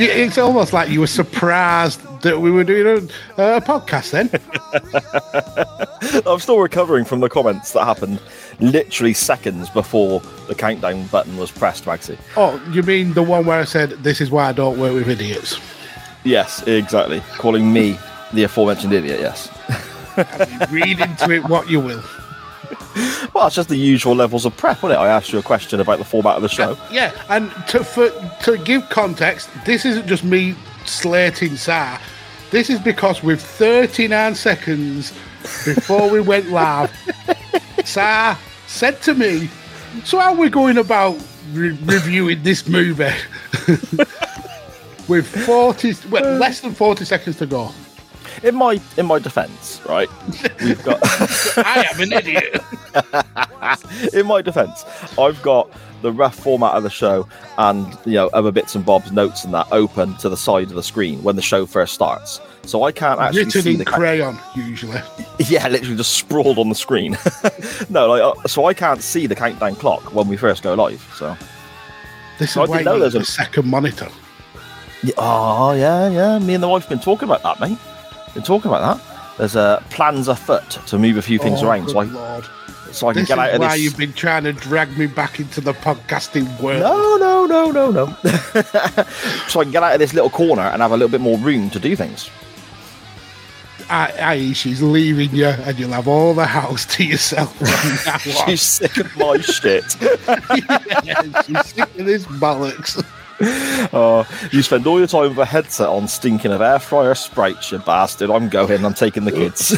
I tell you all about it. I found the simple life, ain't so simple. When I jumped out, Yeah, It's almost like you were surprised that we were doing a, a podcast then. I'm still recovering from the comments that happened literally seconds before the countdown button was pressed, Maxi. oh, you mean the one where I said, This is why I don't work with idiots? Yes, exactly. Calling me the aforementioned idiot, yes. Read into it what you will. Well, it's just the usual levels of prep, wasn't it? I asked you a question about the format of the show. Uh, yeah, and to for, to give context, this isn't just me slating Sa. This is because with 39 seconds before we went live, Sa said to me, "So how are we going about re- reviewing this movie?" with 40, well, less than 40 seconds to go. In my in my defence, right? We've got I am an idiot. in my defence, I've got the rough format of the show and you know other bits and bobs, notes and that open to the side of the screen when the show first starts. So I can't actually Written see in the crayon, usually. Yeah, literally just sprawled on the screen. no, like uh, so I can't see the countdown clock when we first go live. So This is I why didn't know there's a a- second monitor. yeah, oh yeah, yeah. Me and the wife been talking about that, mate. Been talking about that. There's uh, plans afoot to move a few things Oh, around, so I Lord. so I can This get out of this why this. you've been trying to drag me back into the podcasting world. No, no, no, no, no. so I can get out of this little corner and have a little bit more room to do things. I, I, she's leaving you, and you'll have all the house to yourself. from now on. She's sick of my shit. Yeah, she's sick of this bollocks. Oh, you spend all your time with a headset on, stinking of air fryer sprites, you bastard. I'm going. I'm taking the kids.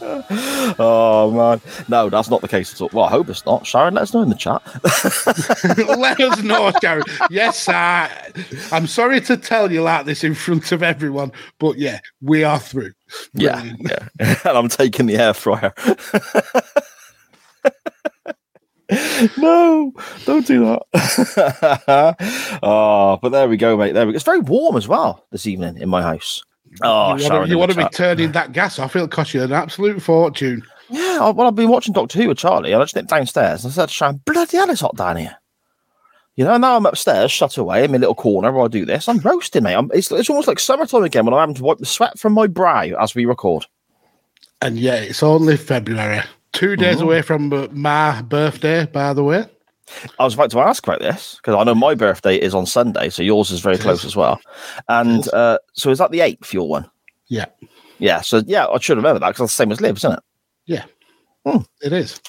oh man, no, that's not the case at all. Well, I hope it's not. Sharon, let us know in the chat. Let us know, Sharon. Yes, I, I'm sorry to tell you like this in front of everyone, but yeah, we are through. yeah, yeah, and I'm taking the air fryer. no, don't do that. oh, but there we go, mate. There we go. It's very warm as well this evening in my house. Oh, you Sharon, want, to, the want to be turning that gas off? It'll cost you an absolute fortune. Yeah, I- well, I've been watching Doctor Who with Charlie, and I just nipped downstairs and I said to Sharon, bloody hell, it's hot down here. You know, now I'm upstairs, shut away in my little corner where I do this. I'm roasting, mate. I'm, it's, it's almost like summertime again when I'm having to wipe the sweat from my brow as we record. And yeah, it's only February. Two days away from my birthday, by the way. I was about to ask about this because I know my birthday is on Sunday, so yours is very It close is. as well. And uh, so is that the 8th, your one? Yeah, Yeah, so yeah, I should remember that because that's the same as Liv's, isn't it? yeah, Hmm. it is.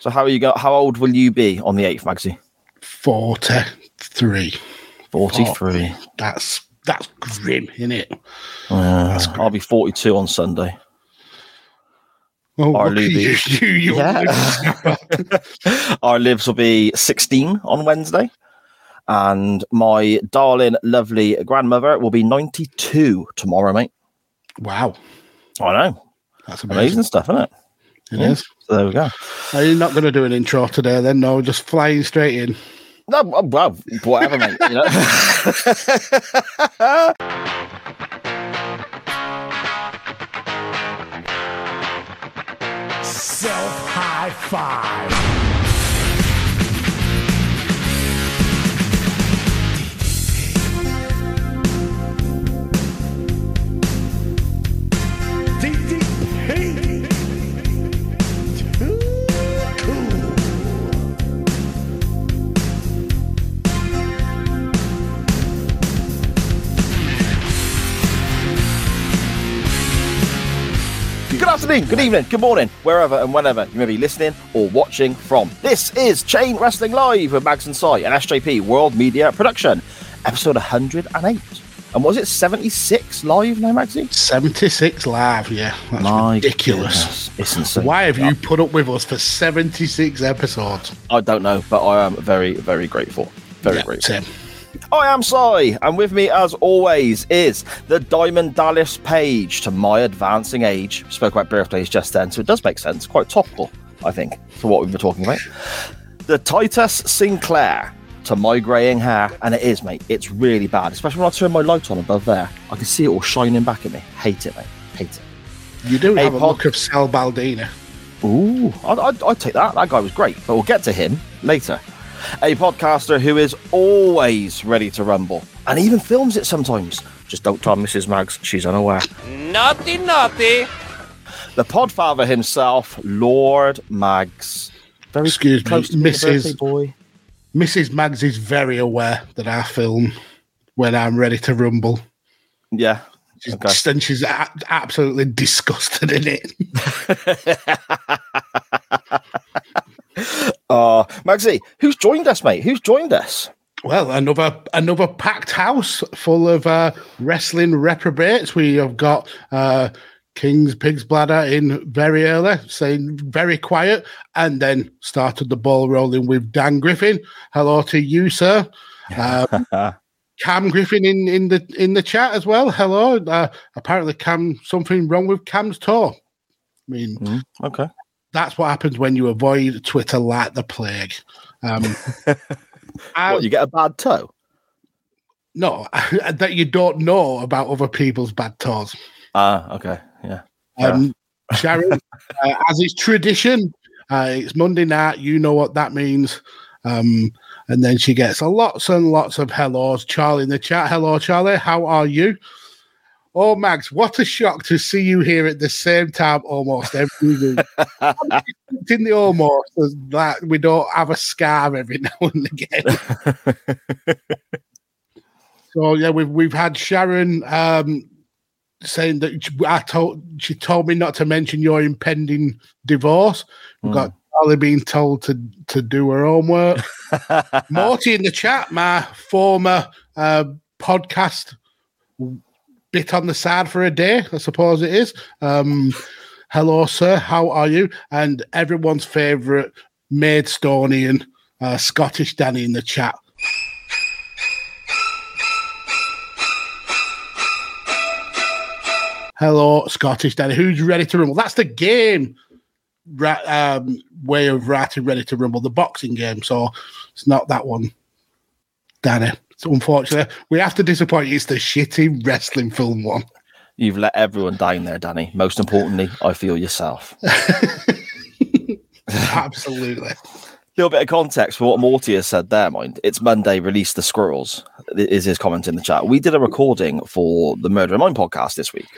So how are you go? How old will you be on the 8th, Maxie? 43. 43. That's that's grim, isn't it? Uh, I'll be 42 on Sunday. Oh, Our at you, you, Yeah. Our lives will be 16 on Wednesday. And my darling, lovely grandmother will be 92 tomorrow, mate. wow, I know. that's Amazing amazing. stuff, isn't it? It is. So there we go. Are you not going to do an intro today then? No, just flying straight in. No, well, well, whatever, mate. You know? high five. Good afternoon, good evening, good morning, wherever and whenever you may be listening or watching from. This is Chain Wrestling Live with Mags and Sai, an SJP World Media production, episode 108. And was it 76 live now, Magsy? 76 live, yeah. That's My ridiculous. goodness, It's insane. Why have you put up with us for 76 episodes? I don't know, but I am very, very grateful. Very Yeah, grateful. same. I am Sai, and with me, as always, is the Diamond Dallas page to my advancing age. Spoke about birthdays just then, so it does make sense. Quite topical, I think, for what we've been talking about. The Titus Sinclair to my greying hair, and it is, mate. It's really bad, especially when I turn my light on above there. I can see it all shining back at me. Hate it, mate. Hate it. You do Hey, have a Pod- look of Sal Bandini. Ooh, I'd, I'd, I'd take that. That guy was great, but we'll get to him later. A podcaster who is always ready to rumble and even films it sometimes. Just don't tell Mrs. Mags, she's unaware. Naughty, naughty. The podfather himself, Lord Mags. Very Excuse me, to Mrs. birthday boy. Mrs. Mags is very aware that I film when I'm ready to rumble. Yeah. She's, Okay. And she's a- absolutely disgusted in it. Uh, Magsy, who's joined us, mate? Who's joined us? Well, another another packed house full of uh, wrestling reprobates. We have got uh, King's Pig's Bladder in very early, saying very quiet, and then started the ball rolling with Dan Griffin. Hello to you, sir. Um, Cam Griffin in, in the in the chat as well. Hello. Uh, apparently, Cam something wrong with Cam's toe. I mean, Okay. That's what happens when you avoid Twitter like the plague. Um, What, you get a bad toe? no, that you don't know about other people's bad toes. Ah, okay. Yeah. Um, Sharon, uh, as is tradition, uh, it's Monday night. You know what that means. Um, and then she gets a lots and lots of hellos. Charlie in the chat. Hello, Charlie. How are you? Oh, Max, what a shock to see you here at the same time almost every week. in the almost that we don't have a scar every now and again. so yeah, we've we've had Sharon um, saying that she- I told she told me not to mention your impending divorce. We've got Charlie being told to to do her homework. Morty in the chat, my former uh, podcast bit on the side for a day, I suppose it is. Um, hello, sir. How are you? And everyone's favourite Maidstonian, uh, Scottish Danny in the chat. Hello, Scottish Danny. Who's ready to rumble? That's the game ra- um, way of writing ready to rumble, the boxing game. So it's not that one, Danny. So unfortunately, we have to disappoint you. It's the shitty wrestling film one. You've let everyone down there, Danny. Most importantly, I feel yourself. Absolutely. A little bit of context for what Morty has said there, mind. It's Monday, release the squirrels, is his comment in the chat. We did a recording for the Murder in Mind podcast this week.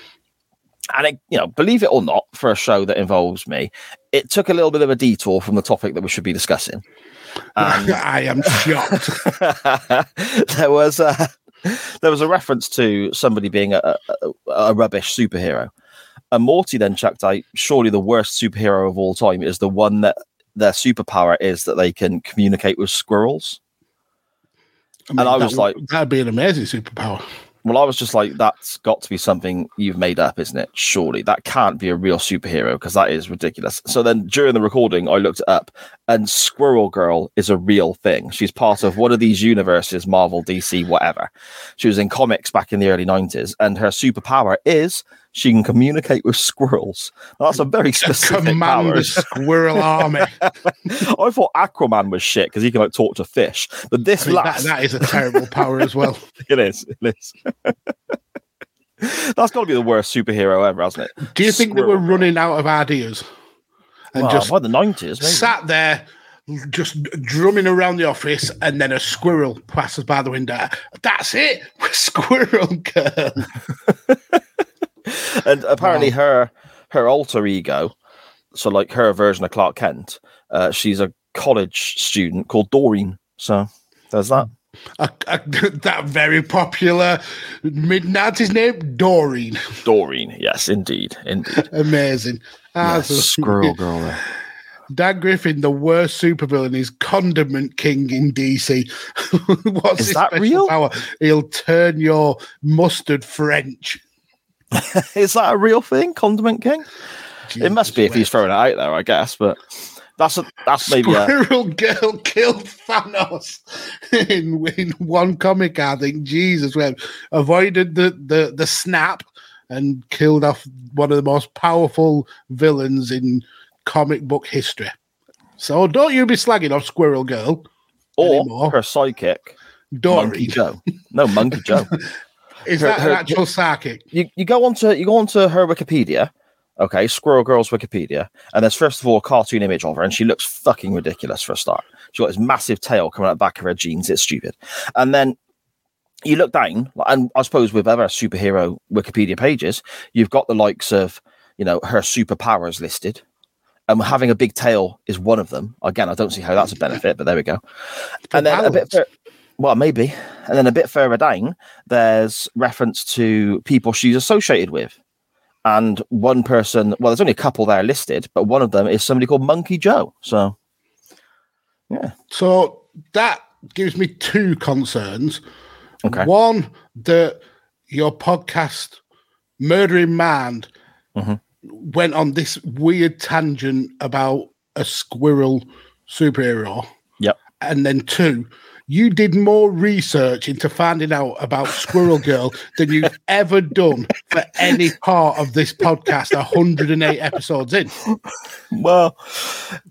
And it, you know, believe it or not, for a show that involves me, it took a little bit of a detour from the topic that we should be discussing. Um, I am shocked. there was a there was a reference to somebody being a, a, a rubbish superhero, and Morty then chucked out. Surely the worst superhero of all time is the one that their superpower is that they can communicate with squirrels. I mean, And I was would- like- that'd be an amazing superpower. Well, I was just like, that's got to be something you've made up, isn't it? Surely that can't be a real superhero because that is ridiculous. So then during the recording, I looked it up, and Squirrel Girl is a real thing. She's part of one of these universes, Marvel, DC, whatever. She was in comics back in the early 90s, and her superpower is she can communicate with squirrels. That's a very specific Command power. the squirrel army. I thought Aquaman was shit because he can like talk to fish, but this I mean, that, last that is a terrible power as well. it is. It is. That's got to be the worst superhero ever, hasn't it? Do you think they were running out of ideas and Well, just by the nineties, sat there, just drumming around the office, and then a squirrel passes by the window? That's it, squirrel girl. and apparently her her alter ego, so like her version of Clark Kent, uh, she's a college student called Doreen. So there's that. a, a, that very popular mid nineties name, Doreen. Doreen, yes, indeed, indeed. Amazing. Ah, Yes, squirrel girl. There. Dan Griffin, the worst supervillain, is Condiment King in DC. What's Is his that real? power? He'll turn your mustard French. Is that a real thing, Condiment King? it must be if he's throwing it out there, I guess. But that's a, that's maybe a, Squirrel Girl killed Thanos in, in one comic. I think Jesus, we avoided the, the the snap and killed off one of the most powerful villains in comic book history. So don't you be slagging off Squirrel Girl, or anymore. her sidekick, Monkey Joe. No, Monkey Joe. Is her- that her- an actual psychic? You you go onto you go onto her Wikipedia. Okay, Squirrel Girl's Wikipedia, and there's first of all a cartoon image of her, and she looks fucking ridiculous for a start. She's got this massive tail coming out the back of her jeans. It's stupid. And then you look down, and I suppose with other superhero Wikipedia pages, you've got the likes of you know her superpowers listed, and having a big tail is one of them. Again, I don't see how that's a benefit, but there we go. and then a bit fur- well, maybe, and then a bit further down, there's reference to people she's associated with. And one person, well, there's only a couple there listed, but one of them is somebody called Monkey Joe. So, yeah. So that gives me two concerns. Okay. One, that your podcast, Murder in Mind, Mhm. went on this weird tangent about a squirrel superhero. Yep. And then two, you did more research into finding out about Squirrel Girl than you've ever done for any part of this podcast, 108 episodes in. well,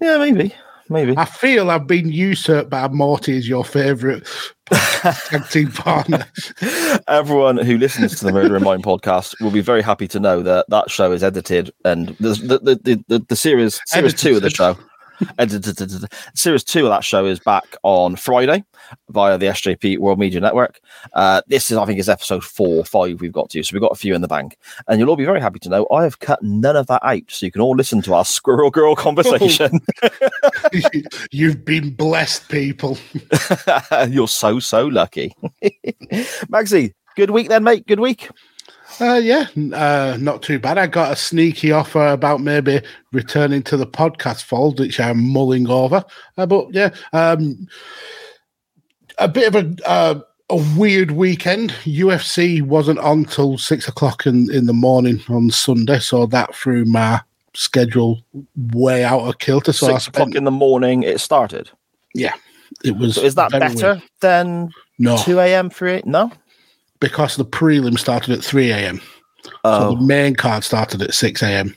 yeah, maybe, maybe. I feel I've been usurped by Morty as your favourite tag team partner. Everyone who listens to the Murder in Mind podcast will be very happy to know that that show is edited and the the the, the, the, the series series two of the show. Edited. Series two of that show is back on Friday via the SJP World Media Network. Uh, this is, I think, is episode four, five we've got to, so we've got a few in the bank, and you'll all be very happy to know I have cut none of that out, so you can all listen to our Squirrel Girl conversation. You've been blessed, people. You're so so lucky, Maxie, Good week then, mate. Good week. Uh, yeah, uh, not too bad. I got a sneaky offer about maybe returning to the podcast fold, which I'm mulling over. Uh, but yeah, um, a bit of a uh, a weird weekend. UFC wasn't on till six o'clock in, in the morning on Sunday, so that threw my schedule way out of kilter. So I Six o'clock in the morning. It started. yeah, it was. So is that better weird. than No, 2 a.m. for 3 No. Because the prelim started at three a.m. So Oh, the main card started at six a.m.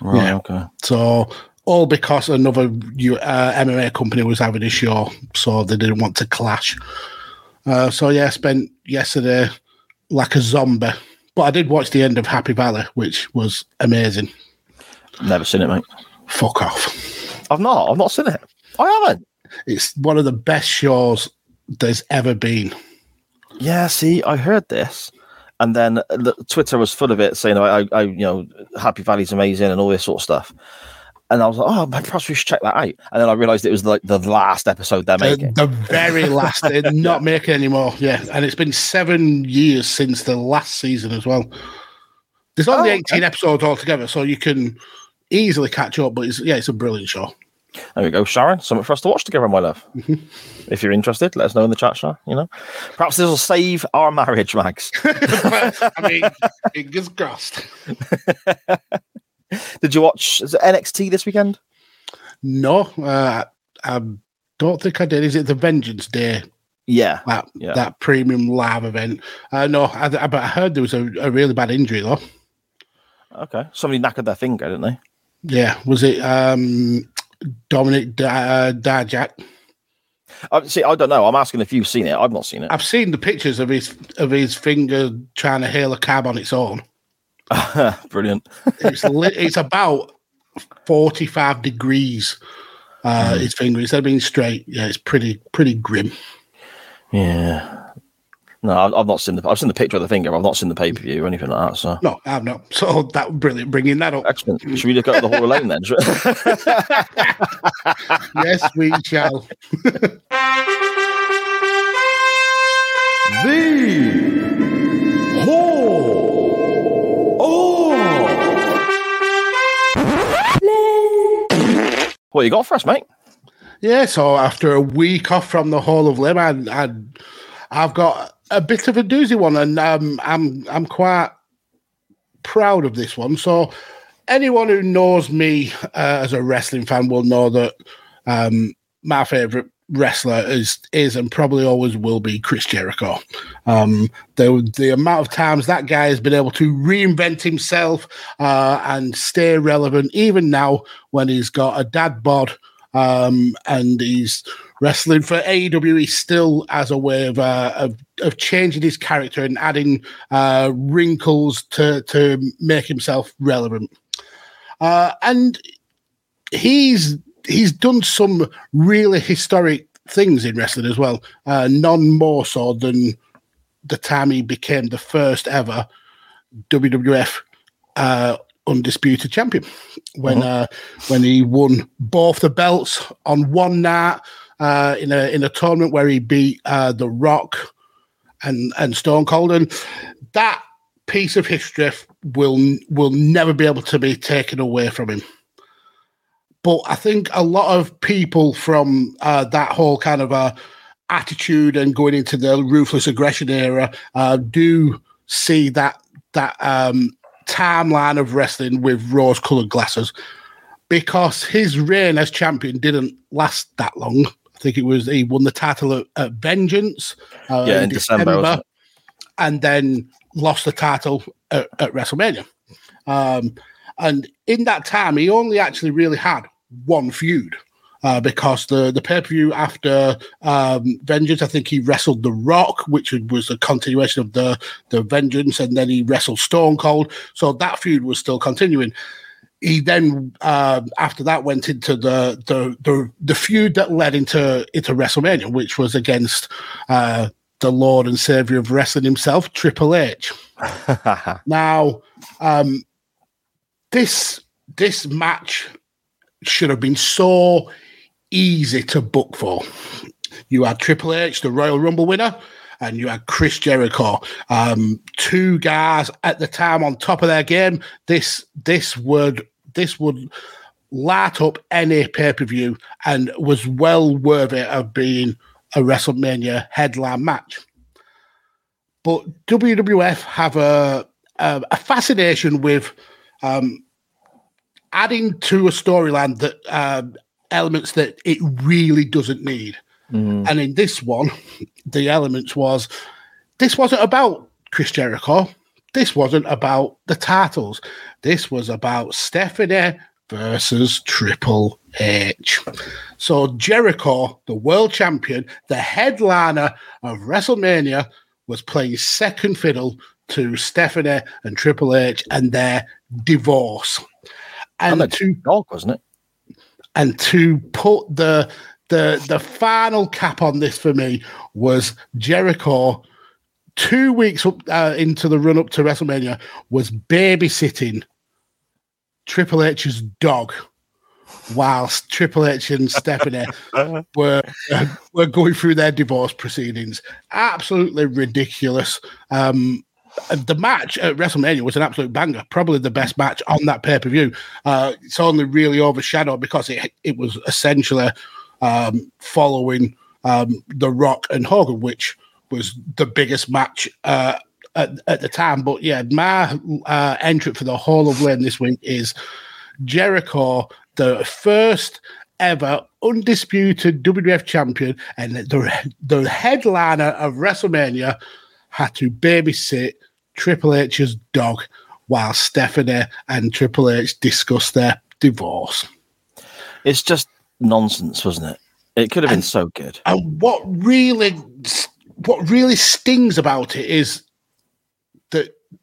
right, yeah. okay. So all because another uh, MMA company was having a show, so they didn't want to clash. Uh, so yeah, I spent yesterday like a zombie, but I did watch the end of Happy Valley, which was amazing. Never seen it, mate. Fuck off! I've not. I've not seen it. I haven't. It's one of the best shows there's ever been. Yeah. See, I heard this, and then uh, the, Twitter was full of it, saying, "I, I, you know, Happy Valley's amazing" and all this sort of stuff. And I was like, "Oh, perhaps we should check that out." And then I realised it was like the last episode they're The, making. the very last, they're not making anymore. Yeah, and it's been seven years since the last season as well. There's only Oh, okay. 18 episodes altogether, so you can easily catch up. But it's, yeah, it's a brilliant show. There we go, Sharon. Something for us to watch together, my love. Mm-hmm. If you're interested, let us know in the chat, Sharon. You know, perhaps this will save our marriage, Max. I mean, fingers crossed. Did you watch NXT this weekend? No, uh, I don't think I did. Is it the Vengeance Day? Yeah, That Yeah. that premium live event? Uh, no, I, I, but I heard there was a, a really bad injury though. Okay. Somebody knackered their finger, didn't they? Yeah, was it um, Dominic D- uh, Dijak? Uh, see, I don't know. I'm asking if you've seen it. I've not seen it. I've seen the pictures of his of his finger trying to hail a cab on its own. Brilliant. It's li- it's about forty five degrees. Uh, His finger instead of being straight, yeah, it's pretty pretty grim. Yeah. No, I've, I've not seen the. I've seen the picture of the finger. I've not seen the pay per view or anything like that. So No, I've not. So that was brilliant bringing that up. excellent. Should we look at the Hall of Lame then? Should- yes, we shall. The Hall of What you got for us, mate? Yeah, so after a week off from the Hall of Lame, I, I, I've got a bit of a doozy one, and um, I'm I'm quite proud of this one. So, anyone who knows me uh, as a wrestling fan will know that um, my favorite wrestler is is and probably always will be Chris Jericho. Um, the the amount of times that guy has been able to reinvent himself uh, and stay relevant, even now when he's got a dad bod um, and he's wrestling for AEW. He still has a way of, uh, of of changing his character and adding uh, wrinkles to to make himself relevant. Uh, and he's he's done some really historic things in wrestling as well. Uh, none more so than the time he became the first ever WWF uh, undisputed champion when uh, when he won both the belts on one night uh, in a in a tournament where he beat uh, the Rock and and Stone Cold, and that piece of history will will never be able to be taken away from him. But I think a lot of people from uh, that whole kind of uh, attitude and going into the ruthless aggression era uh, do see that that um, timeline of wrestling with rose-colored glasses because his reign as champion didn't last that long. I think it was he won the title at, at Vengeance, uh, Yeah, in December, wasn't and then lost the title at, at WrestleMania. Um, and in that time, he only actually really had one feud. Uh, because the, the pay per view after um, Vengeance, I think he wrestled The Rock, which was a continuation of the, the Vengeance, and then he wrestled Stone Cold. So that feud was still continuing. He then, uh, after that, went into the, the the the feud that led into into WrestleMania, which was against uh, the Lord and Savior of wrestling himself, Triple H. Now, um, this this match should have been so easy to book for. You had Triple H, the Royal Rumble winner, and you had Chris Jericho, um, two guys at the time on top of their game. This this would this would light up any pay per view and was well worthy of being a WrestleMania headline match. But WWF have a a, a fascination with um, adding to a storyline that um, elements that it really doesn't need. And in this one, the elements was this wasn't about Chris Jericho. This wasn't about the titles. This was about Stephanie versus Triple H. So Jericho, the world champion, the headliner of WrestleMania, was playing second fiddle to Stephanie and Triple H and their divorce. And And the to dog, wasn't it? and to put the the the final cap on this for me was Jericho. Two weeks up uh, into the run up to WrestleMania, was babysitting Triple H's dog, whilst Triple H and Stephanie were uh, were going through their divorce proceedings. Absolutely ridiculous. Um, the match at WrestleMania was an absolute banger, probably the best match on that pay per view. Uh, it's only really overshadowed because it it was essentially um, following um, The Rock and Hogan, which was the biggest match uh, at, at the time. But yeah, my uh, entry for the Hall of Lame this week is Jericho, the first ever undisputed WWF champion and the, the headliner of WrestleMania had to babysit Triple H's dog while Stephanie and Triple H discussed their divorce. It's just nonsense, wasn't it? It could have been so good. And what really, what really stings about it is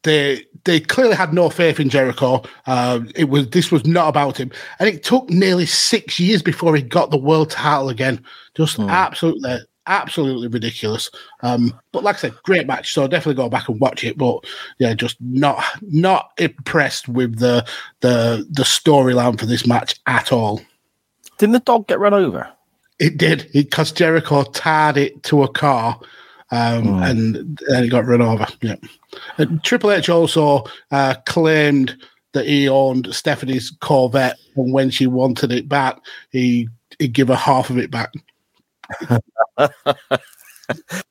they they clearly had no faith in Jericho. Uh, it was this was not about him, and it took nearly six years before he got the world title again. Just absolutely, absolutely ridiculous. Um, but like I said, great match. So definitely go back and watch it. But yeah, just not not impressed with the the the storyline for this match at all. Didn't the dog get run over? It did because Jericho tied it to a car um, and then he got run over. Yeah. And Triple H also uh, claimed that he owned Stephanie's Corvette, and when she wanted it back, he he'd give her half of it back.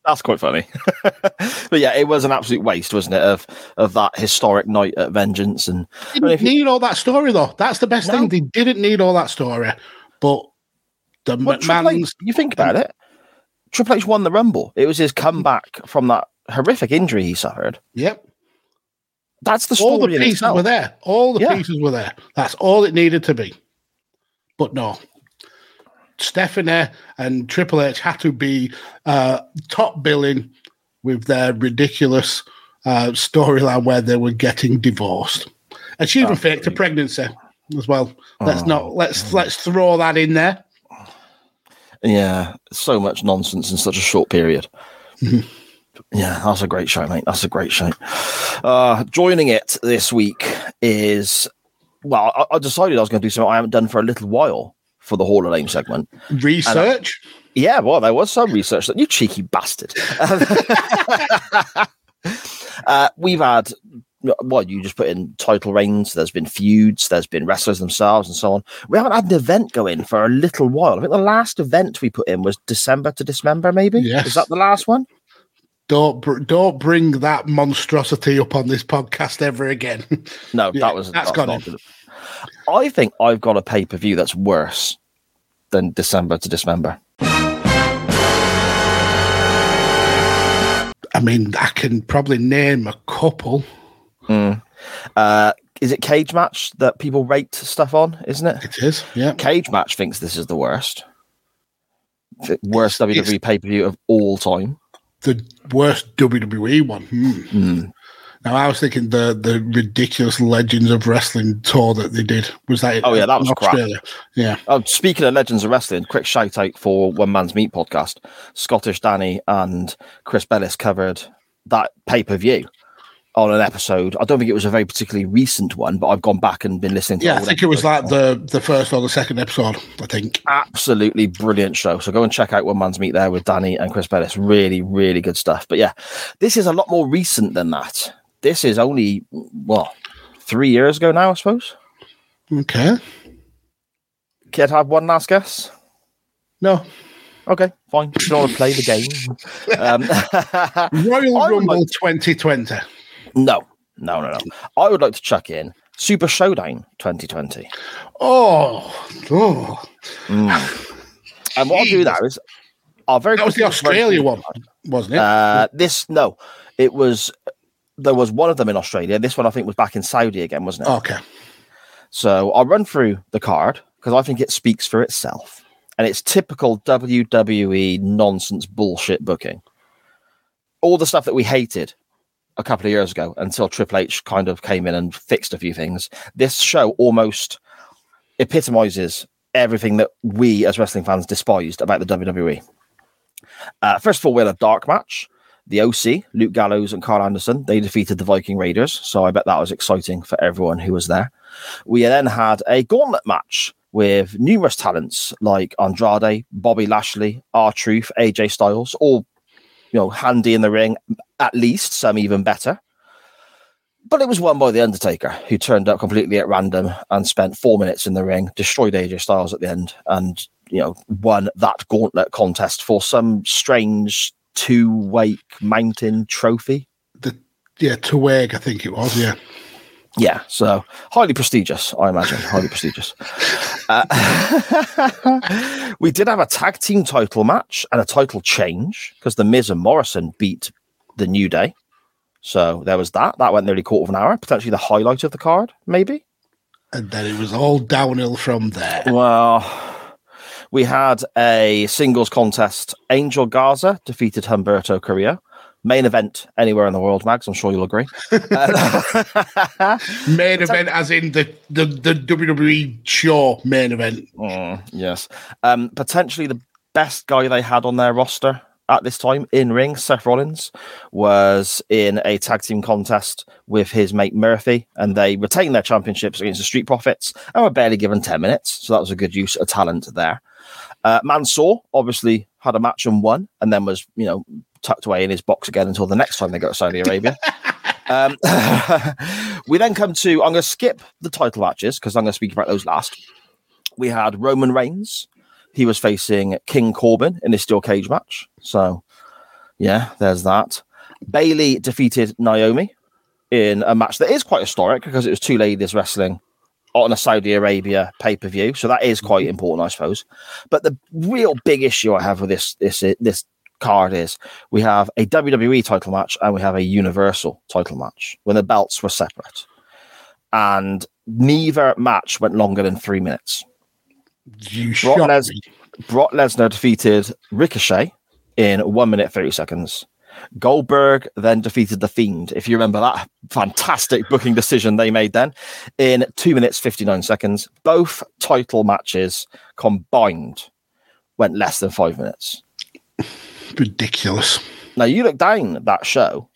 That's quite funny. but yeah, it was an absolute waste, wasn't it, of of that historic night at Vengeance and Didn't need all that story though. That's the best No. thing. They didn't need all that story, but the Well, Triple H, McMahon's you think about it. Triple H won the Rumble. It was his comeback from that horrific injury he suffered. yep. That's the All the pieces were there. All the Yeah. pieces were there. That's all it needed to be. But no. Stephanie and Triple H had to be uh, top billing with their ridiculous uh, storyline where they were getting divorced. And she even faked a pregnancy as well. Let's Oh. not let's let's throw that in there. Yeah, so much nonsense in such a short period. yeah, that's a great show, mate. That's a great show. Uh, joining it this week is, well, I, I decided I was going to do something I haven't done for a little while for the Hall of Lame segment. Research. Yeah, well, there was some research that you cheeky bastard. uh, we've had, well, you just put in title reigns. There's been feuds. There's been wrestlers themselves, and so on. We haven't had an event go in for a little while. I think the last event we put in was December to Dismember. Maybe Yes. is that the last one? Don't br- don't bring that monstrosity up on this podcast ever again. No, Yeah, that was that's that's gone not I think I've got a pay per view that's worse than December to Dismember. I mean, I can probably name a couple. Uh, is it Cage Match that people rate stuff on? Isn't it? It is, yeah. Cage Match thinks this is the worst. The Worst It's- WWE pay per view of all time. The worst WWE one. Hmm. Hmm. Now I was thinking the the ridiculous Legends of Wrestling tour that they did. Was that? Oh, yeah, that was crap. Yeah, Oh, speaking of Legends of Wrestling, quick shout out for One Man's Meat podcast. Scottish Danny and Chris Bellis covered that pay per view on an episode. I don't think it was a very particularly recent one, but I've gone back and been listening to yeah. I think it was like the the first or the second episode. I think. absolutely brilliant show. So go and check out One Man's Meat there with Danny and Chris Bellis. Really, really good stuff. But yeah, this is a lot more recent than that. This is only, well, three years ago now, I suppose. Okay. Can I have one last guess? No. Okay, fine. You don't want to play the game. Um, Royal Rumble 2020. No, no, no, no. I would like to chuck in Super Showdown 2020. Oh, oh. And what I'll do now is, I'll very that was the Australia one, wasn't it? Uh, this no, it was. There was one of them in Australia. This one I think was back in Saudi again, wasn't it? okay. So I'll run through the card because I think it speaks for itself. And it's typical WWE nonsense bullshit booking. All the stuff that we hated a couple of years ago until Triple H kind of came in and fixed a few things. This show almost epitomizes everything that we as wrestling fans despised about the WWE. Uh, first of all, we had a dark match. The OC, Luke Gallows and Karl Anderson, they defeated the Viking Raiders. So I bet that was exciting for everyone who was there. We then had a gauntlet match with numerous talents like Andrade, Bobby Lashley, R Truth, AJ Styles, all you know, handy in the ring, at least, some even better. But it was won by The Undertaker, who turned up completely at random and spent four minutes in the ring, destroyed AJ Styles at the end, and you know, won that gauntlet contest for some strange Tuwaiq Mountain trophy. The yeah, Tuwaiq, I think it was. Yeah. Yeah, so highly prestigious, I imagine. Highly prestigious. Uh, we did have a tag team title match and a title change because the Miz and Morrison beat the New Day. So there was that. That went nearly quarter of an hour, potentially the highlight of the card, maybe. And then it was all downhill from there. Well, we had a singles contest. Angel Garza defeated Humberto Carrillo. Main event anywhere in the world, Mags. I'm sure you'll agree. Uh, Main event, as in the, the, the WWE show main event. Mm, yes. Um, potentially the best guy they had on their roster at this time in ring, Seth Rollins, was in a tag team contest with his mate Murphy, and they retained their championships against the Street Profits and were barely given 10 minutes. So that was a good use of talent there. Uh, Mansoor obviously had a match and won, and then was, you know, tucked away in his box again until the next time they go to Saudi Arabia. um, we then come to, I'm going to skip the title matches because I'm going to speak about those last. We had Roman Reigns. He was facing King Corbin in a steel cage match. So, yeah, there's that. Bayley defeated Naomi in a match that is quite historic because it was two ladies wrestling on a Saudi Arabia pay per view. So that is quite important, I suppose. But the real big issue I have with this this this card is we have a WWE title match and we have a Universal title match when the belts were separate, and neither match went longer than three minutes. You Brock, shot Les-. Brock Lesnar defeated Ricochet in one minute thirty seconds. Goldberg then defeated the Fiend. If you remember that fantastic booking decision they made then in two minutes fifty nine seconds. Both title matches combined went less than five minutes. Ridiculous. Now you look down that show,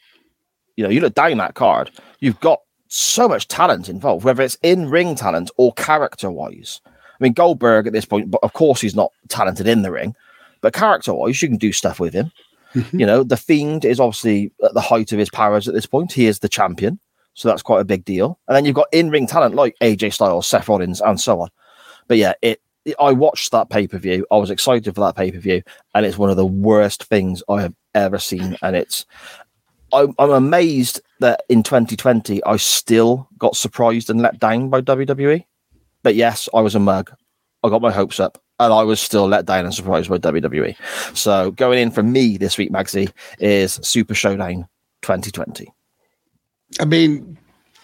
you know, you look down that card, you've got so much talent involved, whether it's in ring talent or character wise. I mean, Goldberg at this point, but of course he's not talented in the ring, but character wise, you can do stuff with him. Mm-hmm. You know, the Fiend is obviously at the height of his powers at this point. He is the champion, so that's quite a big deal. And then you've got in ring talent like AJ Styles, Seth Rollins, and so on. But yeah, it. I watched that pay per view. I was excited for that pay per view, and it's one of the worst things I have ever seen. And it's, I'm, I'm amazed that in 2020 I still got surprised and let down by WWE. But yes, I was a mug. I got my hopes up, and I was still let down and surprised by WWE. So going in for me this week, Magsy, is Super Showdown 2020. I mean,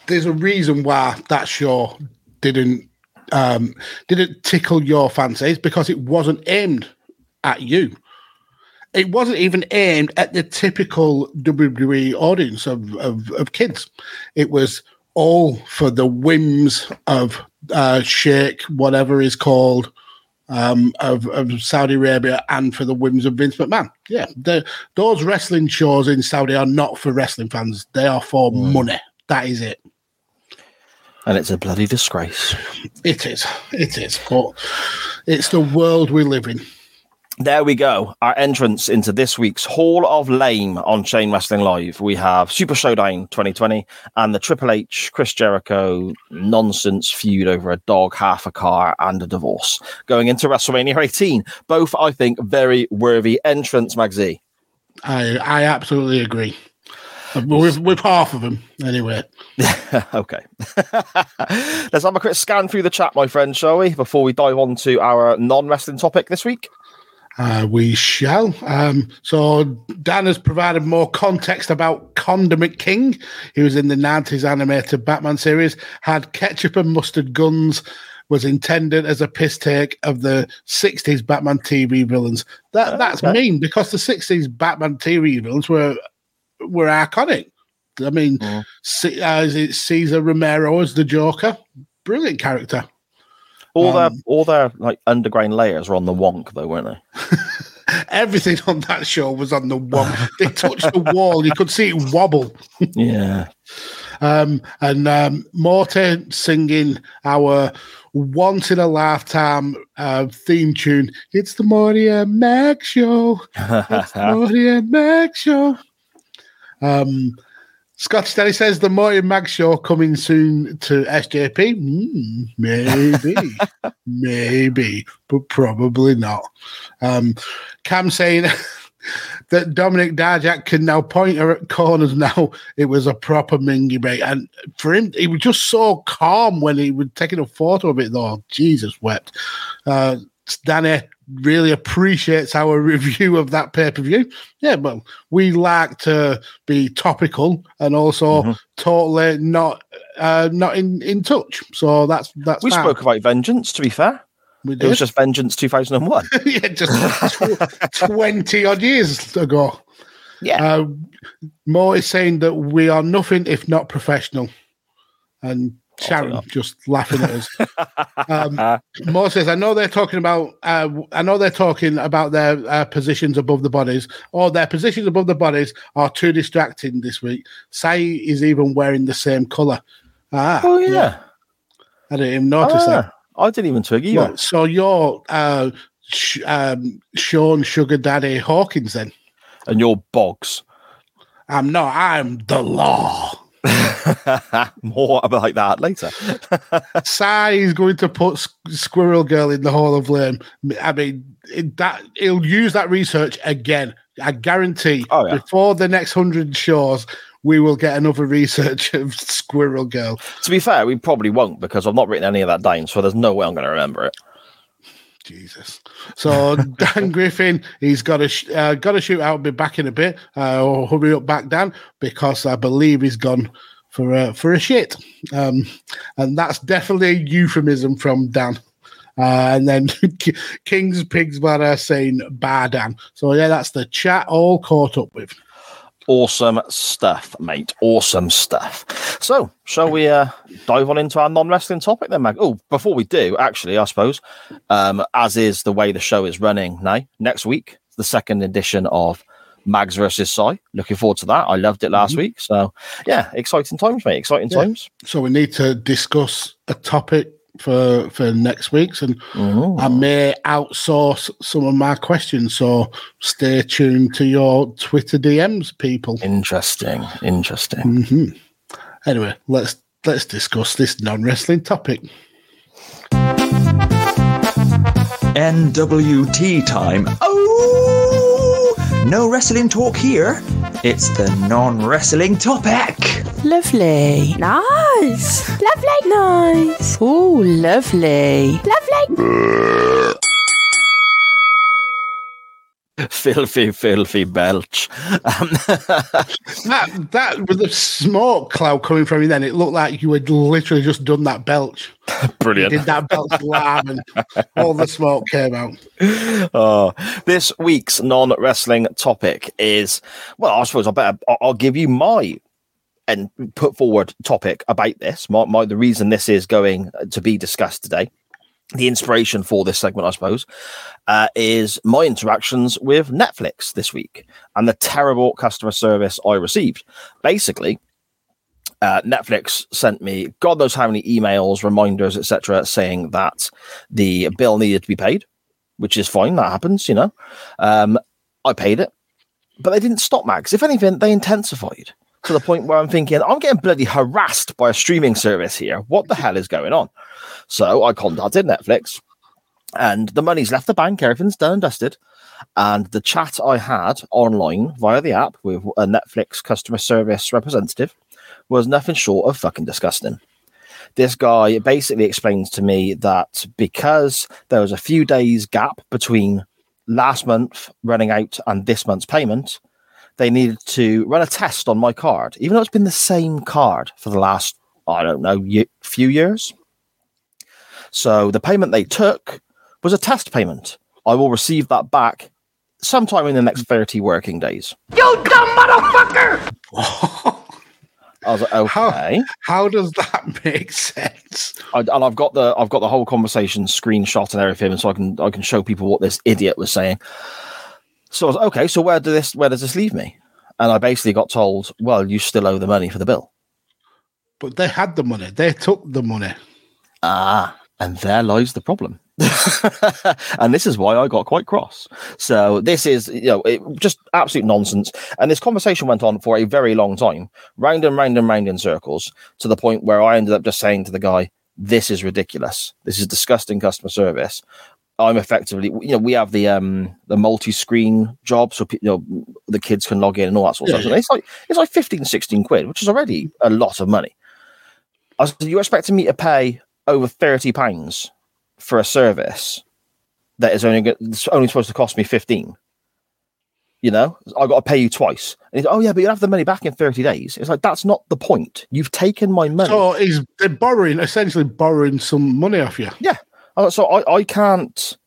there's a reason why that show didn't um, did it tickle your fancy. It's because it wasn't aimed at you. It wasn't even aimed at the typical WWE audience of, of, of kids. It was all for the whims of uh, Sheikh, whatever is called, um, of, of Saudi Arabia, and for the whims of Vince McMahon. Yeah, the, those wrestling shows in Saudi are not for wrestling fans. They are for money. That is it. And it's a bloody disgrace. It is. It is. But it's the world we live in. There we go. Our entrance into this week's Hall of Lame on Chain Wrestling Live. We have Super Showdown 2020 and the Triple H Chris Jericho nonsense feud over a dog, half a car, and a divorce. Going into WrestleMania 18. Both, I think, very worthy entrance, Magsy. I I absolutely agree. Uh, With, with half of them, anyway. okay. Let's have a quick scan through the chat, my friend, shall we? Before we dive on to our non wrestling topic this week. Uh, we shall. Um, so Dan has provided more context about Condiment King. He was in the 90s animated Batman series, had ketchup and mustard guns, was intended as a piss take of the 60s Batman TV villains. That That's Okay. mean because the 60s Batman TV villains were were iconic. I mean, Mm. C- uh, is it Cesar Romero as the Joker? Brilliant character. All their Um, all their like underground layers were on the wonk though, weren't they? Everything on that show was on the wonk. they touched the wall. You could see it wobble. Yeah. Um, and um, Morty singing our once in a lifetime uh, theme tune. It's the Morty and Mac show. It's the Morty and Mac show. Um, Scott Stanley says the Morty and Mag show coming soon to SJP. Hmm, maybe, maybe, but probably not. Um, Cam saying that Dominic Dijak can now point her at corners now. It was a proper mingy break. And for him, he was just so calm when he was taking a photo of it, though. Jesus wept. Uh, Danny really appreciates our review of that pay per view. Yeah, well, we like to be topical and also Mhm. totally not uh, not in, in touch. So that's that's we fine. spoke about Vengeance, to be fair. We did. It was just Vengeance 2001. yeah, just tw- 20 odd years ago. Yeah. Uh, Mo is saying that we are nothing if not professional. And Sharon just laughing at us. um, Mo says, I know they're talking about, uh, I know they're talking about their uh, positions above the bodies, or their positions above the bodies are too distracting this week. Sai is even wearing the same color. Ah, oh, yeah. I didn't even notice that. Ah, I didn't even twig either. Right, so you're uh, sh- um, Sean Sugar Daddy Dawkins then? and you're Boggs. I'm not. I'm the law. More about that later. Si is going to put Squirrel Girl in the Hall of Fame. I mean, that he'll use that research again. I guarantee. Oh, yeah. Before the next hundred shows, we will get another research of Squirrel Girl. to be fair, we probably won't because I've not written any of that down, so there's no way I'm going to remember it. Jesus. So Dan Griffin, he's got a uh, got to shoot out. Be back in a bit. Uh, or hurry up, back Dan, because I believe he's gone for a for a shit. Um, and that's definitely a euphemism from Dan. Uh, and then King's Pigs Bladder saying "Bar Dan." So yeah, that's the chat all caught up with. Awesome stuff, mate. Awesome stuff. So, shall we uh, dive on into our non-wrestling topic then, Mag? Oh, before we do, actually, I suppose, um, as is the way the show is running now, next week, the second edition of Mags versus Si. Looking forward to that. I loved it last week. So, yeah, exciting times, mate. Exciting Yeah. times. So we need to discuss a topic for for next week's, and I may outsource some of my questions. So stay tuned to your Twitter DMs, people. Interesting. Interesting. hmm Anyway, let's let's discuss this non wrestling topic. NWT time. Oh! No wrestling talk here. It's the non wrestling topic. Lovely. Nice. Lovely. Nice. Oh, lovely. Lovely. filthy, filthy belch. Um, That that with the smoke cloud coming from you, then it looked like you had literally just done that belch. You brilliant. did that belch live, and all the smoke came out. Oh, this week's non-wrestling topic is well, I suppose I better I'll, I'll give you my and put forward topic about this. My, my the reason this is going to be discussed today. The inspiration for this segment, I suppose, uh, is my interactions with Netflix this week and the terrible customer service I received. Basically, uh, Netflix sent me God knows how many emails, reminders, etc., saying that the bill needed to be paid which is fine. That happens, you know. Um, I paid it, but they didn't stop Max. If anything, they intensified to the point where I'm thinking, I'm getting bloody harassed by a streaming service here. What the hell is going on? So I contacted Netflix, and the money's left the bank. Everything's done and dusted. And the chat I had online via the app with a Netflix customer service representative was nothing short of fucking disgusting this guy basically explains to me that because there was a few days gap between last month running out and this month's payment, they needed to run a test on my card, even though it's been the same card for the last, I don't know, ye- few years. So the payment they took was a test payment. I will receive that back sometime in the next 30 working days. You dumb motherfucker! I was like, How- okay. How does that make sense? I, and I've got the I've got the whole conversation screenshot and everything, so I can I can show people what this idiot was saying. So I was like, okay, so where does this where does this leave me? And I basically got told, well, you still owe the money for the bill. But they had the money. They took the money. Ah, and there lies the problem. and this is why I got quite cross. So this is, you know, it, just absolute nonsense. And this conversation went on for a very long time, round and round and round in circles, to the point where I ended up just saying to the guy, "This is ridiculous. This is disgusting customer service." I'm effectively, you know, we have the um the multi-screen job, so you know the kids can log in and all that sort of Yeah, stuff. And It's like it's like 15, 16 quid, which is already a lot of money. I was, you're expecting me to pay over thirty pounds for a service that is only it's only supposed to cost me fifteen. You know, I got to pay you twice. And he's, oh yeah, but you'll have the money back in thirty days. It's like that's not the point. You've taken my money. So he's they're borrowing, essentially borrowing some money off you. Uh, Oh, so I, I can't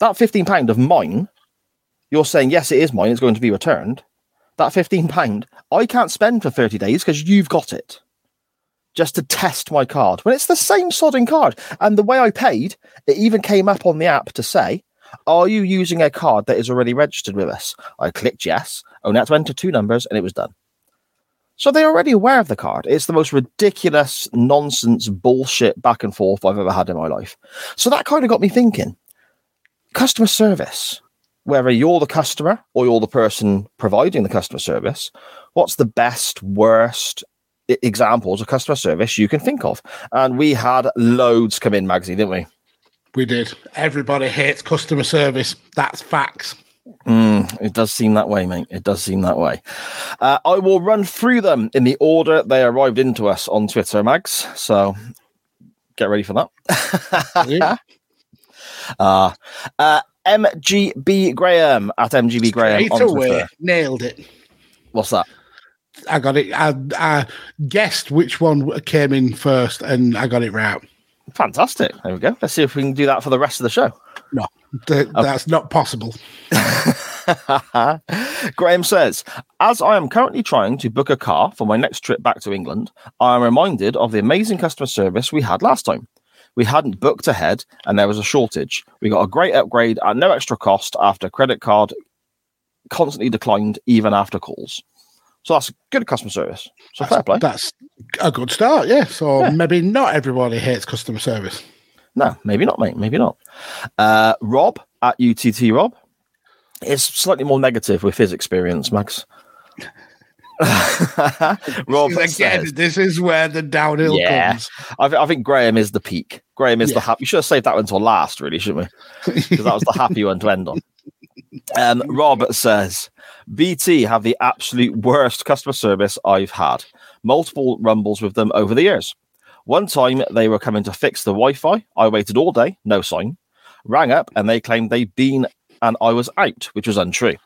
that 15 pound of mine you're saying yes it is mine it's going to be returned. That 15 pound i can't spend for 30 days because you've got it just to test my card. When it's the same sodding card and the way i paid it even came up on the app to say are you using a card that is already registered with us? I clicked yes oh, only had to enter two numbers and it was done so they're already aware of the card. It's the most ridiculous nonsense bullshit back and forth I've ever had in my life. So that kind of got me thinking. Customer service, whether you're the customer or you're the person providing the customer service, what's the best, worst examples of customer service you can think of? And we had loads come in, Magsy, didn't we? We did. Everybody hates customer service. That's facts. Mm, it does seem that way, mate. It does seem that way. Uh, I will run through them in the order they arrived into us on Twitter, Mags. So get ready for that. Yeah. Uh, uh, MGB Graham at MGB Graham Straight on away. Twitter. Nailed it. What's that? I got it. I, I guessed which one came in first, and I got it right. Fantastic. There we go. Let's see if we can do that for the rest of the show. No, th- that's not possible. Graham says, as I am currently trying to book a car for my next trip back to England, I am reminded of the amazing customer service we had last time. We hadn't booked ahead and there was a shortage. We got a great upgrade at no extra cost after credit card constantly declined even after calls. So that's good customer service. So fair play. That's a good start. Yeah. So maybe not everybody hates customer service. No, maybe not, mate. Maybe not. Uh, Rob at UTT Rob is slightly more negative with his experience, Mags. Rob Again, says, this is where the downhill Yeah. comes. I, th- I think Graham is the peak. Graham is the happy. You should have saved that one until last, really, shouldn't we? Because that was the happy one to end on. Um, Rob says BT have the absolute worst customer service I've had. Multiple rumbles with them over the years. One time they were coming to fix the Wi Fi. I waited all day, no sign. Rang up and they claimed they'd been and I was out, which was untrue.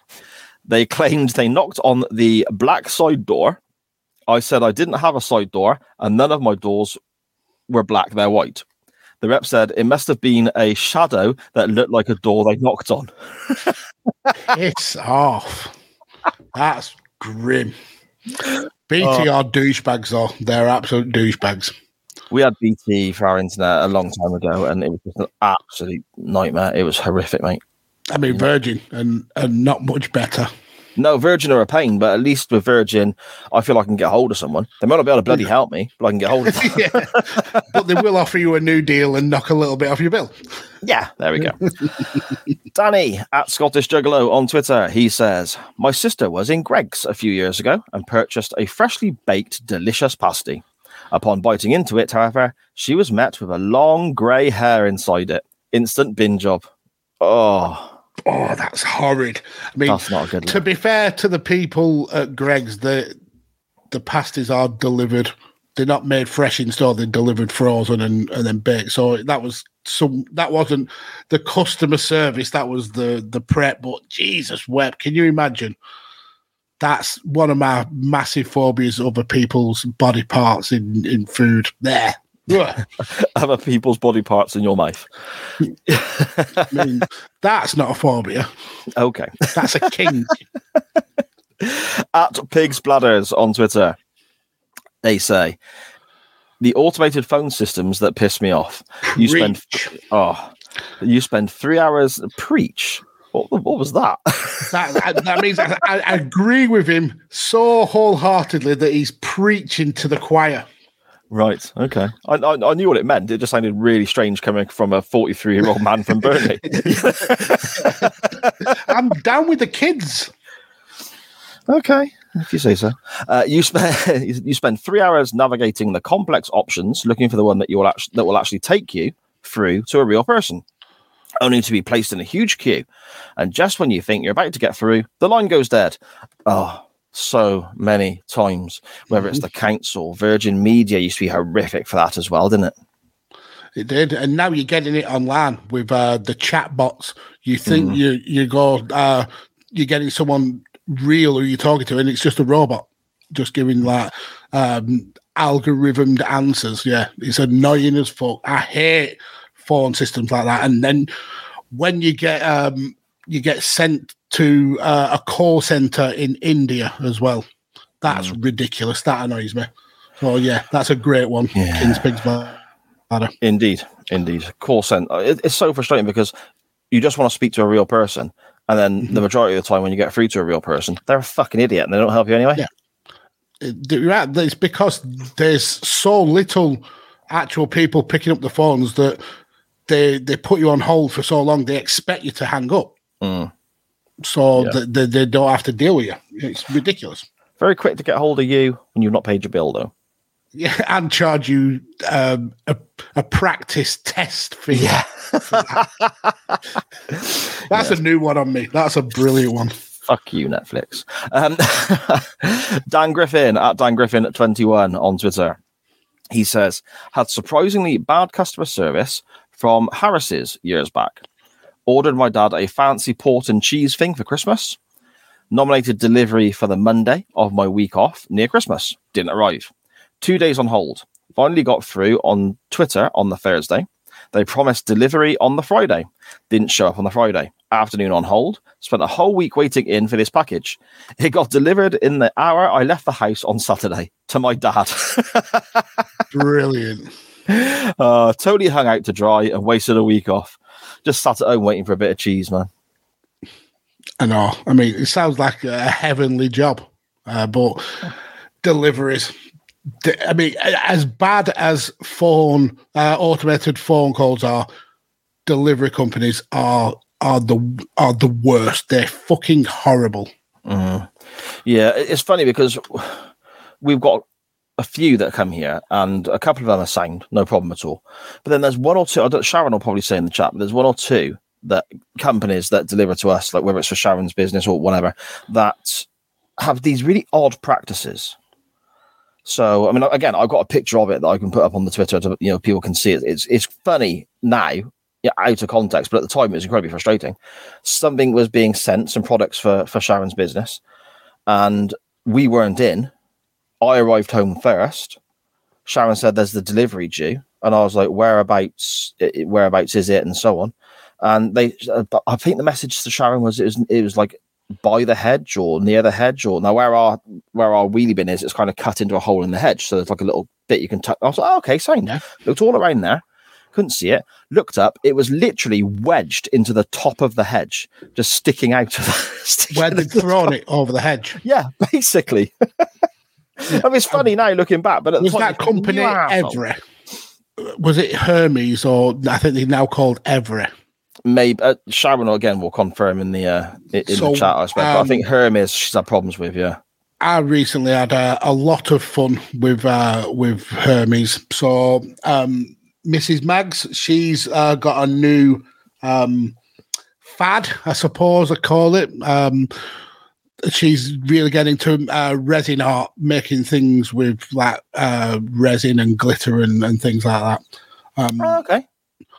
They claimed they knocked on the black side door. I said I didn't have a side door and none of my doors were black, they're white. The rep said it must have been a shadow that looked like a door they knocked on. It's off. That's grim. Uh, BT Oh. are douchebags, though. They're absolute douchebags. We had BT for our internet a long time ago, and it was just an absolute nightmare. It was horrific, mate. I mean, Virgin and and not much better. No, Virgin are a pain, but at least with Virgin, I feel I can get hold of someone. They might not be able to bloody help me, but I can get hold of them. yeah, but they will offer you a new deal and knock a little bit off your bill. Yeah, there we go. Danny at Scottish Juggalo on Twitter. He says, My sister was in Greggs a few years ago and purchased a freshly baked, delicious pasty. Upon biting into it, however, she was met with a long grey hair inside it. Instant bin job. Oh, Oh, that's horrid. I mean, that's not a good to look. be fair to the people at Greggs, the the pasties are delivered. They're not made fresh in store. They're delivered frozen and, and then baked. So that was some. That wasn't the customer service. That was the the prep. But Jesus, web! Can you imagine? That's one of my massive phobias. Other people's body parts in in food. There. Other people's body parts in your mouth. I mean, that's not a phobia. Okay. That's a kink. at Pigs Bladders on Twitter. They say the automated phone systems that piss me off. You spend oh, you spend three hours preach. What, what was that? That, that, means I, I agree with him so wholeheartedly that he's preaching to the choir. right. Okay. I, I, I knew what it meant. It just sounded really strange coming from a 43 year old man from Burnley. I'm down with the kids. Okay, if you say so. Uh, you spend you spend three hours navigating the complex options, looking for the one that you will actually that will actually take you through to a real person, only to be placed in a huge queue. And just when you think you're about to get through, the line goes dead. Oh, so many times. Whether it's the council, Virgin Media used to be horrific for that as well, didn't it? It did, and now you're getting it online with uh, the chat bots. You think you you go, uh, you're getting someone real who you're talking to, and it's just a robot, just giving like um, algorithmed answers. Yeah, it's annoying as fuck. I hate phone systems like that. And then when you get um, you get sent to uh, a call center in India as well, that's ridiculous. That annoys me. So yeah, that's a great one. Yeah. King's Pigs Bar- Ladder. Indeed, indeed. Call center. It, it's so frustrating because you just want to speak to a real person, and then the majority of the time when you get through to a real person, they're a fucking idiot and they don't help you anyway. Yeah. It- you're right. It's because there's so little actual people picking up the phones that they they put you on hold for so long. They expect you to hang up. Mm. so Yeah. they, they don't have to deal with you. It's ridiculous. Very quick to get hold of you when you've not paid your bill, though. Yeah, and charge you um, a, a practice test fee. Yeah. That's a new one on me. That's a brilliant one. Fuck you, Netflix. Um, Dan Griffin at Dan Griffin at 21 on Twitter. He says, had surprisingly bad customer service from Harris's years back. Ordered my dad a fancy port and cheese thing for Christmas. Nominated delivery for the Monday of my week off near Christmas. Didn't arrive. Two days on hold. Finally got through on Twitter on the Thursday. They promised delivery on the Friday. Didn't show up on the Friday. Afternoon on hold. Spent a whole week waiting in for this package. It got delivered in the hour I left the house on Saturday to my dad. Brilliant. uh, totally hung out to dry and wasted a week off. Just sat at home waiting for a bit of cheese, man. I know. I mean, it sounds like a heavenly job, uh, but deliveries. I mean, as bad as phone uh, automated phone calls are, delivery companies are are the are the worst. They're fucking horrible. Yeah, it's funny because we've got a few that come here, and a couple of them are signed, no problem at all. But then there's one or two. I don't, Sharon will probably say in the chat, but there's one or two that companies that deliver to us, like whether it's for Sharon's business or whatever, that have these really odd practices. So, I mean, again, I've got a picture of it that I can put up on the Twitter, to, you know, people can see it. It's it's funny now, out of context, but at the time it was incredibly frustrating. Something was being sent, some products for for Sharon's business, and we weren't in. I arrived home first. Sharon said, "There's the delivery due," and I was like, "Whereabouts? Whereabouts is it?" and so on. And they, uh, I think the message to Sharon was it was it was like by the hedge or near the hedge or now where our where our wheelie bin is, it's kind of cut into a hole in the hedge, so there's like a little bit you can tuck. I was like, oh, "Okay, fine." Yeah. Looked all around there, couldn't see it. Looked up, it was literally wedged into the top of the hedge, just sticking out of the. Where they've the thrown it over the hedge. yeah, basically. I mean, it's funny now looking back, but at the Was time, that company. Evri? Was it Hermes or I think they're now called Evri? Maybe uh, Sharon again will confirm in the uh, in So, the chat. I expect. but I um, think Hermes she's had problems with. Yeah, I recently had a, a lot of fun with uh, with Hermes. So um, Mrs. Mags, she's uh, got a new um, fad, I suppose I call it. Um, she's really getting to uh, resin art, making things with like uh, resin and glitter and, and things like that. Um, Oh, okay.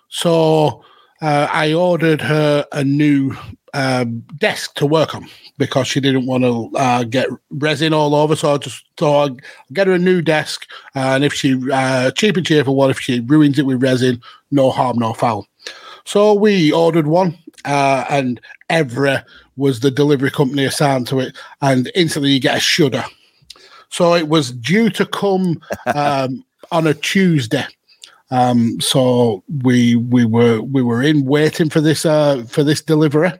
so uh, I ordered her a new um, desk to work on because she didn't want to uh, get resin all over. So I just thought I'd get her a new desk, and if she uh, cheap and cheerful one, if she ruins it with resin, no harm, no foul. So we ordered one, uh, and Evri was the delivery company assigned to it, and instantly you get a shudder. So it was due to come um, on a Tuesday. Um, so we we were we were in waiting for this uh, for this delivery,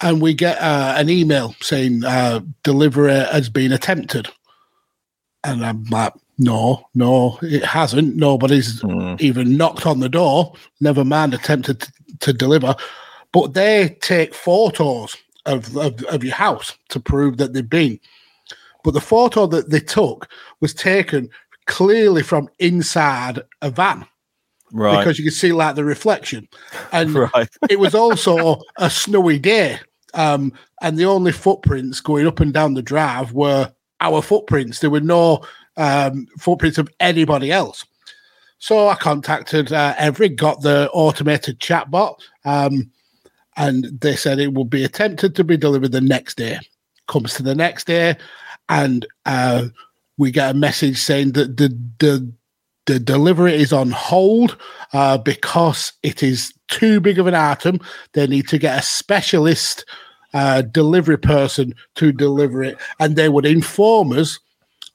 and we get uh, an email saying uh, delivery has been attempted, and I'm like, no, no, it hasn't. Nobody's Mm. even knocked on the door. Never mind attempted to, to deliver, but they take photos of, of of your house to prove that they've been. But the photo that they took was taken clearly from inside a van Right. because you could see like the reflection. And right. it was also a snowy day. Um, and the only footprints going up and down the drive were our footprints. There were no um, footprints of anybody else. So I contacted uh, Evri, got the automated chatbot, um, and they said it will be attempted to be delivered the next day. Comes to the next day, and uh, we get a message saying that the the the delivery is on hold uh, because it is too big of an item. They need to get a specialist uh, delivery person to deliver it, and they would inform us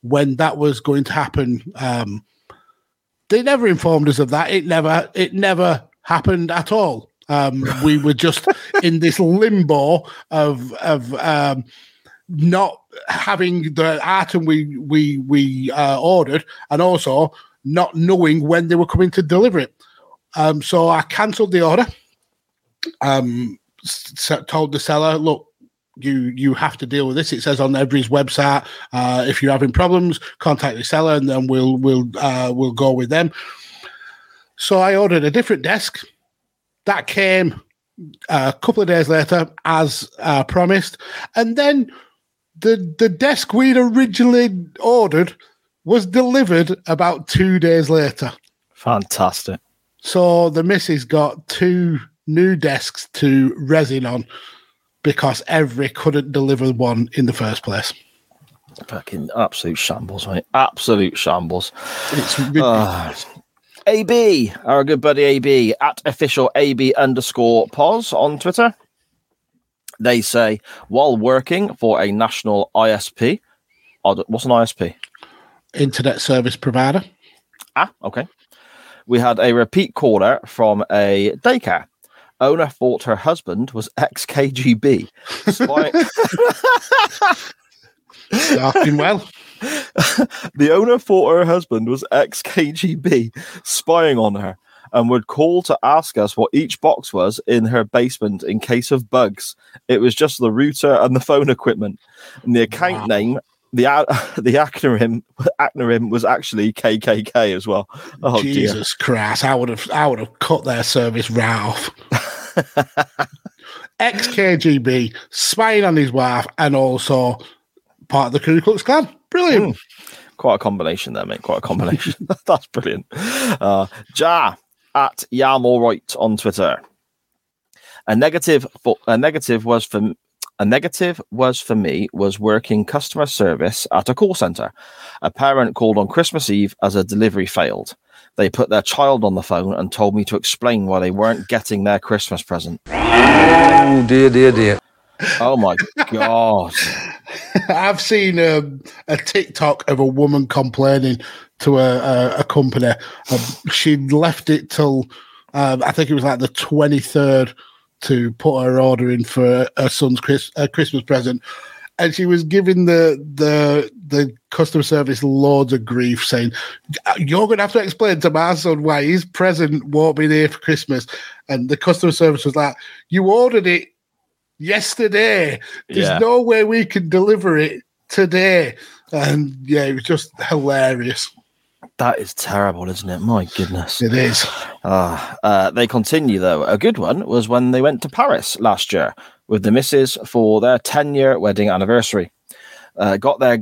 when that was going to happen. Um, they never informed us of that. It never, it never happened at all. Um, we were just in this limbo of of um, not having the item we we we uh, ordered, and also not knowing when they were coming to deliver it. Um, so I cancelled the order. Um, s- told the seller, look, you you have to deal with this. It says on Evri's website, uh, if you're having problems, contact the seller, and then we'll we'll uh, we'll go with them. So I ordered a different desk. That came a couple of days later, as uh, promised, and then the the desk we'd originally ordered was delivered about two days later. Fantastic. So the missus got two new desks to resin on because Evri couldn't deliver one in the first place. Fucking absolute shambles, mate. Absolute shambles. It's Ah. ridiculous. AB, our good buddy AB at official AB underscore pos on Twitter. They say while working for a national ISP, what's an ISP? Internet service provider. Ah, okay. We had a repeat caller from a daycare. Owner thought her husband was ex KGB. Spying- Starting well. The owner thought her husband was ex KGB spying on her and would call to ask us what each box was in her basement in case of bugs. It was just the router and the phone equipment. And the account Wow. name, the the acronym acronym was actually KKK as well. Oh dear. Jesus Christ. I would have I would have cut their service Ralph. off. Ex KGB, spying on his wife, and also part of the Ku Klux Klan. Brilliant. Quite a combination there, mate. Quite a combination. That's brilliant. Uh, ja at Yamallright on Twitter. A negative for a negative was for a negative was for me was working customer service at a call center. A parent called on Christmas Eve as a delivery failed. They put their child on the phone and told me to explain why they weren't getting their Christmas present. Oh dear, dear, dear. Oh my god. I've seen um, a TikTok of a woman complaining to a, a, a company. Um, she'd left it till um, I think it was like the twenty third to put her order in for her son's Chris, Christmas present, and she was giving the the the customer service loads of grief, saying, "You're going to have to explain to my son why his present won't be there for Christmas." And the customer service was like, "You ordered it." Yesterday, there's Yeah. no way we can deliver it today. And yeah, it was just hilarious. That is terrible, isn't it? My goodness. It is. Ah, uh, they continue though. A good one was when they went to Paris last year with the missus for their 10 year wedding anniversary. Uh, got their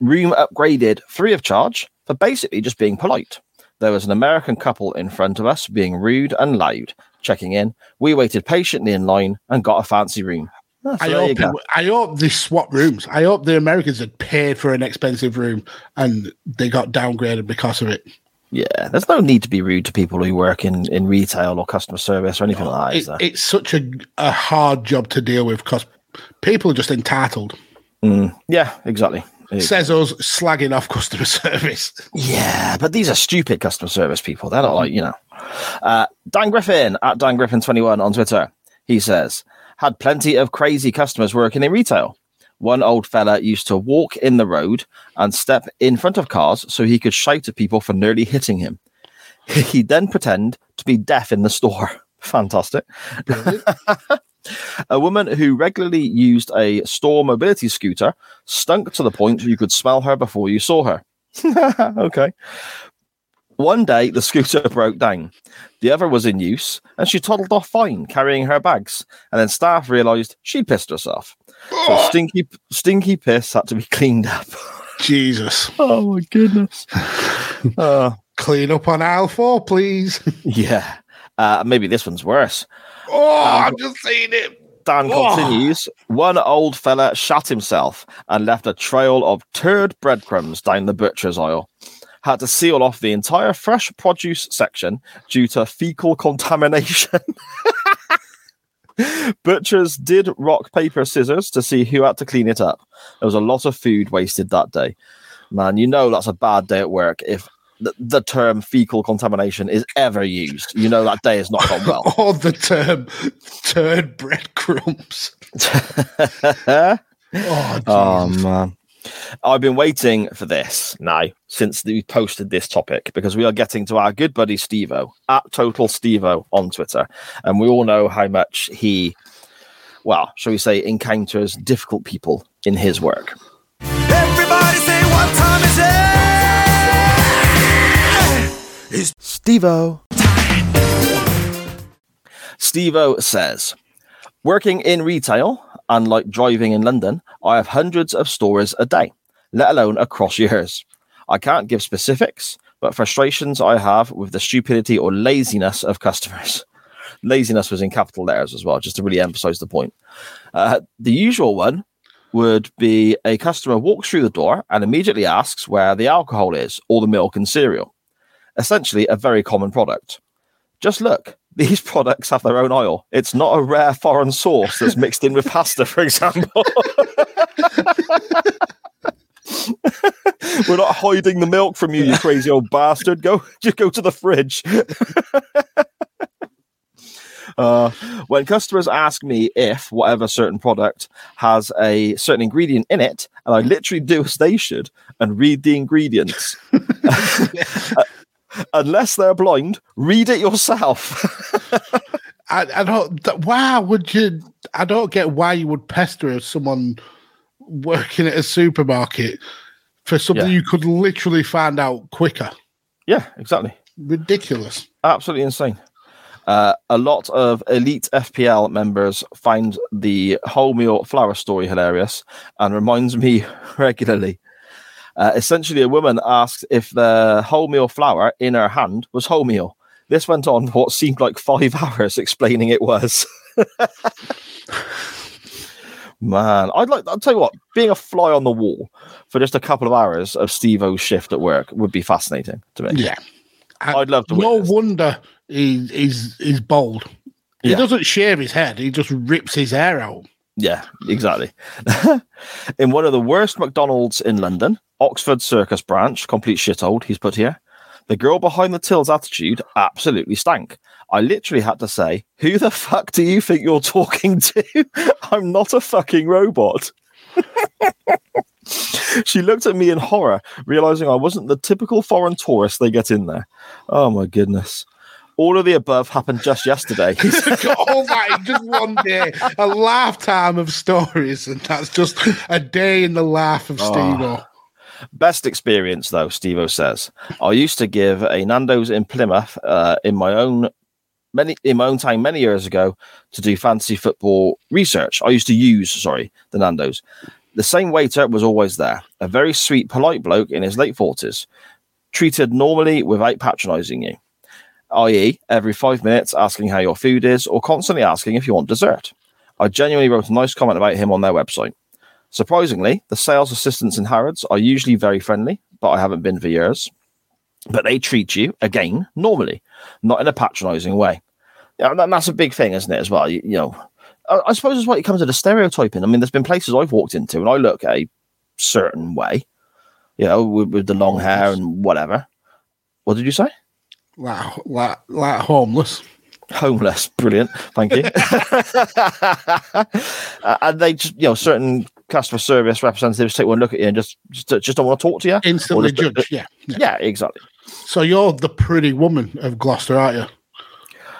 room upgraded free of charge for basically just being polite. There was an American couple in front of us being rude and loud. Checking in, we waited patiently in line and got a fancy room. Ah, so I hope, it, I hope they swap rooms. I hope the Americans had paid for an expensive room and they got downgraded because of it. Yeah, there's no need to be rude to people who work in, in retail or customer service or anything like that. It- it's such a, a hard job to deal with because people are just entitled. Mm, yeah, exactly. Says us slagging off customer service. Yeah, but these are stupid customer service people. They're not like, you know. Uh, Dan Griffin at Dan Griffin21 on Twitter. He says, had plenty of crazy customers working in retail. One old fella used to walk in the road and step in front of cars so he could shout at people for nearly hitting him. He'd then pretend to be deaf in the store. Fantastic. A woman who regularly used a store mobility scooter stunk to the point you could smell her before you saw her. okay. One day, the scooter broke down. The other was in use, and she toddled off fine, carrying her bags. And then staff realised she'd pissed herself. So stinky, stinky piss had to be cleaned up. Jesus. oh my goodness. Uh, Clean up on aisle four, please. yeah. Uh, maybe this one's worse. Oh, I've just seen it. Dan Oh. continues. One old fella shot himself and left a trail of turd breadcrumbs down the butcher's aisle. Had to seal off the entire fresh produce section due to fecal contamination. Butchers did rock, paper, scissors to see who had to clean it up. There was a lot of food wasted that day. Man, you know that's a bad day at work if the, the term fecal contamination is ever used. You know that day has not gone well. Or the term turd breadcrumbs. Oh, um, Oh uh, man. I've been waiting for this now since we posted this topic because we are getting to our good buddy Stevo at Total Stevo on Twitter. And we all know how much he well, shall we say, encounters difficult people in his work. Everybody say what time is it? Stevo. Stevo says, working in retail and like driving in London, I have hundreds of stories a day, let alone across years. I can't give specifics, but frustrations I have with the stupidity or laziness of customers. Laziness was in capital letters as well, just to really emphasize the point. Uh, the usual one would be a customer walks through the door and immediately asks where the alcohol is or the milk and cereal essentially a very common product. Just look, these products have their own oil. It's not a rare foreign sauce that's mixed in with pasta, for example. We're not hiding the milk from you, you crazy old bastard. Go, just go to the fridge. Uh, when customers ask me if whatever certain product has a certain ingredient in it, and I literally do as they should and read the ingredients, unless they're blind, read it yourself. I, I don't. Why would you? I don't get why you would pester someone working at a supermarket for something Yeah. you could literally find out quicker. yeah, exactly. Ridiculous. Absolutely insane. Uh, a lot of elite FPL members find the wholemeal flour story hilarious and reminds me regularly. Uh, essentially, a woman asked if the wholemeal flour in her hand was wholemeal. This went on for what seemed like five hours explaining it was. Man, I'd like, I'll tell you what, being a fly on the wall for just a couple of hours of Stevo's shift at work would be fascinating to me. Yeah. I'd love to No witness. wonder he, he's he's bold. He Yeah. doesn't shave his head. He just rips his hair out. Yeah, exactly. in one of the worst McDonald's in London, Oxford Circus branch, complete shithole, he's put here. The girl behind the till's attitude absolutely stank. I literally had to say, Who the fuck do you think you're talking to? I'm not a fucking robot. she looked at me in horror, realizing I wasn't the typical foreign tourist they get in there. Oh my goodness. All of the above happened just yesterday. All that in just one day, a lifetime of stories, and that's just a day in the life of Steve. Best experience though, Stevo says. I used to give a Nando's in Plymouth uh, in my own many in my own time many years ago to do fantasy football research. I used to use, sorry, the Nando's. The same waiter was always there, a very sweet, polite bloke in his late forties, treated normally without patronising you, i.e., every five minutes asking how your food is or constantly asking if you want dessert. I genuinely wrote a nice comment about him on their website. Surprisingly, the sales assistants in Harrods are usually very friendly, but I haven't been for years. But they treat you, again, normally, not in a patronizing way. Yeah, and that's a big thing, isn't it, as well? You, you know, I, I suppose it's why it comes to the stereotyping. I mean, there's been places I've walked into and I look a certain way, you know, with, with the long hair and whatever. What did you say? Like, like, like homeless. homeless. Brilliant. Thank you. Uh, and they just, you know, certain customer service representatives take one look at you and just just, just don't want to talk to you. Instantly just- judged. Yeah. yeah. Yeah, exactly. So you're the pretty woman of Gloucester, aren't you?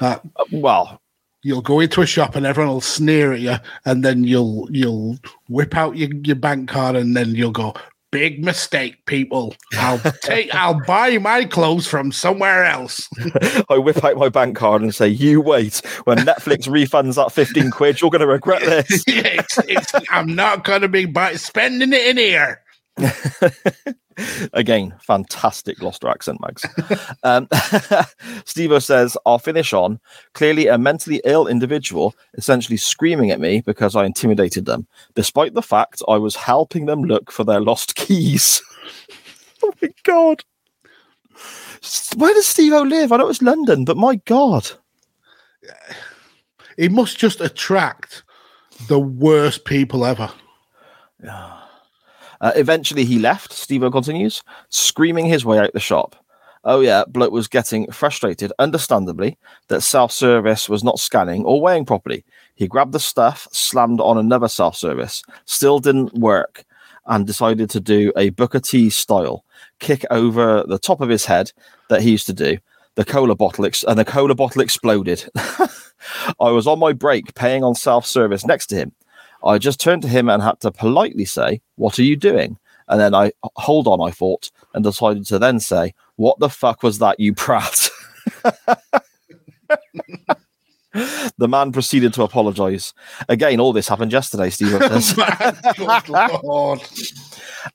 That Uh, well, you'll go into a shop and everyone will sneer at you, and then you'll you'll whip out your, your bank card, and then you'll go, "Big mistake, people. I'll take, I'll buy my clothes from somewhere else." I whip out my bank card and say, "You wait. When Netflix refunds that fifteen quid, you're going to regret this." it's, it's, I'm not going to be spending it in here. Again, fantastic Gloucester accent, Mags. um, Stevo says, I'll finish on clearly a mentally ill individual essentially screaming at me because I intimidated them, despite the fact I was helping them look for their lost keys. oh my God. Where does Stevo live? I know it's London, but my God. He must just attract the worst people ever. Uh, eventually, he left. Stevo continues, screaming his way out the shop. Oh, yeah, bloke was getting frustrated, understandably, that self service was not scanning or weighing properly. He grabbed the stuff, slammed on another self service, still didn't work, and decided to do a Booker T style kick over the top of his head that he used to do. The cola bottle ex- and the cola bottle exploded. I was on my break paying on self service next to him. I just turned to him and had to politely say, What are you doing? And then I, hold on, I thought, and decided to then say, What the fuck was that, you prat? the man proceeded to apologize. Again, all this happened yesterday, Steve. says. Oh,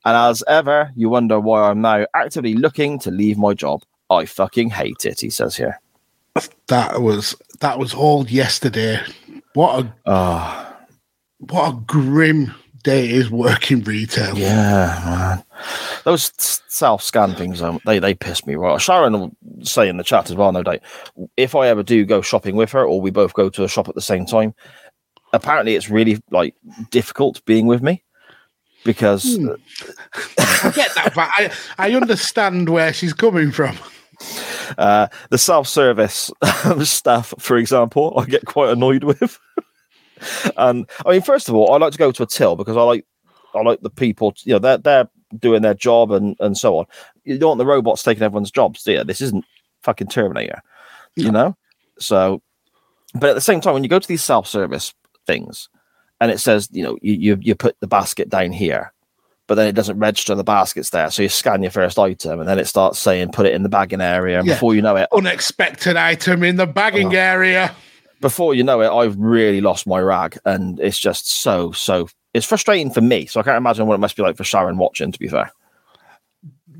and as ever, you wonder why I'm now actively looking to leave my job. I fucking hate it, he says here. That was that was all yesterday. What a Oh, what a grim day it is working retail. yeah, man. Those self scan things, um, they, they piss me right. Sharon will say in the chat as well, no doubt. If I ever do go shopping with her or we both go to a shop at the same time, apparently it's really like difficult being with me because Hmm. I get that, but I, I understand where she's coming from. Uh, the self-service stuff, for example, I get quite annoyed with. and I mean, first of all, I like to go to a till because I like I like the people. You know, they're they're doing their job and and so on. You don't want the robots taking everyone's jobs, do you? This isn't fucking Terminator, you know. So, but at the same time, when you go to these self-service things, and it says, you know, you you, you put the basket down here. But then it doesn't register the baskets there. So you scan your first item and then it starts saying put it in the bagging area. And Yeah. before you know it, Unexpected item in the bagging oh. area. Before you know it, I've really lost my rag, and it's just so so. It's frustrating for me, so I can't imagine what it must be like for Sharon watching. To be fair,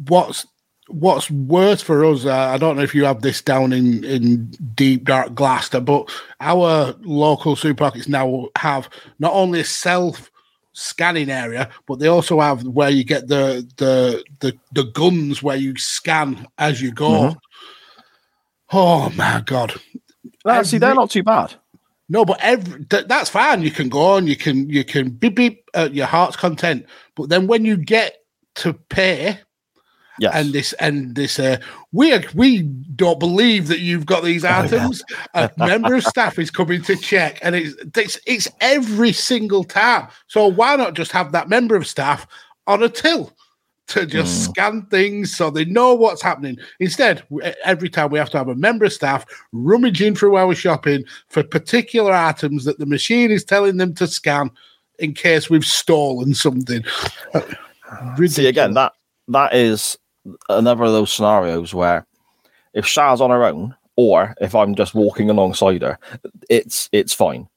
What's what's worse for us? Uh, I don't know if you have this down in in deep dark Gloucester, but our local supermarkets now have not only a self scanning area, but they also have where you get the the the, the guns where you scan as you go. Mhm. Oh my god! No, see, they're not too bad. No, but every th- that's fine. You can go on. You can you can beep beep at your heart's content. But then when you get to pay, Yes, and this and this uh, we we don't believe that you've got these items. A member of staff is coming to check, and it's, it's it's every single time. So why not just have that member of staff on a till to just mm. scan things so they know what's happening? Instead, every time we have to have a member of staff rummaging through our shopping for particular items that the machine is telling them to scan in case we've stolen something. Uh, see again that that is another of those scenarios where if Shah's on her own, or if I'm just walking alongside her, it's it's fine.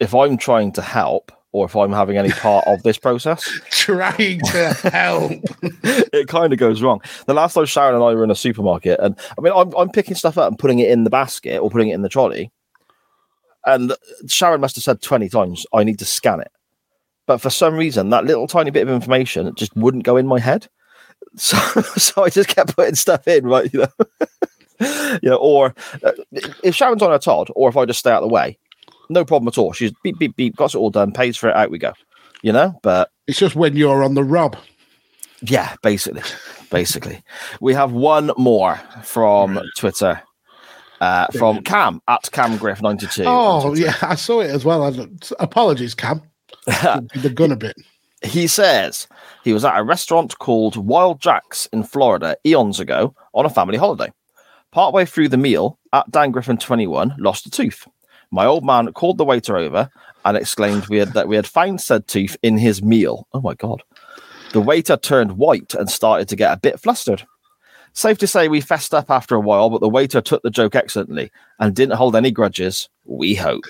If I'm trying to help, or if I'm having any part of this process, trying to help. it kind of goes wrong. The last time Sharon and I were in a supermarket, and I mean, I'm, I'm picking stuff up and putting it in the basket or putting it in the trolley. And Sharon must have said 20 times, I need to scan it. But for some reason, that little tiny bit of information just wouldn't go in my head. So, so I just kept putting stuff in, right? You know, you know or uh, if Sharon's on her Todd, or if I just stay out of the way, no problem at all. She's beep, beep, beep, got it all done, pays for it, out we go. You know, but It's just when you're on the rub. yeah, basically, basically, we have one more from Twitter, uh, from Cam at Cam Griff ninety two. Oh, yeah, I saw it as well. I apologies, Cam. The gun a bit. He says he was at a restaurant called Wild Jack's in Florida eons ago on a family holiday. Partway through the meal, at Dan Griffin 21 lost a tooth. My old man called the waiter over and exclaimed we had, that we had found said tooth in his meal. Oh my God. The waiter turned white and started to get a bit flustered. Safe to say we fessed up after a while, but the waiter took the joke excellently and didn't hold any grudges. We hope.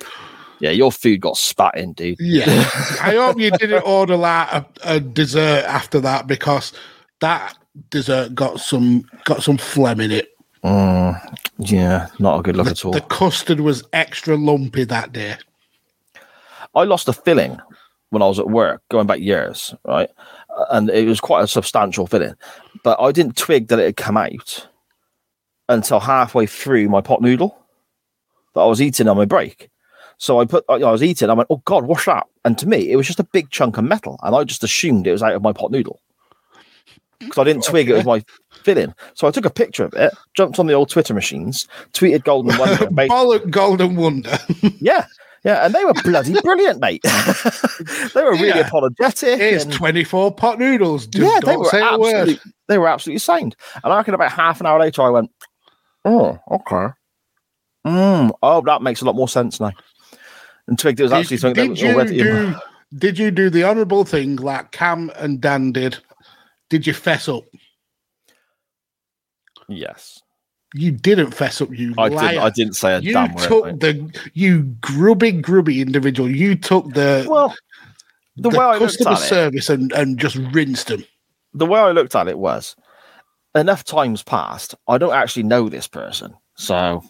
Yeah, your food got spat in, dude. Yeah. I hope you didn't order like a, a dessert after that because that dessert got some got some phlegm in it. Mm, yeah, not a good look at all. The custard was extra lumpy that day. I lost a filling when I was at work, going back years, right? And it was quite a substantial filling, but I didn't twig that it had come out until halfway through my pot noodle that I was eating on my break. So I put, I I was eating, I went, oh God, what's that? And to me, it was just a big chunk of metal. And I just assumed it was out of my pot noodle because I didn't twig it was my filling. So I took a picture of it, jumped on the old Twitter machines, tweeted Golden Wonder. made- Bollock Golden Wonder. yeah. Yeah, and they were bloody brilliant, mate. they were really Yeah. apologetic. Here's and- 24 pot noodles. Just yeah, they don't were say a word. absolutely, they were absolutely sound. And I reckon about half an hour later, I went, Oh, okay. Mm, oh, that makes a lot more sense now. And Twig, there was actually Did, something did that you already. do? Did you do the honourable thing like Cam and Dan did? Did you fess up? Yes, You didn't fess up. You I liar. didn't. I didn't say a You damn word. You took the you grubby grubby individual. You took the Well, the, way I looked customer at it, service and, and just rinsed them. the way I looked at it was enough times passed. I don't actually know this person, so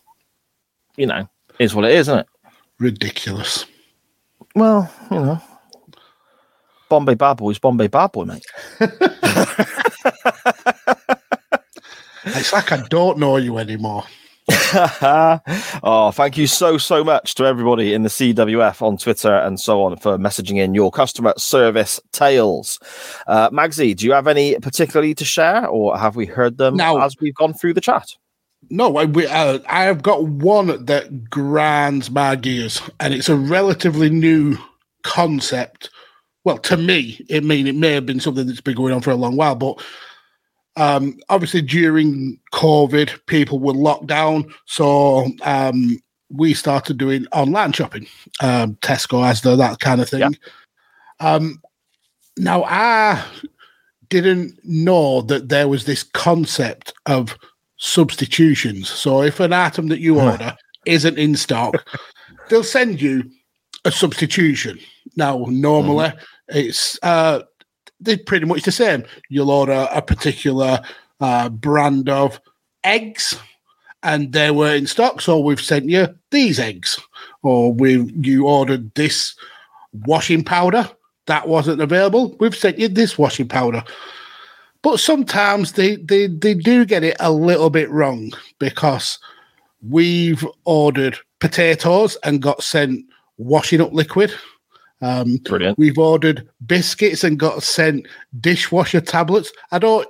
you know, is what it is, isn't it? Ridiculous. Well, you know, Bombay Bad Boy's Bombay Bad Boy, mate. It's like I don't know you anymore. oh, thank you so, so much to everybody in the CWF on Twitter and so on for messaging in your customer service tales. Uh, Magsy, do you have any particularly to share or have we heard them now, as we've gone through the chat? No, I, we, uh, I have got one that grinds my gears, and it's a relatively new concept. Well, to me, it mean it may have been something that's been going on for a long while, but um, obviously during COVID, people were locked down, so um, we started doing online shopping, um, Tesco, Asda, that kind of thing. Um, now, I didn't know that there was this concept of substitutions. So if an item that you order isn't in stock, they'll send you a substitution. Now, normally it's uh they're pretty much the same. You'll order a particular uh, brand of eggs, and they were in stock, so we've sent you these eggs. Or we you ordered this washing powder that wasn't available. We've sent you this washing powder but sometimes they, they they do get it a little bit wrong because we've ordered potatoes and got sent washing up liquid. Um, Brilliant. we've ordered biscuits and got sent dishwasher tablets. I don't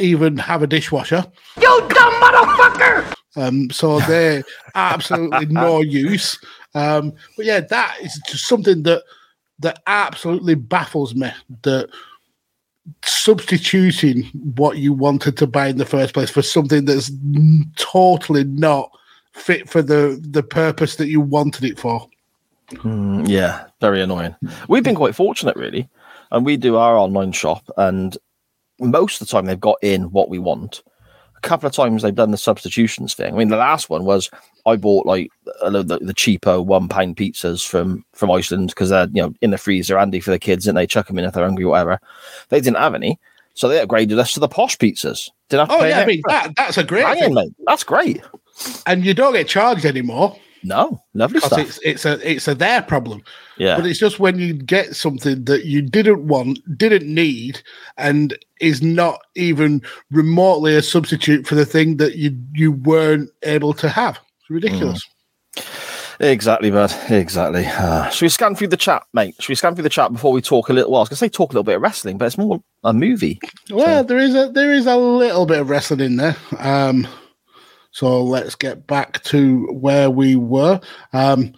even have a dishwasher. You dumb motherfucker! Um, so they're absolutely no use. Um, but yeah, that is just something that that absolutely baffles me. That substituting what you wanted to buy in the first place for something that's totally not fit for the the purpose that you wanted it for. Mm, yeah, very annoying. We've been quite fortunate, really, and we do our online shop, and most of the time they've got in what we want. A couple of times they've done the substitutions thing. I mean, the last one was I bought like a the, the cheaper one pound pizzas from from Iceland because they're you know in the freezer, handy for the kids, and they chuck them in if they're hungry, whatever. They didn't have any, so they upgraded us to the posh pizzas. Didn't have to Oh pay yeah, I mean that, that's a great Hang thing. mate. That's great. and you don't get charged anymore No, lovely stuff. it's it's a it's a their problem. yeah, But it's just when you get something that you didn't want, didn't need, and is not even remotely a substitute for the thing that you you weren't able to have. It's ridiculous. Exactly, bud. Exactly. Uh, should we scan through the chat, mate? Should we scan through the chat before we talk a little? Well, I was going to say talk a little bit of wrestling, but it's more a movie. Well, there is a there is a little bit of wrestling in there. Um, so let's get back to where we were. Um,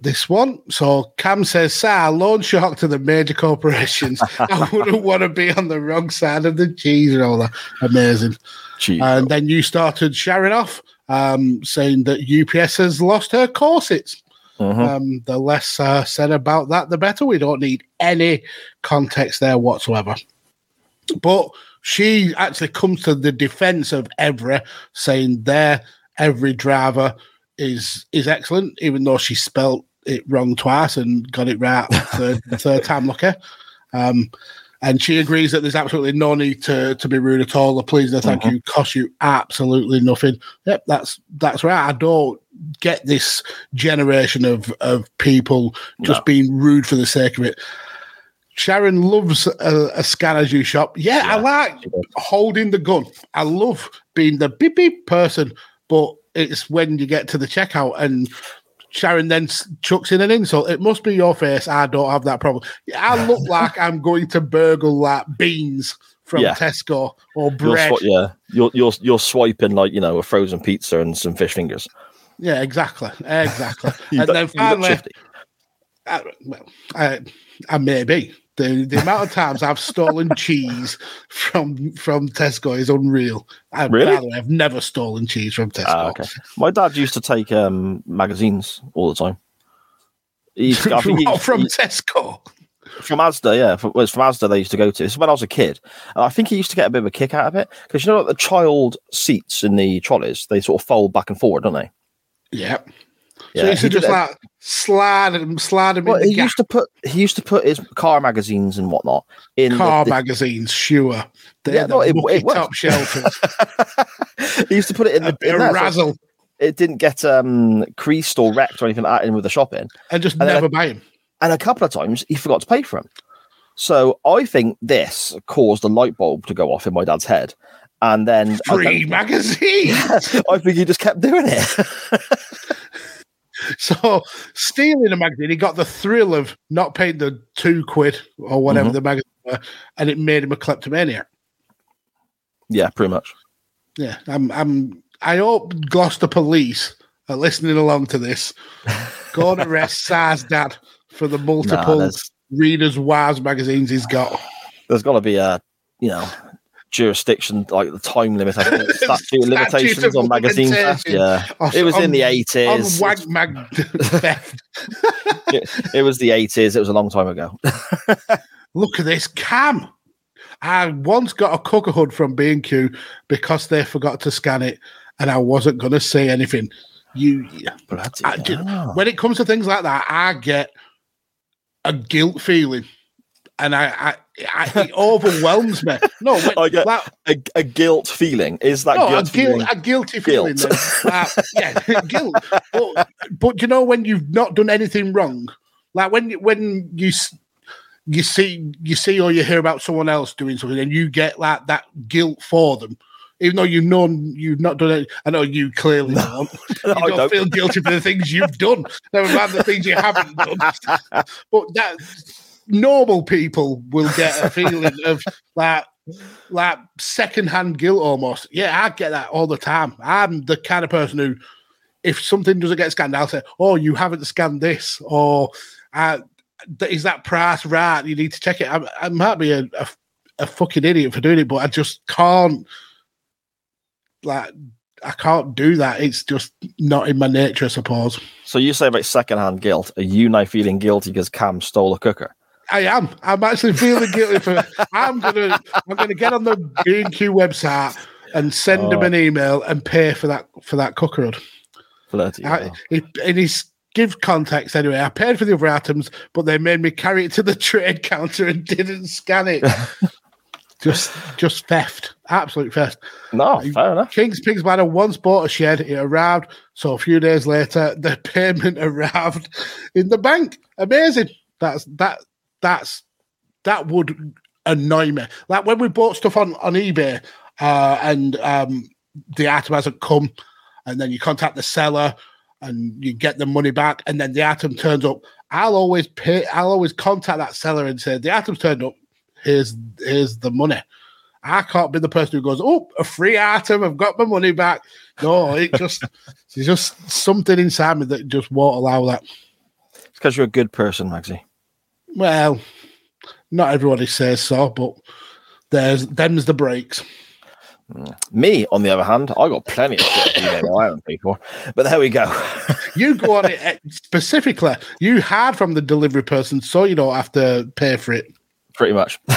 this one. So Cam says, "Sir, loan shark to the major corporations. I wouldn't want to be on the wrong side of the cheese roller. Amazing." Gee, And then you started sharing off, um, saying that UPS has lost her corsets. Mhm. Um, the less uh, said about that, the better. We don't need any context there whatsoever. But she actually comes to the defense of Evri, saying there Evri driver is is excellent, even though she spelt it wrong twice and got it right third, third time lucky. Um, and she agrees that there's absolutely no need to, to be rude at all. The please and thank you cost you absolutely nothing. Yep, that's that's right. I don't get this generation of of people just No. being rude for the sake of it. Sharon loves a, a scanner you shop. Yeah, I like holding the gun. I love being the beep beep person, but it's when you get to the checkout and Sharon then chucks in an insult. It must be your face. I don't have that problem. I look like I'm going to burgle like beans from Yeah. Tesco or You're bread. yeah, you're you're you're swiping like you know a frozen pizza and some fish fingers. Yeah, exactly, exactly. And then finally. I, uh, well, I, I may be, The, the amount of times I've stolen cheese from from Tesco is unreal. I, Really? by the way, I've never stolen cheese from Tesco. Ah, okay. My dad used to take um, magazines all the time. He used to, I think What, from he- Tesco. from Asda, yeah, from, well, it's from Asda they used to go to. This is when I was a kid, and I think he used to get a bit of a kick out of it because you know, like the child seats in the trolleys, they sort of fold back and forward, don't they? Yeah. Yeah, so you used to he did just like slide them, slide them Well, in the he gap. used to put he used to put his car magazines and whatnot in car the, magazines, sure. They're Yeah, no, the it- mucky it top shelfers. he used to put it in a the bit in so razzle it didn't get um creased or wrecked or anything like that in with the shopping. and just I- never buy him. And a couple of times he forgot to pay for him. So I think this caused a light bulb to go off in my dad's head. And then Free magazine. I think he just kept doing it. so stealing a magazine, he got the thrill of not paying the two quid or whatever Mhm. the magazine were, and it made him a kleptomaniac. yeah, pretty much. Yeah, I'm. I'm. I hope Gloucester police are listening along to this. Go and arrest Sar's dad for the multiple there's- Reader's Wise magazines he's got. There's got to be a, you know, jurisdiction like the time limit. I think statute limitations on magazine theft. Yeah, On- it was in the eighties. wag mag theft. It, it was the eighties. It was a long time ago. Look at this cam. I once got a cooker hood from B&Q because they forgot to scan it, and I wasn't going to say anything. You, I do- when it comes to things like that, I get a guilt feeling, and I, I, I it overwhelms me. No, when, I get- like, a, a guilt feeling is that no, guilt guilt, a guilty feeling. Guilt. Uh, yeah, guilt. But, but you know when you've not done anything wrong, like when when you you see you see or you hear about someone else doing something, and you get like that guilt for them. Even though you've known you've not done it, I know you clearly don't. You I don't, don't. feel guilty for the things you've done, never mind the things you haven't done. But that normal people will get a feeling of like like secondhand guilt almost. Yeah, I get that all the time. I'm the kind of person who, if something doesn't get scanned, I'll say, "Oh, you haven't scanned this," or uh, "Is that price right? You need to check it." I, I might be a, a a fucking idiot for doing it, but I just can't. Like, I can't do that. It's just not in my nature, I suppose. So you say about secondhand guilt. Are you now feeling guilty because Cam stole a cooker? I am. I'm actually feeling guilty for. I'm gonna. I'm gonna get on the B and Q website and send him Oh. an email and pay for that for that cooker hood. Bloody I, it, and he's give context anyway. I paid for the other items, but they made me carry it to the trade counter and didn't scan it. just, just theft, absolute theft. No, fair enough. King's Pigs Manor once bought a shed. It arrived. So a few days later, the payment arrived in the bank. Amazing. That's that. That's that would annoy me. Like when we bought stuff on on eBay, uh, and um, the item hasn't come, and then you contact the seller and you get the money back, and then the item turns up. I'll always pay. I'll always contact that seller and say the item's turned up. Here's here's the money. I can't be the person who goes, "Oh, a free item! I've got my money back." No, it just it's just something inside me that just won't allow that. It's because you're a good person, Maxie. Well, not everybody says so, but there's them's the breaks. Me, on the other hand, I got plenty of shit to my own people. But there we go. You go on it eh, specifically. You hide from the delivery person, so you don't have to pay for it. Pretty much.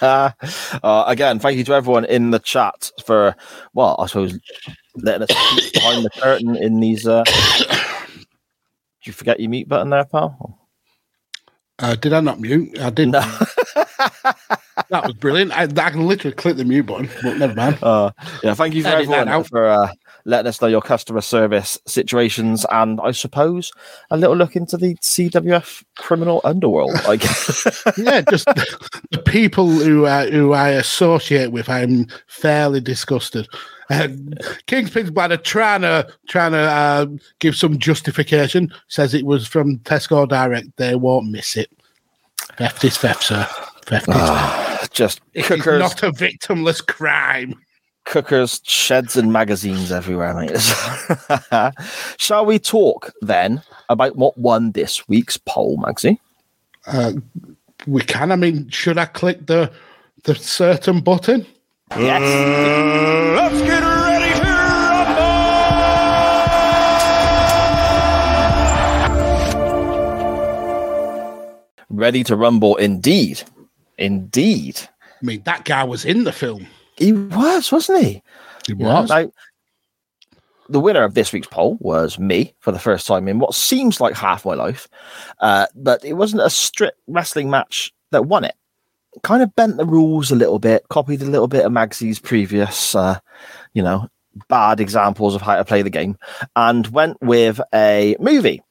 uh, again, thank you to everyone in the chat for, well, I suppose, letting us behind the curtain in these. Uh... Did you forget your mute button there, pal? Uh, did I not mute? I did. No. That was brilliant. I, I can literally click the mute button, but never mind. Uh, yeah, thank you for Edit everyone out. for uh, letting us know your customer service situations and I suppose a little look into the CWF criminal underworld. Like, yeah, just the people who uh, who I associate with, I'm fairly disgusted. Uh, King's Pigs Bladder trying to trying to uh, give some justification. Says it was from Tesco Direct. They won't miss it. Theft is theft, sir. Theft is theft. just It's Ah, cookers, not a victimless crime. cookers, sheds, and magazines everywhere, mate. Shall we talk then about what won this week's poll, Maxie? Uh, we can. I mean, should I click the the certain button? Yes. Let's get ready to rumble! Ready to rumble indeed. Indeed. I mean, that guy was in the film. He was, wasn't he? He You know, Now, the winner of this week's poll was me for the first time in what seems like half my life. Uh, but it wasn't a strict wrestling match that won it. Kind of bent the rules a little bit, copied a little bit of Magsy's previous, uh, you know, bad examples of how to play the game, and went with a movie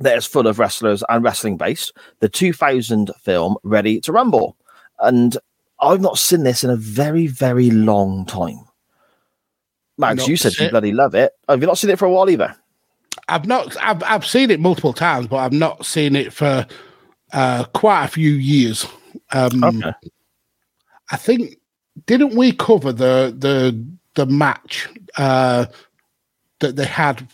that is full of wrestlers and wrestling based, the 2000 film Ready to Rumble. And I've not seen this in a very, very long time. Max, Not you said you bloody love it. Have you not seen it for a while either? I've not. I've I've seen it multiple times, but I've not seen it for uh, quite a few years. Um, Okay. I think didn't we cover the the the match uh, that they had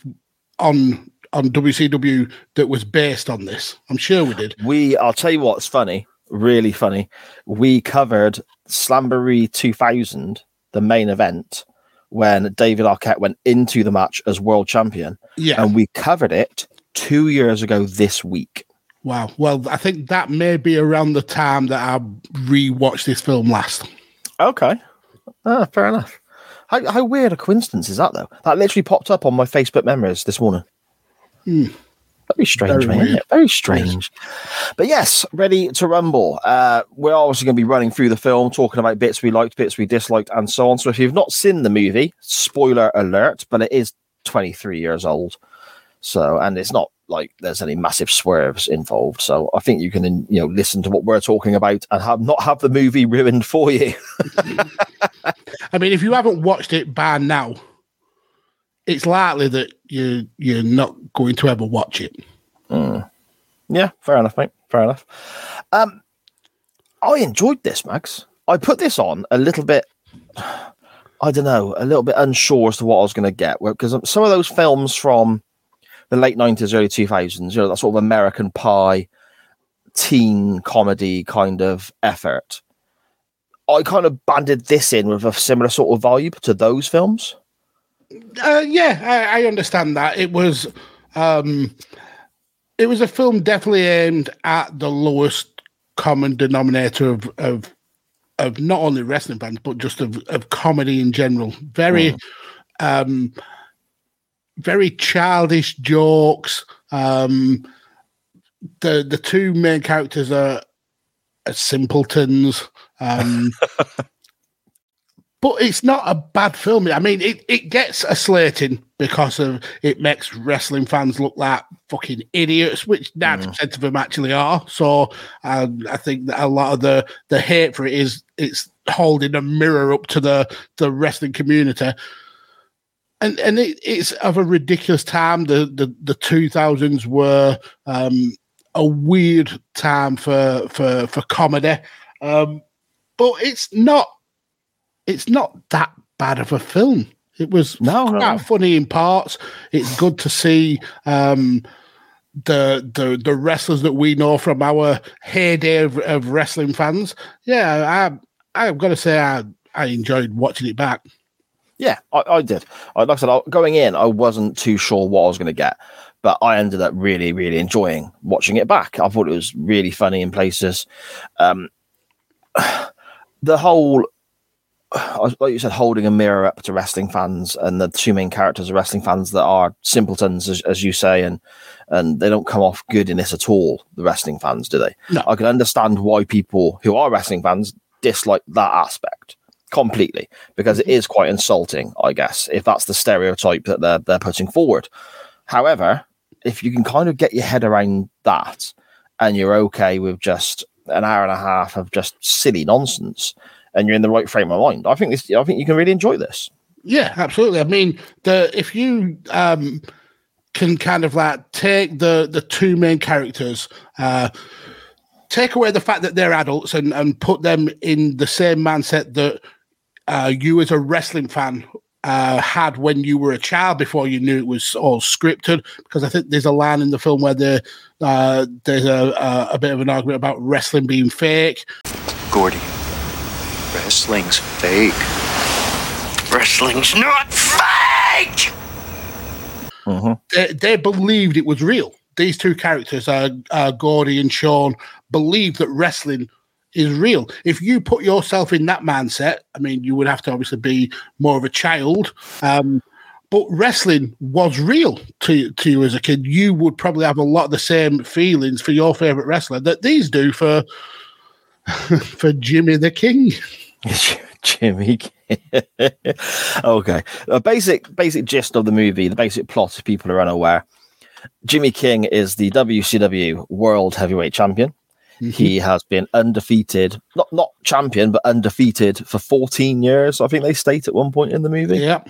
on on WCW that was based on this? I'm sure we did. We, I'll tell you what's funny, really funny. We covered Slamboree 2000, the main event, when David Arquette went into the match as world champion, Yeah. and we covered it two years ago this week. Wow. Well, I think that may be around the time that I rewatched this film last. Okay. Ah, fair enough. How, how weird a coincidence is that, though? That literally popped up on my Facebook memories this morning. Very strange, Very man. isn't weird. it? Very strange. But yes, ready to rumble. Uh, we're obviously going to be running through the film, talking about bits we liked, bits we disliked, and so on. So if you've not seen the movie, spoiler alert, but it is 23 years old. So, and it's not like there's any massive swerves involved. So I think you can, you know, listen to what we're talking about and have not have the movie ruined for you. I mean, if you haven't watched it by now, it's likely that you you're not going to ever watch it. Yeah, fair enough, mate. Fair enough. Um, I enjoyed this, Max. I put this on a little bit. I don't know, a little bit unsure as to what I was going to get because some of those films from the late nineties, early two thousands, you know, that sort of American Pie, teen comedy kind of effort. I kind of banded this in with a similar sort of vibe to those films. Uh, yeah, I, I understand that. It was um, it was a film definitely aimed at the lowest common denominator of of of not only wrestling fans but just of, of comedy in general. Very um very childish jokes. Um the the two main characters are, are simpletons. Um but it's not a bad film. I mean, it, it gets a slating because of it makes wrestling fans look like fucking idiots, which ninety percent of them actually are. So um, I think that a lot of the the hate for it is it's holding a mirror up to the the wrestling community. And and it, it's of a ridiculous time. The the the two thousands were um, a weird time for for for comedy, um, but it's not it's not that bad of a film. It was No, quite no. funny in parts. It's good to see um, the the the wrestlers that we know from our heyday of, of wrestling fans. Yeah, I I've got to say I I enjoyed watching it back. Yeah, I, I did. I, like I said, I, going in, I wasn't too sure what I was going to get, but I ended up really, really enjoying watching it back. I thought it was really funny in places. Um, the whole, like you said, holding a mirror up to wrestling fans, and the two main characters are wrestling fans that are simpletons, as, as you say, and and they don't come off good in this at all. The wrestling fans, do they? No. I can understand why people who are wrestling fans dislike that aspect completely because it is quite insulting, I guess, if that's the stereotype that they're they're putting forward. However, if you can kind of get your head around that and you're okay with just an hour and a half of just silly nonsense and you're in the right frame of mind, I think this I think you can really enjoy this. Yeah, absolutely. I mean, the if you um can kind of like take the the two main characters, uh take away the fact that they're adults and and put them in the same mindset that uh you as a wrestling fan uh, had when you were a child before you knew it was all scripted. Because I think there's a line in the film where the, uh, there's a, a, a bit of an argument about wrestling being fake. Gordy, wrestling's fake. Wrestling's not fake! They, they believed it was real. These two characters, uh, uh, Gordy and Sean, believe that wrestling is real. If you put yourself in that mindset, I mean, you would have to obviously be more of a child. Um, but wrestling was real to to you as a kid. You would probably have a lot of the same feelings for your favorite wrestler that these do for for Jimmy the King. Jimmy. King. Okay. A basic basic gist of the movie, the basic plot, if people are unaware. Jimmy King is the WCW World Heavyweight Champion. He has been undefeated, not not champion, but undefeated for 14 years. I think they state at one point in the movie. Yeah.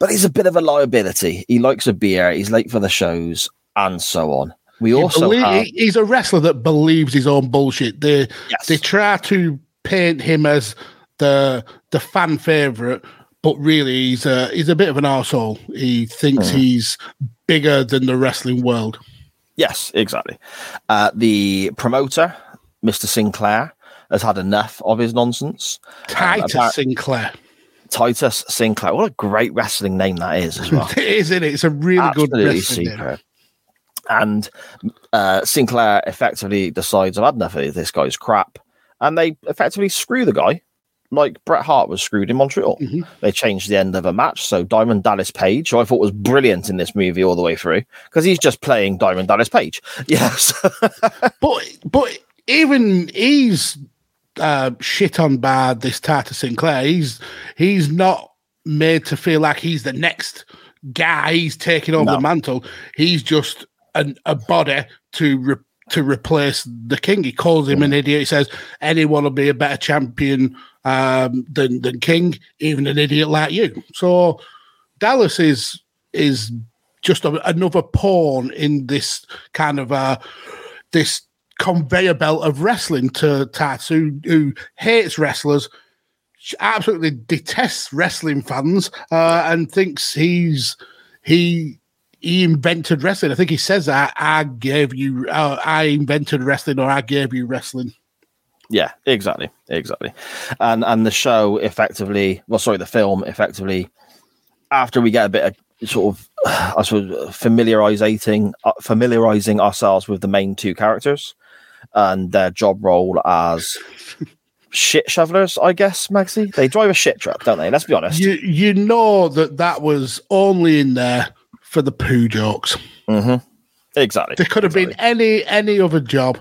But he's a bit of a liability. He likes a beer. He's late for the shows, and so on. We He also belie- have he's a wrestler that believes his own bullshit. They Yes. they try to paint him as the the fan favorite, but really he's a he's a bit of an arsehole. He thinks Hmm. he's bigger than the wrestling world. Yes, exactly. Uh, the promoter, Mr. Sinclair, has had enough of his nonsense. Titus apart- Sinclair. Titus Sinclair, what a great wrestling name that is as well. it is, isn't it? It's a really good Absolutely wrestling name. And uh, Sinclair effectively decides, I've had enough of this guy's crap. And they effectively screw the guy like Bret Hart was screwed in Montreal. Mm-hmm. They changed the end of a match. So Diamond Dallas Page, who I thought was brilliant in this movie all the way through, because he's just playing Diamond Dallas Page. Yes. But but even he's uh, shit on bad. This Titus Sinclair, he's he's not made to feel like he's the next guy. He's taking over No. the mantle. He's just an, a body to re- to replace the king. He calls him an idiot. He says anyone will be a better champion um, than than King, even an idiot like you. So Dallas is is just a, another pawn in this kind of uh, this conveyor belt of wrestling to Tats, who, who hates wrestlers, absolutely detests wrestling fans, uh, and thinks he's he he invented wrestling. I think he says that I gave you, uh, I invented wrestling, or I gave you wrestling. Yeah, exactly, exactly. And and the show effectively, well, sorry, the film effectively, after we get a bit of sort of, I suppose, familiarizing uh, familiarizing ourselves with the main two characters and their job role as shit shovelers, I guess, Maxie. They drive a shit truck, don't they? Let's be honest. You you know that that was only in there for the poo jokes. exactly. There could have been any any other job,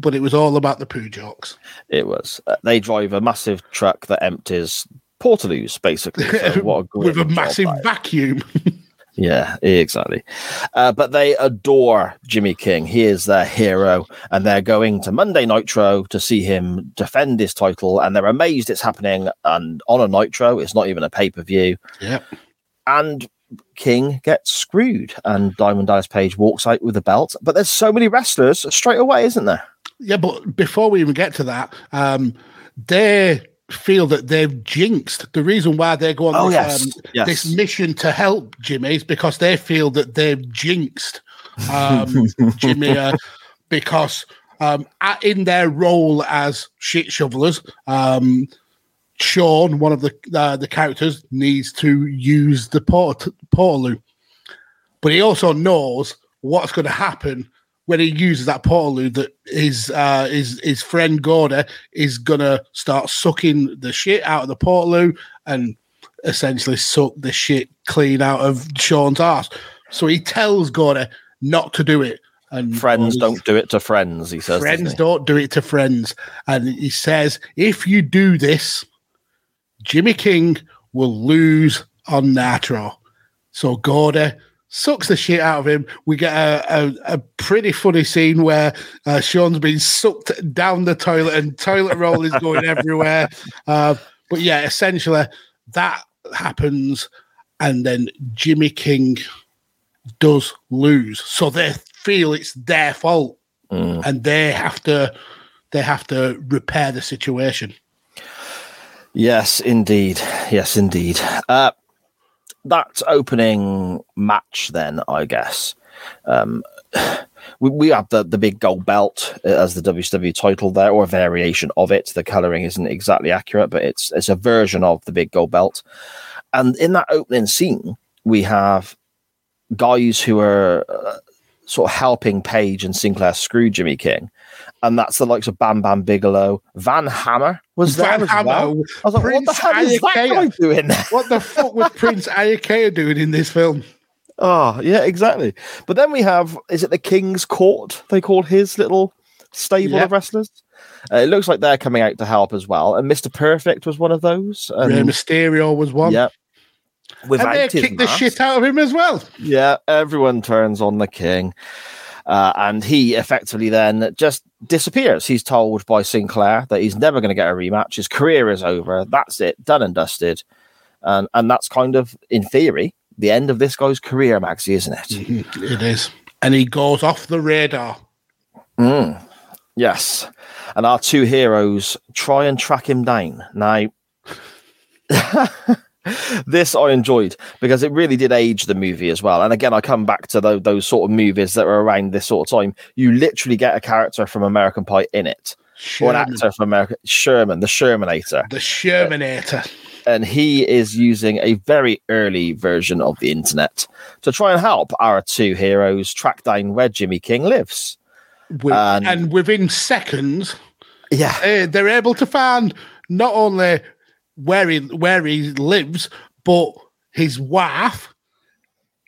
but it was all about the poo jokes. It was. Uh, they drive a massive truck that empties Portaloos, basically. So what a with a massive vacuum. Yeah, exactly. Uh, but they adore Jimmy King. He is their hero, and they're going to Monday Nitro to see him defend his title. And they're amazed it's happening and on a Nitro. It's not even a pay per view. yep. And King gets screwed, and Diamond Dallas Page walks out with the belt. But there's so many wrestlers straight away, isn't there? Yeah, but before we even get to that, um, they feel that they've jinxed. The reason why they go on Oh, this, yes. um, Yes. this mission to help Jimmy is because they feel that they've jinxed um, Jimmy uh, because um, at- in their role as shit shovelers, um, Sean, one of the uh, the characters, needs to use the port- portaloo, but he also knows what's going to happen when he uses that portaloo. That his uh, his his friend Gordy is to start sucking the shit out of the portaloo and essentially suck the shit clean out of Sean's ass. So he tells Gordy not to do it. And Friends don't do it to friends, he says. friends he? don't do it to friends. And he says, if you do this, Jimmy King will lose on Nitro. So Gordy sucks the shit out of him. We get a, a, a pretty funny scene where uh, Sean's been sucked down the toilet and toilet roll is going everywhere. Uh, but yeah, essentially that happens. And then Jimmy King does lose. So they feel it's their fault and they have to they have to repair the situation. Yes, indeed. Yes, indeed. Uh, that opening match, then, I guess. Um, we, we have the, the big gold belt as the WCW title there, or a variation of it. The coloring isn't exactly accurate, but it's it's a version of the big gold belt. And in that opening scene, we have guys who are uh, sort of helping Page and Sinclair screw Jimmy King. And that's the likes of Bam Bam Bigelow. Van Hammer was there Van as Hammer, well. I was like, Prince what the hell is that guy doing? What the fuck was Prince Iaukea doing in this film? Oh, yeah, exactly. But then we have, is it the King's Court? They call his little stable Yeah. of wrestlers. Uh, it looks like they're coming out to help as well. And Mr. Perfect was one of those. And, Rey Mysterio was one. yeah. and they kicked the shit out of him as well. Yeah, everyone turns on the king. Uh, and he effectively then just disappears. He's told by Sinclair that he's never going to get a rematch. His career is over. That's it, done and dusted. And and that's kind of, in theory, the end of this guy's career, Maxie, isn't it? It is. And he goes off the radar. Mm. Yes. And our two heroes try and track him down. Now, this I enjoyed because it really did age the movie as well. And again, I come back to those, those sort of movies that were around this sort of time. You literally get a character from American Pie in it, or an actor from American Sherman, the Shermanator, the Shermanator. and he is using a very early version of the internet to try and help our two heroes track down where Jimmy King lives. Wi- And- and within seconds, Yeah. uh, they're able to find not only where he where he lives, but his wife,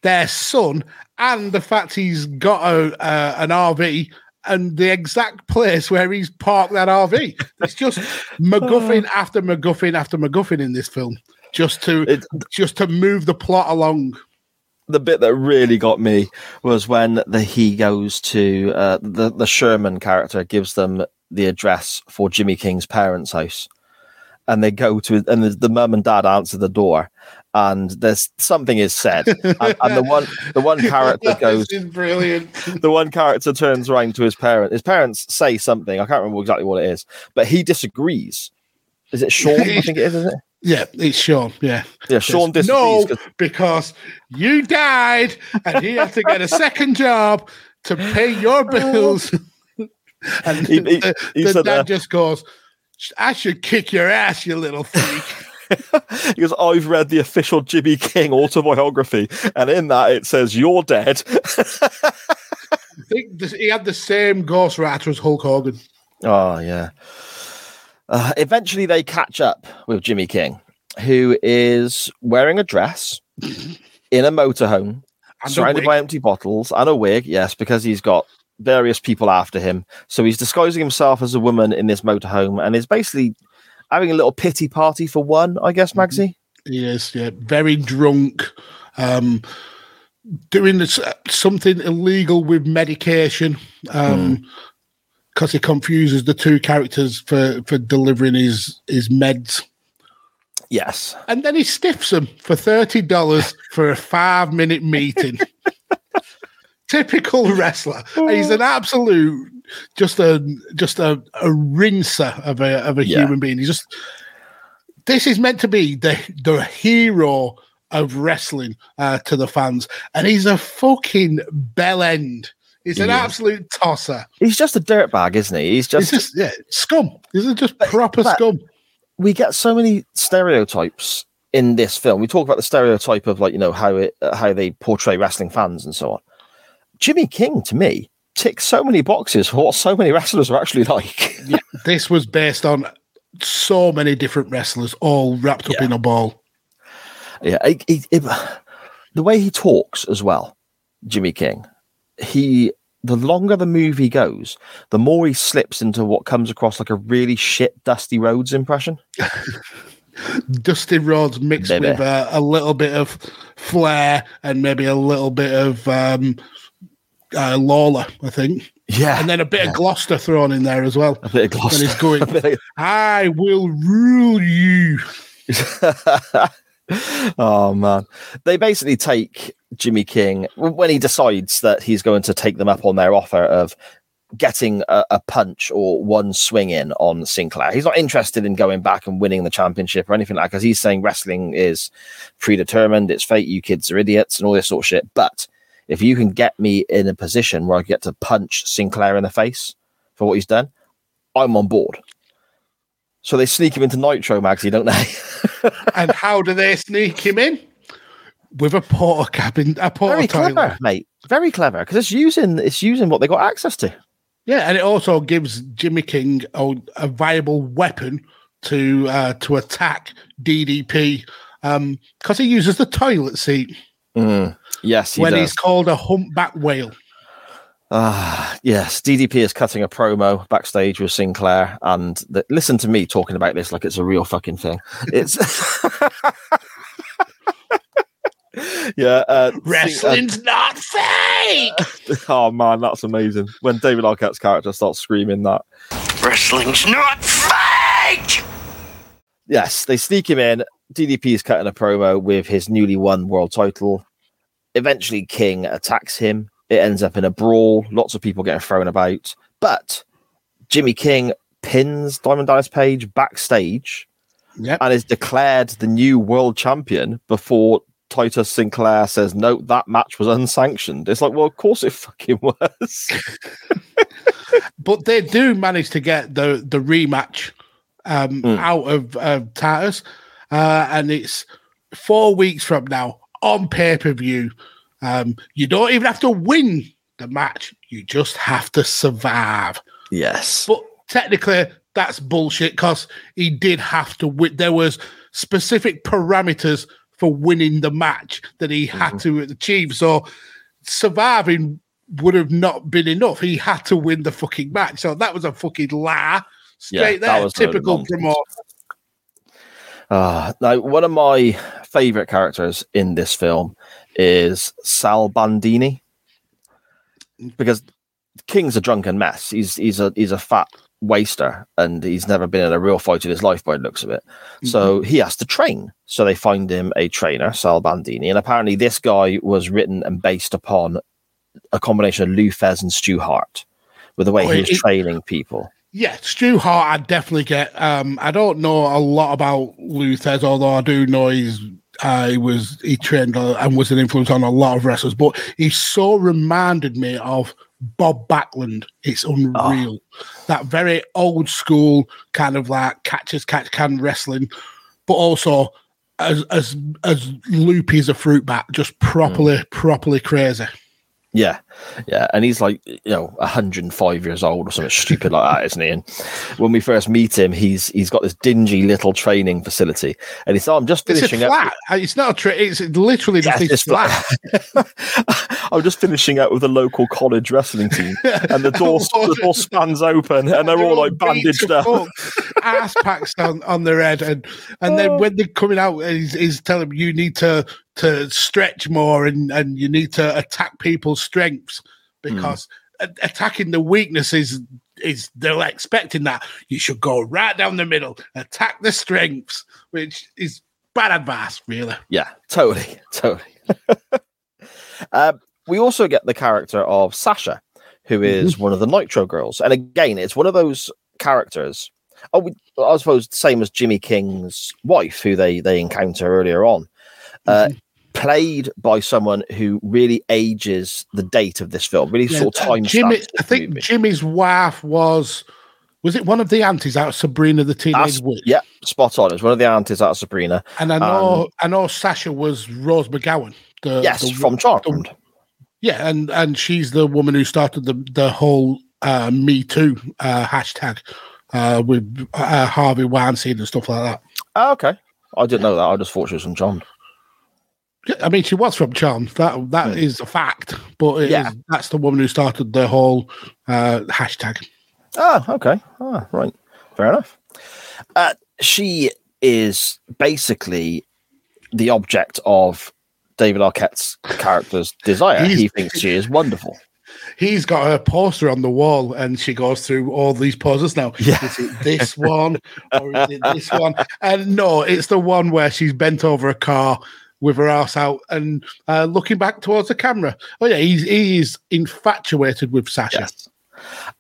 their son, and the fact he's got a uh, an RV and the exact place where he's parked that RV. It's just MacGuffin after MacGuffin after MacGuffin in this film, just to just to move the plot along. the bit that really got me was when the he goes to uh, the the Sherman character gives them the address for Jimmy King's parents' house, and they go to and the, the mum and dad answer the door, and there's something is said, and, and the one the one character goes. Brilliant. The one character turns around to his parent. His parents say something. I can't remember exactly what it is, but he disagrees. Is it Sean? I think it is. Is it? Yeah, it's Sean. Yeah. Yeah, Sean disagrees. No, 'cause- because you died and he had to get a second job to pay your oh. bills. and He- he- the, he the said dad that. just goes, I should kick your ass, you little freak. Goes, I've read the official Jimmy King autobiography, and in that it says, You're dead. I think this, he had the same ghostwriter as Hulk Hogan. oh, yeah. Uh, eventually, they catch up with Jimmy King, who is wearing a dress in a motorhome, And surrounded by empty bottles and a wig. Yes, because he's got various people after him. So he's disguising himself as a woman in this motorhome and is basically having a little pity party for one, I guess, Magsy. He is, yeah, very drunk, um, doing this, uh, something illegal with medication um because he confuses the two characters for, for delivering his, his meds. Yes. And then he stiffs them for $30 for a five minute meeting. Typical wrestler. He's an absolute, just a just a, a rinser of a of a Yeah. human being. He's just this is meant to be the the hero of wrestling uh, to the fans, and he's a fucking bell end. He's an is. absolute tosser. He's just a dirtbag, isn't he? He's He's just just yeah, scum. He's just proper but- scum. we get so many stereotypes in this film. We talk about the stereotype of like you know how it how they portray wrestling fans and so on. Jimmy King to me ticks so many boxes for what so many wrestlers are actually like. Yeah, this was based on so many different wrestlers all wrapped up Yeah. in a ball. yeah, it, it, it- the way he talks as well, Jimmy King. He the longer the movie goes, the more he slips into what comes across like a really shit Dusty Rhodes impression. Dusty Rhodes mixed Baby. with uh, a little bit of flair and maybe a little bit of um, uh, Lawler, I think, Yeah, and then a bit of Gloucester thrown in there as well. a bit of Gloucester. And he's going, of- "I will rule you." oh man they basically take jimmy king when he decides that he's going to take them up on their offer of getting a, a punch or one swing in on Sinclair. He's not interested in going back and winning the championship or anything like that because he's saying wrestling is predetermined, it's fate, you kids are idiots, and all this sort of shit. But if you can get me in a position where I get to punch Sinclair in the face for what he's done, I'm on board. So they sneak him into Nitro, Magsy, don't they? and how do they sneak him in? With a Portakabin, a porter Very toilet. clever, mate. Very clever because it's using it's using what they got access to. Yeah, and it also gives Jimmy King a, a viable weapon to uh, to attack DDP because he uses the toilet seat Yes, he when does. he's called a humpback whale. Ah, yes. DDP is cutting a promo backstage with Sinclair, and the, listen to me talking about this like it's a real fucking thing. It's yeah. Uh, Sin- uh, Wrestling's not fake. oh man, that's amazing. When David Arquette's character starts screaming that. Wrestling's not fake! Yes, they sneak him in. DDP is cutting a promo with his newly won world title. Eventually, King attacks him. It ends up in a brawl. Lots of people getting thrown about. But Jimmy King pins Diamond Dallas Page backstage Yep. and is declared the new world champion before Titus Sinclair says, No, that match was unsanctioned. It's like, well, of course it fucking was. but they do manage to get the the rematch um, Hmm. out of uh, Titus, uh, and it's four weeks from now on pay per view. Um, you don't even have to win the match; you just have to survive. yes. But technically, that's bullshit because he did have to win. There was specific parameters for winning the match that he had to achieve. So surviving would have not been enough. He had to win the fucking match. So that was a fucking lie. Straight that there, was a load of typical nonsense. Uh, now, one of my favorite characters in this film is Sal Bandini because King's a drunken mess. He's he's a he's a fat waster, and he's never been in a real fight in his life by the looks of it. So he has to train. So they find him a trainer, Sal Bandini, and apparently this guy was written and based upon a combination of Lou Thesz and Stu Hart, with the way Oh, he was it- training people. Yeah, Stu Hart, I definitely get. Um, I don't know a lot about Lou Thesz, although I do know he's uh, he was he trained and was an influence on a lot of wrestlers. But he so reminded me of Bob Backlund. It's unreal. That very old school kind of like catchers catch can wrestling, but also as as as loopy as a fruit bat, just properly properly crazy. Yeah, yeah, and he's like you know 105 years old or something stupid like that, isn't he? And when we first meet him, he's he's got this dingy little training facility, and he's oh, I'm just It's finishing up. flat. Uh, It's not a tra- It's literally just it's flat. flat. I'm just finishing up with a local college wrestling team, and the door the door spans open, and they're all like bandaged up. ass packs on, on their head, and and then when they're coming out, he's, he's telling them you need to to stretch more and and you need to attack people's strengths because a- attacking the weaknesses is they're expecting that you should go right down the middle, attack the strengths, which is bad advice, really. Yeah, totally, totally. um, we also get the character of Sasha, who is one of the Nitro girls, and again, it's one of those characters. Oh, we, I suppose same as Jimmy King's wife, who they they encounter earlier on, uh, played by someone who really ages the date of this film, really sort of time. Jimmy, I think movie. Jimmy's wife was. Was it one of the aunties out of Sabrina the Teenage That's- Witch? yeah, spot on. It's one of the aunties out of Sabrina. And I know, I know Sasha was Rose McGowan. The, Yes, the- from Charmed. yeah, and and she's the woman who started the the whole uh, Me Too uh, hashtag uh, with uh, Harvey Weinstein and stuff like that. Oh, okay, I didn't know that. I just thought she was from Charmed. Yeah, I mean, she was from Charmed. That that is a fact, but it is- Yeah. that's the woman who started the whole uh, hashtag. Oh, okay. Ah, right. Fair enough. Uh, she is basically the object of David Arquette's character's desire. He's- he thinks she is wonderful. He's got her poster on the wall, and she goes through all these poses now. Yeah. Is it this one or is it this one? And no, it's the one where she's bent over a car with her ass out and uh, looking back towards the camera. Oh yeah, he's he is infatuated with Sasha. Yes.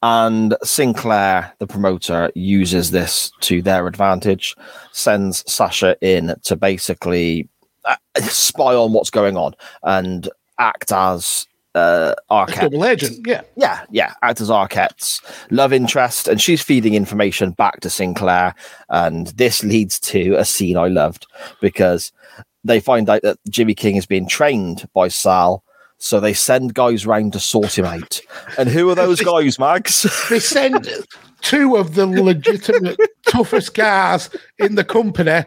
And Sinclair, the promoter, uses this to their advantage, sends Sasha in to basically uh, spy on what's going on and act as uh, Arquette. Double agent, yeah. Yeah, yeah, act as Arquette's love interest, and she's feeding information back to Sinclair. And this leads to a scene I loved because they find out that Jimmy King is being trained by Sal. So they send guys round to sort him out. And who are those guys, Mags? They send two of the legitimate toughest guys in the company.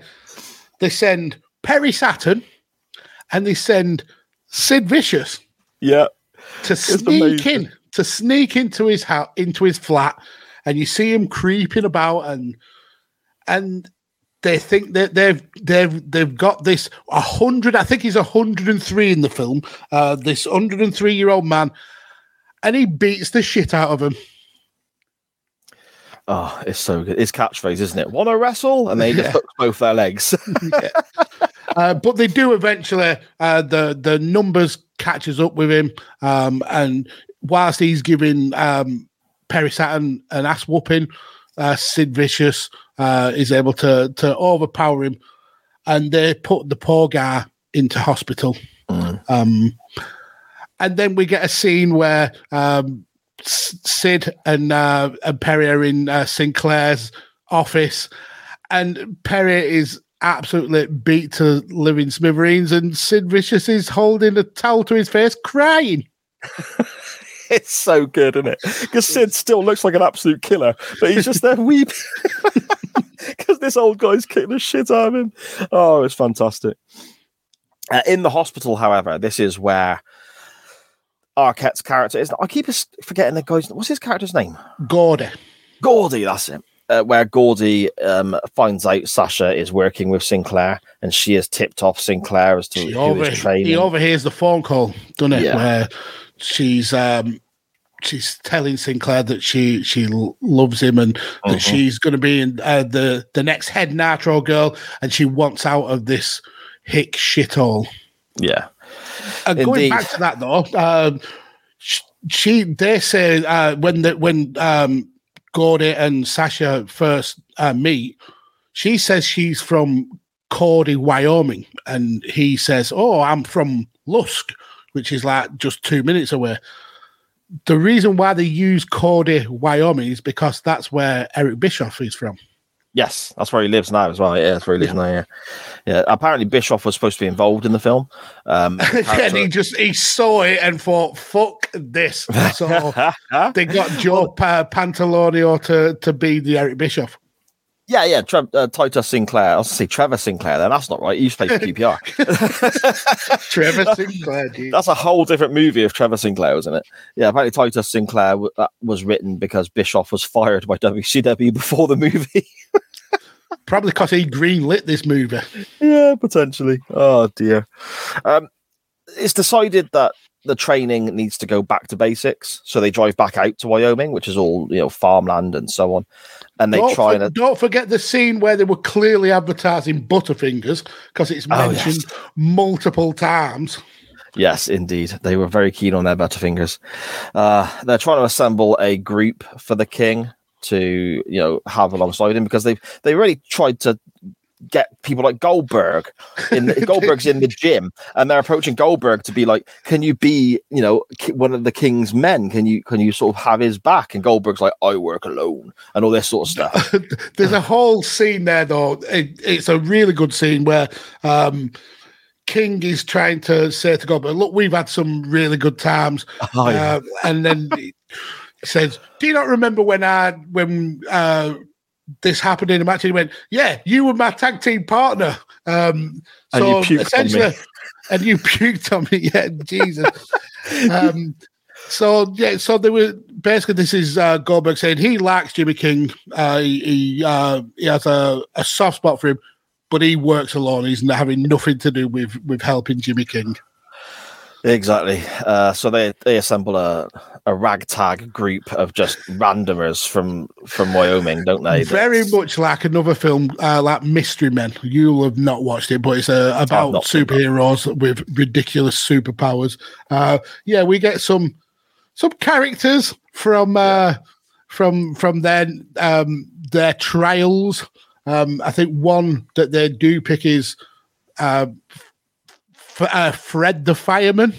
They send Perry Saturn and they send Sid Vicious yeah. to sneak amazing. in, to sneak into his house, into his flat, and you see him creeping about, and and they think that they've they've they've got this a hundred. I think he's hundred and three in the film. Uh, this hundred and three year old man, and he beats the shit out of him. Oh, it's so good. It's catchphrase, isn't it? Want to wrestle? And they just Yeah. hook both their legs. Uh, but they do eventually. Uh, the the numbers catches up with him, um, and whilst he's giving um, Perry Saturn an ass whooping, uh, Sid Vicious uh, is able to to overpower him, and they put the poor guy into hospital. Um, and then we get a scene where um, Sid and uh, and Perry are in uh, Sinclair's office, and Perry is absolutely beat to living smithereens, and Sid Vicious is holding a towel to his face, crying. it's so good, isn't it? Because Sid still looks like an absolute killer, but he's just there weeping because this old guy's kicking the shit out of him. Oh, it's fantastic. Uh, in the hospital, however, this is where Arquette's character is. I keep forgetting the guy's. What's his character's name? Gordy. Gordy. That's it. Uh, where Gordy um, finds out Sasha is working with Sinclair, and she has tipped off Sinclair as to He, who over, is training. he overhears the phone call, doesn't it? Yeah. Where she's um, she's telling Sinclair that she she loves him and Mm-hmm. that she's going to be in, uh, the the next head Nitro girl, and she wants out of this hick shithole. yeah. Going Indeed. back to that though, um, sh- she they say uh, when the when um, Gordy and Sasha first uh, meet, she says she's from Cody, Wyoming, and he says, "Oh, I'm from Lusk, which is like just two minutes away." The reason why they use Cody, Wyoming, is because that's where Eric Bischoff is from. Yes, that's where he lives now as well. Yeah, that's where he lives now. Yeah, yeah. Apparently, Bischoff was supposed to be involved in the film. Um, and he just he saw it and thought, "Fuck this!" So they got Joe pa- Pantoliano to to be the Eric Bischoff. Yeah, yeah. Tre- uh, Titus Sinclair. I was going say Trevor Sinclair. Then that's not right. He used to play for QPR. Trevor Sinclair. dude. that's a whole different movie if Trevor Sinclair was in it. Yeah, apparently Titus Sinclair w- that was written because Bischoff was fired by WCW before the movie. Probably because he greenlit this movie. yeah, potentially. Oh dear. Um, it's decided that the training needs to go back to basics, so they drive back out to Wyoming, which is all you know farmland and so on, and they don't, try for- and don't forget the scene where they were clearly advertising Butterfingers because it's Oh, mentioned yes. multiple times. Yes, indeed. They were very keen on their Butterfingers. Uh, they're trying to assemble a group for the king to, you know, have alongside him because they've they really tried to get people like Goldberg in the, Goldberg's in the gym and they're approaching Goldberg to be like, can you be, you know, one of the king's men? Can you can you sort of have his back? And Goldberg's like, I work alone and all this sort of stuff. There's a whole scene there, though. It, it's a really good scene where um, King is trying to say to Goldberg, "Look, we've had some really good times," Oh, yeah. uh, and then he says, "Do you not remember when I when uh, this happened in a match?" And he went, "Yeah, you were my tag team partner." Um, And so you puked on me. essentially, and you puked on me. Yeah, Jesus. um, so yeah, so they were basically this is uh, Goldberg saying he likes Jimmy King. Uh, he uh, he has a, a soft spot for him, but he works alone. He's not having nothing to do with with helping Jimmy King. Exactly. Uh, so they they assemble a a ragtag group of just randomers from from Wyoming, don't they? Very much like another film, uh, like Mystery Men. You'll have not watched it, but it's uh, about not seen that. superheroes with ridiculous superpowers. Uh, yeah, we get some some characters from uh, from from their um, their trials. Um, I think one that they do pick is uh, uh, Fred the fireman.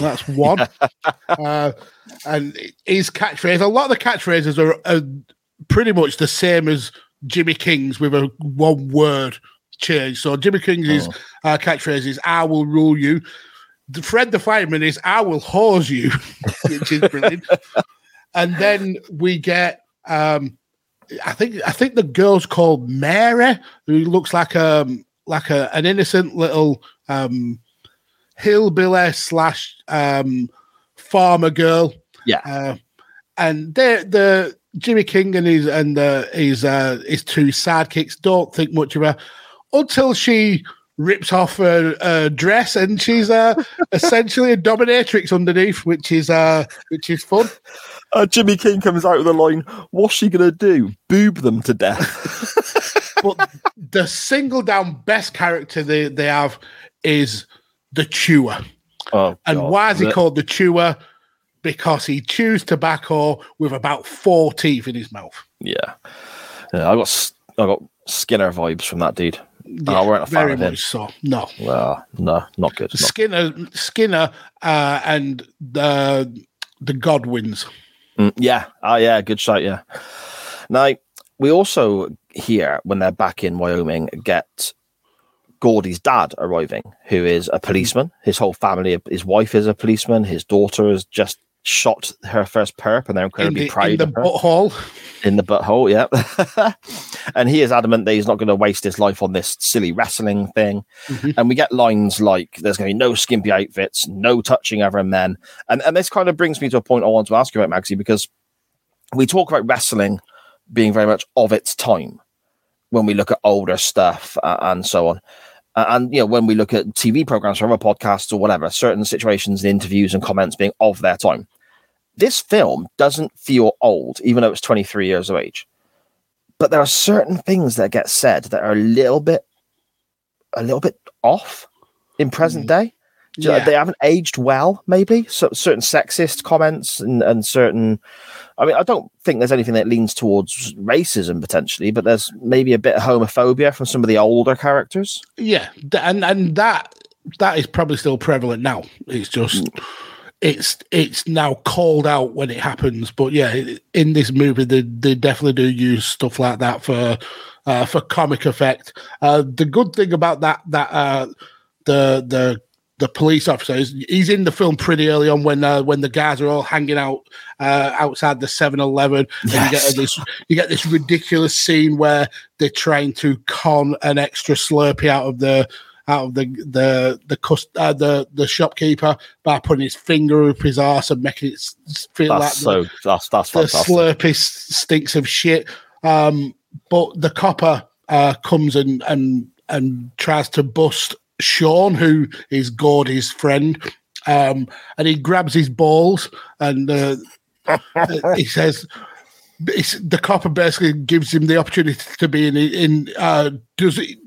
That's one. uh, and his catchphrase. A lot of the catchphrases are, are pretty much the same as Jimmy King's with a one word change. So Jimmy King's uh, catchphrase is "I will rule you." The Fred the fireman is "I will hose you," which is brilliant. and then we get, um, I think, I think the girl's called Mary, who looks like a like a, an innocent little um, hillbilly slash um, farmer girl. Yeah. Uh, and they the Jimmy King and his and uh, his uh, his two sidekicks don't think much of her until she rips off her, her dress and she's uh, essentially a dominatrix underneath, which is uh, which is fun. Uh, Jimmy King comes out with the line, "What's she gonna do? Boob them to death." but the single down best character they, they have is the chewer. oh, And God. why is he called the chewer? Because he chews tobacco with about four teeth in his mouth. Yeah, yeah. I got I got Skinner vibes from that dude. I weren't a fan very of him. much so. No. Well, no, not good. Not- Skinner Skinner uh, and the the Godwins. Mm, yeah. Oh, yeah. Good shot. Yeah. Now we also hear when they're back in Wyoming get Gordy's dad arriving, who is a policeman. His whole family, his wife is a policeman. His daughter has just shot her first perp, and they're In incredibly the, proud in the of her. butthole. in the butthole, yeah. and he is adamant that he's not going to waste his life on this silly wrestling thing. Mhm. And we get lines like, "There's going to be no skimpy outfits, no touching other men," and and this kind of brings me to a point I want to ask you about Maxie because we talk about wrestling being very much of its time when we look at older stuff uh, and so on. Uh, and you know when we look at TV programs or other podcasts or whatever, certain situations, interviews, and comments being of their time this film doesn't feel old, even though it's 23 years of age. But there are certain things that get said that are a little bit, a little bit off in present day. Do you- Yeah. They haven't aged well, maybe. So certain sexist comments and, and certain. I mean, I don't think there's anything that leans towards racism potentially, but there's maybe a bit of homophobia from some of the older characters. Yeah, and and that that is probably still prevalent now. It's just it's it's now called out when it happens. But yeah, in this movie, they they definitely do use stuff like that for uh, for comic effect. Uh, the good thing about that that uh, the the the police officer is he's in the film pretty early on when uh, when the guys are all hanging out uh, outside the 7-Eleven and you get this you get this ridiculous scene where they're trying to con an extra Slurpee out of the out of the the the cust- uh, the the shopkeeper by putting his finger up his arse and making it feel That's like so that's that's the, the fantastic. Slurpee stinks of shit. Um, but the copper uh, comes and and and tries to bust Sean, who is Gordy's friend, um, and he grabs his balls and uh, he says. It's, the copper basically gives him the opportunity to be in. In uh, does it?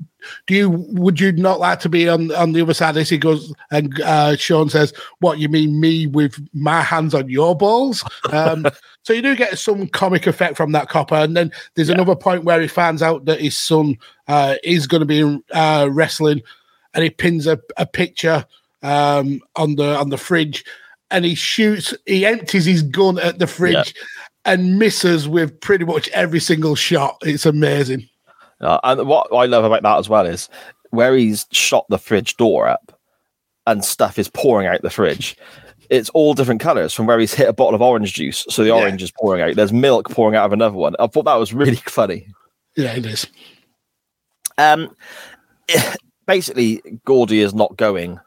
Do you? Would you not like to be on on the other side? of This he goes, and uh, Sean says, "What you mean, me with my hands on your balls?" Um, so you do get some comic effect from that copper, and then there's another point where he finds out that his son uh, is going to be uh, wrestling, and he pins a, a picture um, on the on the fridge, and he shoots. He empties his gun at the fridge. And misses with pretty much every single shot. It's amazing. Uh, and what I love about that as well is where he's shot the fridge door up and stuff is pouring out the fridge. It's all different colors from where he's hit a bottle of orange juice. So the Yeah. orange is pouring out. There's milk pouring out of another one. I thought that was really funny. Yeah, it is. Um, basically, Gordy is not going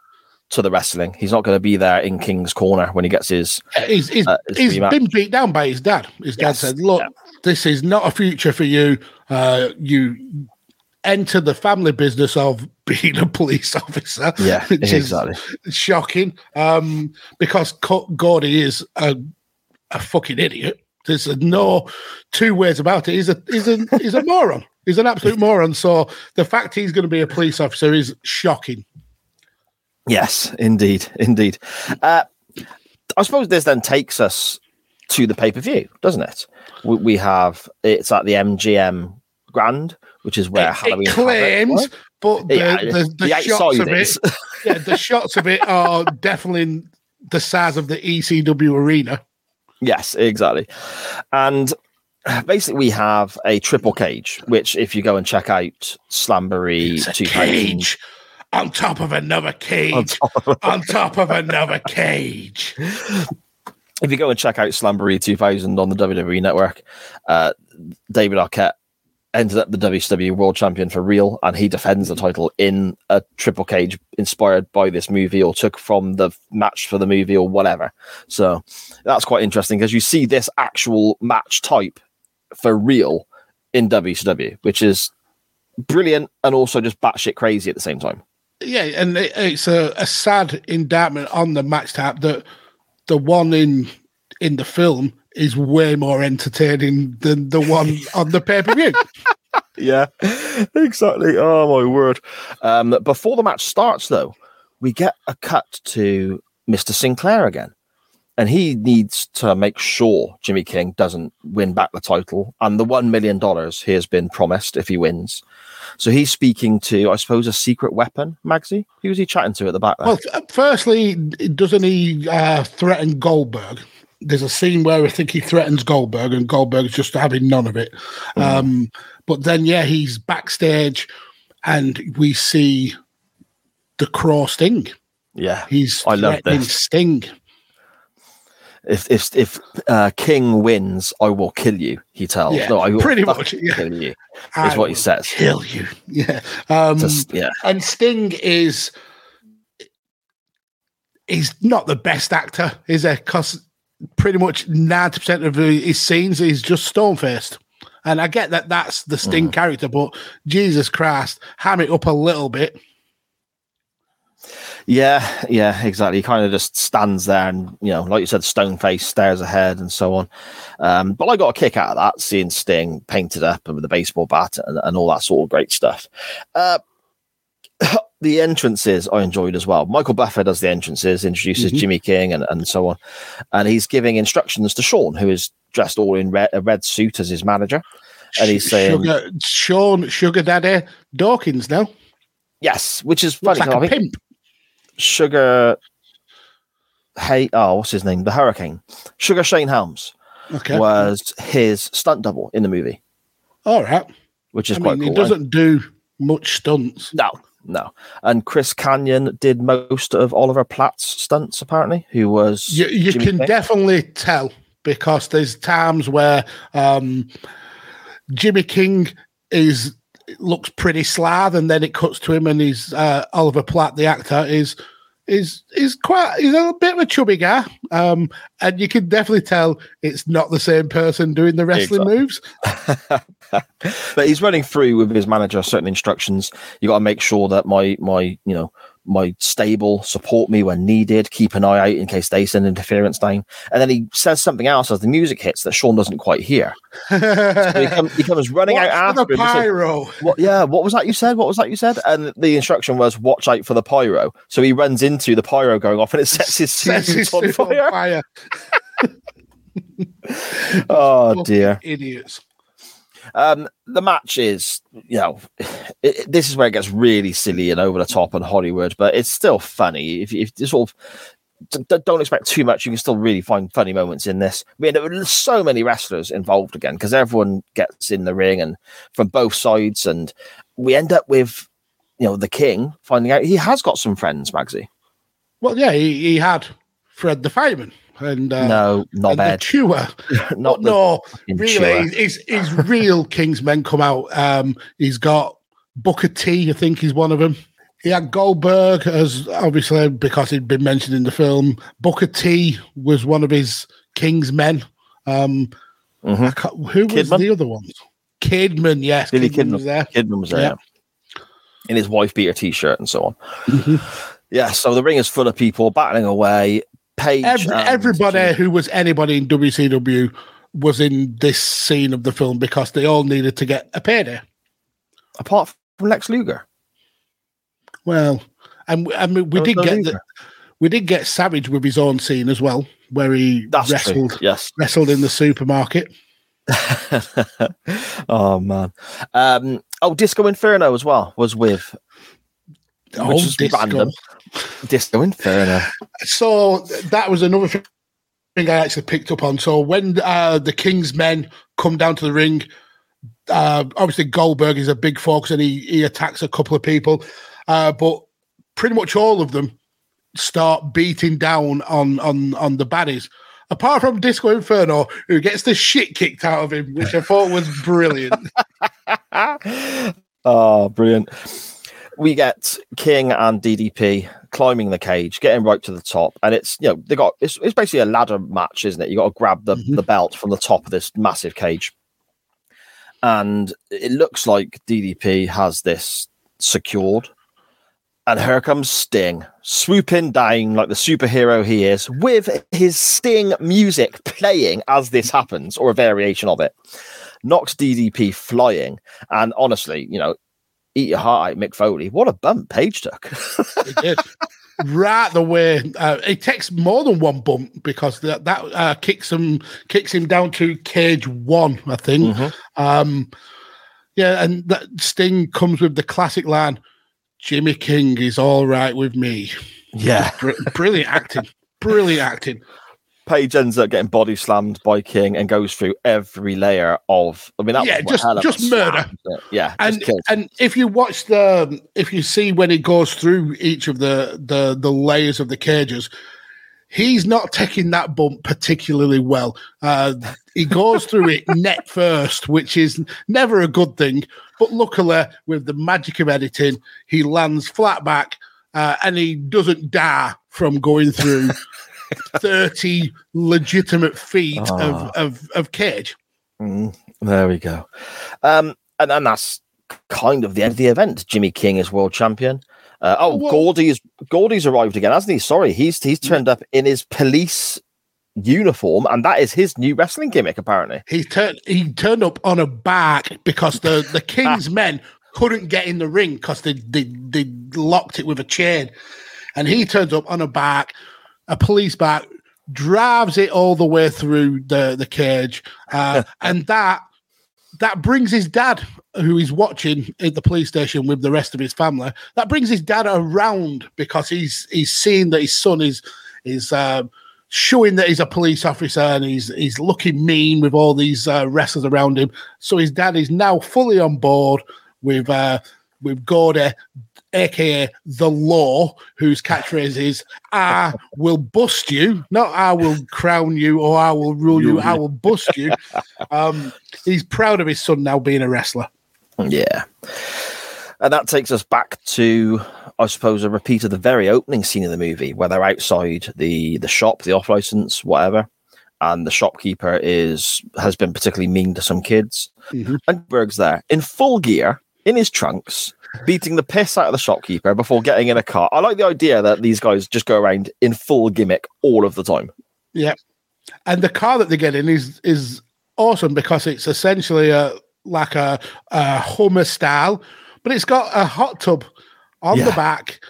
to the wrestling. He's not going to be there in King's Corner when he gets his. He's, he's, Uh, his he's been beat down by his dad. His dad Yes, said, Look, yeah. this is not a future for you. Uh, you enter the family business of being a police officer. Yeah, which exactly. is shocking. Um, because Gordy is a, a fucking idiot. There's no two ways about it. He's a he's a he's a moron. He's an absolute moron. So the fact he's going to be a police officer is shocking. Yes, indeed, indeed. Uh, I suppose this then takes us to the pay per view, doesn't it? We, we have it's at the MGM Grand, which is where It, Halloween it claims, but the, Yeah, the, the, the shots of it, yeah, the shots of it are definitely the size of the ECW arena. Yes, exactly. And basically, we have a triple cage, which, if you go and check out a 2000, cage on top of another cage on top of another cage. if you go and check out Slamboree 2000 on the WWE network, uh, David Arquette ended up the WCW World Champion for real, and he defends the title in a triple cage inspired by this movie or took from the match for the movie or whatever. So that's quite interesting because you see this actual match type for real in WCW, which is brilliant and also just batshit crazy at the same time. Yeah, and it, it's a, a sad indictment on the match tap that the one in in the film is way more entertaining than the one on the pay per view. Yeah, exactly. Oh my word! Um, before the match starts, though, we get a cut to Mister Sinclair again, and he needs to make sure Jimmy King doesn't win back the title and the one million dollars he has been promised if he wins. So he's speaking to, I suppose, a secret weapon. Magsy, who was he chatting to at the back? There? Well, firstly, doesn't he uh, threaten Goldberg? There's a scene where I think he threatens Goldberg, and Goldberg's just having none of it. Um, but then, yeah, he's backstage, and we see the Crow Sting. yeah, He's I love this. Sting. If if if uh, King wins, I will kill you. He tells. Yeah, no, I will pretty much, yeah. kill you. I Is what he says. Kill you. Yeah. Um, Just- yeah. And Sting is he's not the best actor, is he? Because pretty much ninety percent of his scenes is just stone faced. And I get that that's the Sting character, but Jesus Christ, ham it up a little bit. Yeah, yeah, exactly. He kind of just stands there and, you know, like you said, stone face, stares ahead and so on. Um, but I got a kick out of that, seeing Sting painted up and with a baseball bat and, and all that sort of great stuff. Uh, the entrances I enjoyed as well. Michael Buffer does the entrances, introduces Jimmy King and, and so on. And he's giving instructions to Sean, who is dressed all in red, a red suit as his manager. And he's saying, Sugar, Sean Sugar Daddy Dawkins now. yes, which is funny. Looks like a I think pimp. Sugar. Hey, oh, what's his name? The Hurricane. Sugar Shane Helms Okay. was his stunt double in the movie, All right. which is I quite mean, cool. he doesn't do much stunts. No, no. And Chris Kanyon did most of Oliver Platt's stunts, apparently, who was. You, you can King. definitely tell because there's times where um, Jimmy King is looks pretty slav, and then it cuts to him, and he's uh, Oliver Platt, the actor, is is is quite he's a bit of a chubby guy, um, and you can definitely tell it's not the same person doing the wrestling Exactly. moves. but he's running through with his manager certain instructions. You got to make sure that my my you know my stable support me when needed. Keep an eye out in case they send interference down. And then he says something else as the music hits that Sean doesn't quite hear. So he, come, he comes running Watch out after the him. and says, pyro. What? Yeah. What was that you said? What was that you said? And the instruction was watch out for the pyro. So he runs into the pyro going off, and it sets his Sets suit on suit on fire. fire. Oh dear. Idiots. Um, the match is, you know, it, it- this is where it gets really silly and over the top and Hollywood, but it's still funny. If, you sort of d- don't expect too much, you can still really find funny moments in this. I mean, there were so many wrestlers involved again because everyone gets in the ring and from both sides, and we end up with, you know, the King finding out he has got some friends, Magsy. Well, yeah, he, he had Fred the Fireman and uh, no, not and the bad. Not But the no, really, Chewer. his, his real Kingsmen come out. Um, he's got Booker T, I think he's one of them. He had Goldberg as obviously because he'd been mentioned in the film. Booker T was one of his Kingsmen. Um, Mhm. Who was Kidman? the other ones? Kidman, yes, Billy Kidman Kidman was there. Kidman was there. Yeah. In his wife beater t-shirt and so on. Mm-hmm. Yeah, so the ring is full of people battling away. Paige, Every, and- everybody who was anybody in WCW was in this scene of the film because they all needed to get a payday. apart from Lex Luger. Well, and we- I mean, we did no get the, we did get Savage with his own scene as well. where he That's wrestled true. Yes. wrestled in the supermarket. oh man. Um, oh, Disco Inferno as well was with Oh, which is disco. random. Disco Inferno. So that was another thing I actually picked up on. So when uh, the King's men come down to the ring, uh, obviously Goldberg is a big focus and he, he attacks a couple of people, uh, but pretty much all of them start beating down on on on the baddies. Apart from Disco Inferno, who gets the shit kicked out of him, which I thought was brilliant. Oh, brilliant. We get King and DDP climbing the cage, getting right to the top, and it's you know they got it's, it's basically a ladder match, isn't it? You got to grab the, mm-hmm. the belt from the top of this massive cage, and it looks like DDP has this secured, and here comes Sting swooping down like the superhero he is, with his Sting music playing as this happens, or a variation of it knocks DDP flying. And honestly, you know, eat your heart out, Mick Foley. What a bump Page took. It did. right the way uh, it takes more than one bump because that that uh, kicks him kicks him down to cage one, I think. Um, yeah, and that Sting comes with the classic line: "Jimmy King is all right with me." yeah. Br- brilliant acting, brilliant acting. Page ends up getting body slammed by King and goes through every layer of. I mean, that Yeah, was just- just murder. Yeah, and and if you watch the if you see when he goes through each of the the the layers of the cages he's not taking that bump particularly well uh he goes through it net first which is never a good thing but luckily with the magic of editing he lands flat back uh, and he doesn't die from going through 30 legitimate feet Ah. of, of of cage Mm, there we go. Um, and and that's kind of the end of the event. Jimmy King is world champion. Uh, oh, Well- Gordy's Gordy's arrived again, hasn't he? Sorry, he's he's turned up in his police uniform, and that is his new wrestling gimmick, apparently. he turned he turned up on a back because the the king's men couldn't get in the ring because they, they they locked it with a chain and he turns up on a back a police back drives it all the way through the the cage uh, and that that brings his dad who is watching at the police station with the rest of his family that brings his dad around because he's he's seeing that his son is is um showing that he's a police officer and he's he's looking mean with all these uh, wrestlers around him. So his dad is now fully on board with uh, with Gordy, aka the Law, whose catchphrase is "I will bust you," not "I will crown you" or "I will rule you." I will bust you. Um, he's proud of his son now being a wrestler. Yeah. And that takes us back to, I suppose, a repeat of the very opening scene of the movie where they're outside the the shop, the off license, whatever, and the shopkeeper is has been particularly mean to some kids. And Berg's there in full gear, in his trunks, beating the piss out of the shopkeeper before getting in a car. I like the idea that these guys just go around in full gimmick all of the time. Yeah, and the car that they get in is is awesome because it's essentially a like a, a Hummer style, but it's got a hot tub on the back.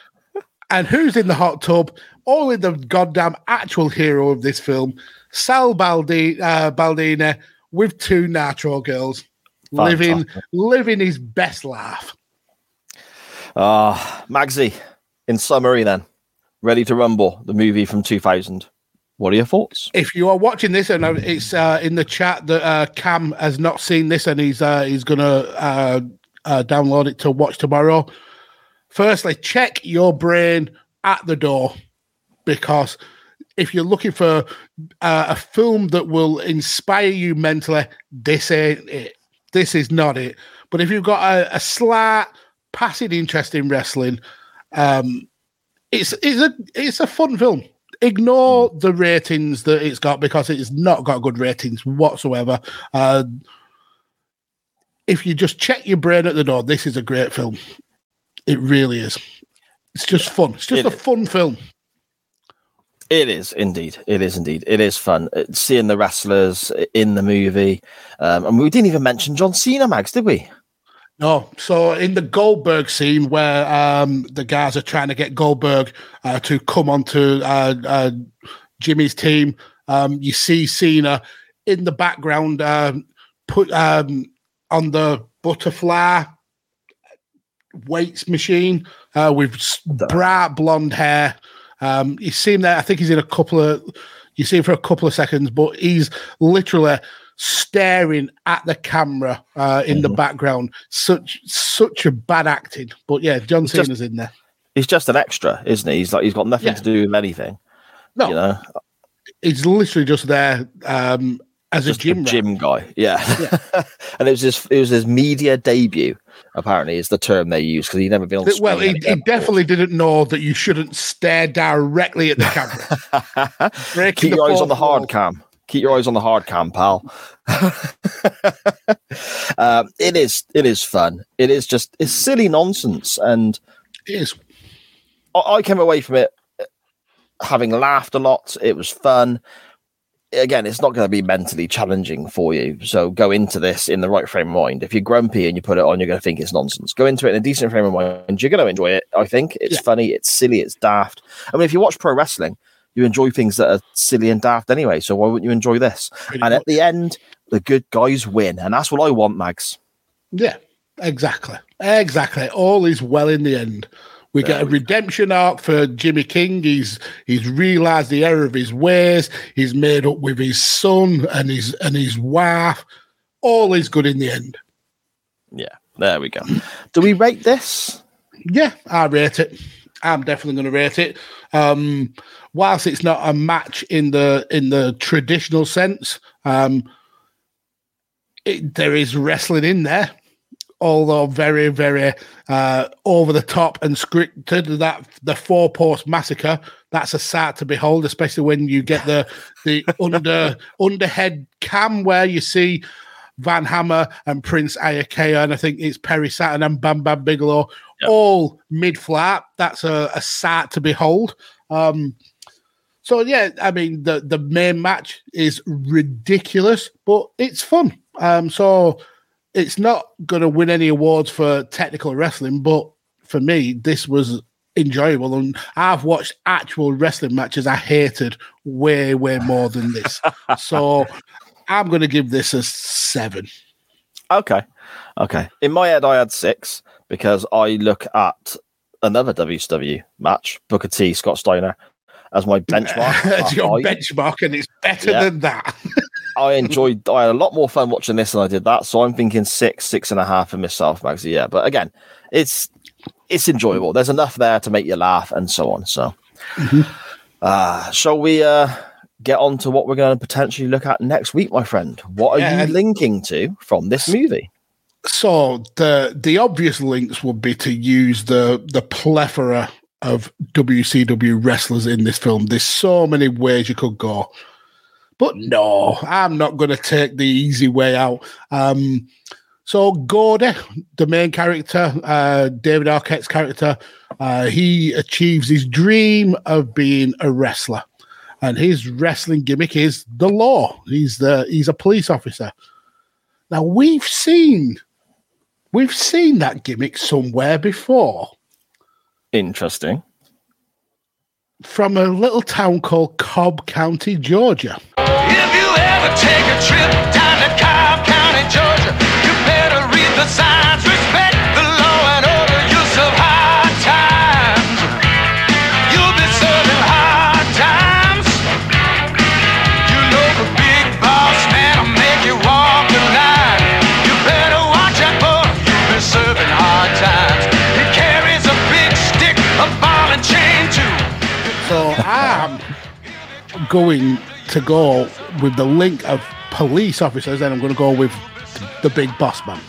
And who's in the hot tub? Only the goddamn actual hero of this film, Sal Baldi, uh, Bandini, with two Nitro girls, living living his best life. Ah, Magsy, in summary, then, Ready to Rumble, the movie from 2000. What are your thoughts? if you are watching this and uh, it's uh, in the chat that uh, Cam has not seen this and he's uh, he's gonna uh, uh, download it to watch tomorrow. Firstly, check your brain at the door because if you're looking for uh, a film that will inspire you mentally, this ain't it. This is not it. But if you've got a, a slight passing interest in wrestling, um, it's it's a it's a fun film. Ignore the ratings that it's got because it's not got good ratings whatsoever. Uh, if you just check your brain at the door, this is a great film. It really is. It's just fun. It's just It a is. fun film. It is indeed. It is indeed. It is fun Uh, seeing the wrestlers in the movie. Um, and we didn't even mention John Cena, Mags, did we? No, so in the Goldberg scene where um, the guys are trying to get Goldberg uh, to come onto uh, uh, Jimmy's team. Um, you see Cena in the background, um, put um, on the butterfly weights machine uh, with bright blonde hair. Um, you see him there. I think he's in a couple of. You see him for a couple of seconds, but he's literally staring at the camera uh, in the background. Such such a bad acting. But yeah, John just- Cena's in there. He's just an extra, isn't he? He's like he's got nothing Yeah. to do with anything. No, You know, he's literally just there um, as just a gym a gym guy. Yeah, and it was his it was his media debut. Apparently, is the term they use because he'd never been on. Well, he, he definitely didn't know that you shouldn't stare directly at the camera. Keep your eyes on the fourth wall. hard cam. Keep your eyes on the hard cam, pal. um, it is it is fun. It is just it's silly nonsense, and It is. I, I came away from it uh, having laughed a lot. It was fun. Again, it's not going to be mentally challenging for you. So go into this in the right frame of mind. If you're grumpy and you put it on, you're going to think it's nonsense. Go into it in a decent frame of mind. You're going to enjoy it. I think it's Yeah. funny, it's silly, it's daft. I mean, if you watch pro wrestling, you enjoy things that are silly and daft anyway. So why wouldn't you enjoy this? Pretty and much. at the end, the good guys win, and that's what I want, Mags. Yeah, exactly. Exactly. All is well in the end. We get a redemption arc for Jimmy King. He's he's realised the error of his ways. He's made up with his son and his and his wife. All is good in the end. Yeah, there we go. Do we rate this? Yeah, I rate it. I'm definitely going to rate it. Um, whilst it's not a match in the in the traditional sense, um, it, there is wrestling in there, although very very uh, over the top and scripted. That the four post massacre that's a sight to behold, especially when you get the the under underhead cam where you see. Van Hammer and Prince Iaukea, and I think it's Perry Saturn and Bam Bam Bigelow, all mid flat. That's a, a sight to behold. Um, so yeah, I mean the the main match is ridiculous, but it's fun. Um, so it's not going to win any awards for technical wrestling, but for me, this was enjoyable. And I've watched actual wrestling matches I hated way way more than this. so I'm going to give this a seven. Okay. Okay. In my head, I had six because I look at another WCW match, Booker T, Scott Steiner, as my benchmark. It's your I, benchmark, and it's better Yeah. than that. I enjoyed, I had a lot more fun watching this than I did that. So I'm thinking six, six and a half for myself, Maxi. Yeah. But again, it's, it's enjoyable. There's enough there to make you laugh and so on. So, uh, shall we, uh, get on to what we're going to potentially look at next week, my friend? What are Yeah, you linking to from this movie? So the the obvious links would be to use the the plethora of WCW wrestlers in this film. There's so many ways you could go. But no, I'm not going to take the easy way out. Um, so Gordy, the main character, uh, David Arquette's character, uh, he achieves his dream of being a wrestler, and his wrestling gimmick is the law. He's the he's a police officer. Now we've seen we've seen that gimmick somewhere before Interesting. from a little town called Cobb County, Georgia. Going to go with the link of police officers, then I'm going to go with the big boss man.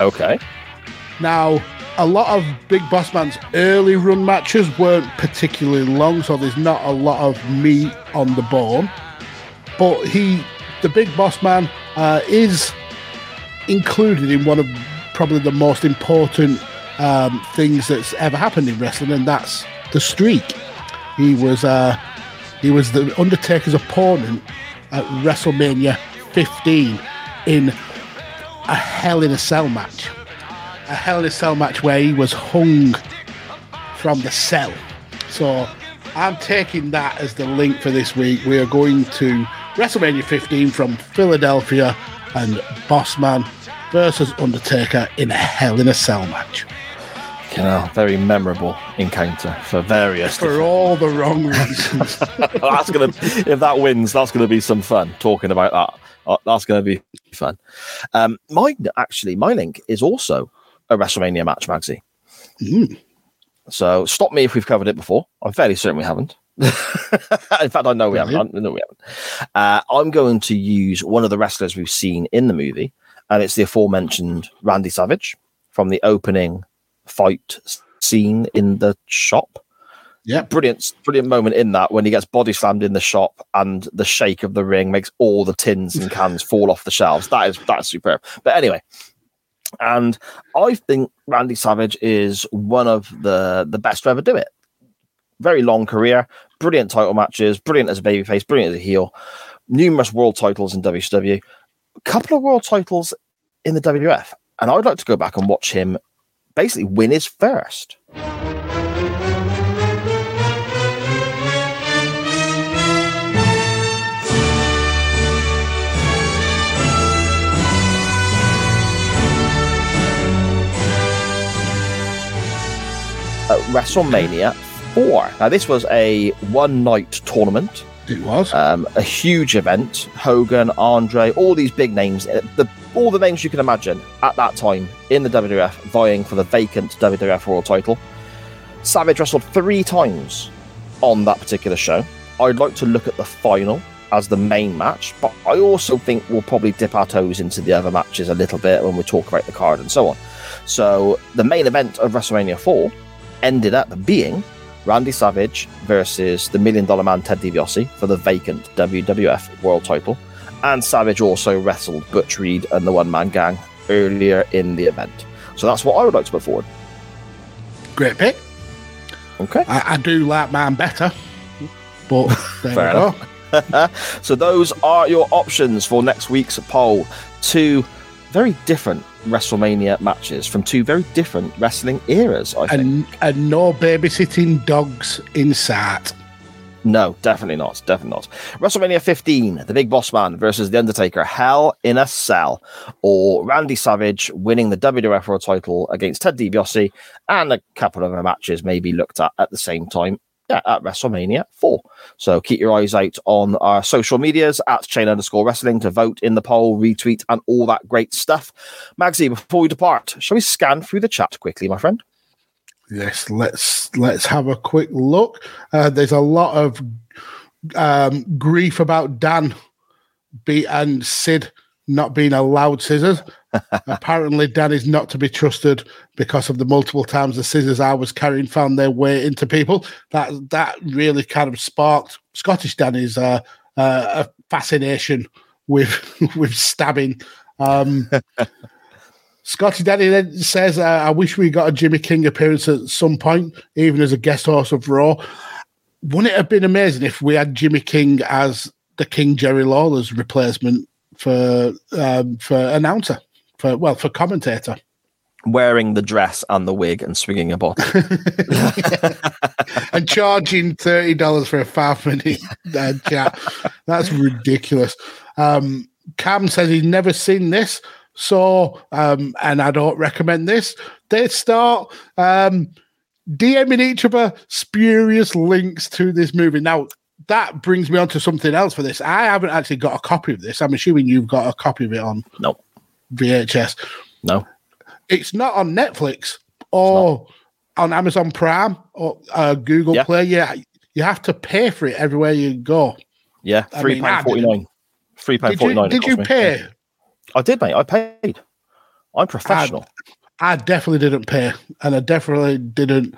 Okay. Now, a lot of Big Boss Man's early run matches weren't particularly long, so there's not a lot of meat on the bone. But he, the Big Boss Man, uh, is included in one of probably the most important um, things that's ever happened in wrestling, and that's the streak. He was uh, he was the Undertaker's opponent at WrestleMania 15 in a Hell in a Cell match a Hell in a Cell match where he was hung from the cell. So I'm taking that as the link for this week. We are going to WrestleMania 15 from Philadelphia and Bossman versus Undertaker in a Hell in a Cell match. You know, very memorable encounter for various. For all the wrong reasons. that's gonna if that wins, that's gonna be some fun talking about that. Uh, that's gonna be fun. Um, mine actually, my link is also a WrestleMania match, Magsy. Mm. So stop me if we've covered it before. I'm fairly certain we haven't. In fact, I know we haven't. I know we haven't. Uh, I'm going to use one of the wrestlers we've seen in the movie, and it's the aforementioned Randy Savage from the opening fight scene in the shop. Yeah. Brilliant, brilliant moment in that when he gets body slammed in the shop and the shake of the ring makes all the tins and cans fall off the shelves. That is that's superb. But anyway, and I think Randy Savage is one of the the best to ever do it. Very long career, brilliant title matches, brilliant as a babyface, brilliant as a heel, numerous world titles in WCW, a couple of world titles in the WWF, and I would like to go back and watch him basically win his first. At WrestleMania 4. Now, this was a one night tournament. It was. Um, a huge event. Hogan, Andre, all these big names, uh, the, all the names you can imagine at that time in the WWF vying for the vacant WWF World title. Savage wrestled three times on that particular show. I'd like to look at the final as the main match, but I also think we'll probably dip our toes into the other matches a little bit when we talk about the card and so on. So the main event of WrestleMania 4 ended up being Randy Savage versus the Million Dollar Man Ted DiBiase for the vacant WWF World Title, and Savage also wrestled Butch Reed and the One Man Gang earlier in the event. So that's what I would like to put forward. Great pick. Okay. I, I do like mine better, but there Fair enough. so those are your options for next week's poll. Two very different WrestleMania matches from two very different wrestling eras. I think. And, and no babysitting dogs in sight. No, definitely not. Definitely not. WrestleMania 15, The Big Boss Man versus The Undertaker, Hell in a Cell, or Randy Savage winning the WWF World title against Ted DiBiase, and a couple of other matches may be looked at at the same time yeah, at WrestleMania 4. So keep your eyes out on our social medias at chain underscore wrestling to vote in the poll, retweet, and all that great stuff. Magsy, before we depart, shall we scan through the chat quickly, my friend? Yes, let's let's have a quick look. Uh, there's a lot of um, grief about Dan be and Sid not being allowed scissors. Apparently, Dan is not to be trusted because of the multiple times the scissors I was carrying found their way into people. That that really kind of sparked Scottish Danny's uh, uh, a fascination with with stabbing. Um, Scotty Daddy then says, uh, I wish we got a Jimmy King appearance at some point, even as a guest host of Raw. Wouldn't it have been amazing if we had Jimmy King as the King Jerry Lawler's replacement for um, for announcer, for well, for commentator? Wearing the dress and the wig and swinging a bottle. and charging thirty dollars for a five minute uh, chat. That's ridiculous. Um, Cam says he's never seen this, so um, and I don't recommend this. They start um, DMing each other spurious links to this movie. Now that brings me on to something else for this. I haven't actually got a copy of this. I'm assuming you've got a copy of it on no VHS. No, it's not on Netflix or on Amazon Prime or uh, Google Yeah. Play. Yeah, you have to pay for it everywhere you go. Yeah, I three I pound forty nine. Three pound Did you, did you pay? I did, mate. I paid. I'm professional. I definitely didn't pay, and I definitely didn't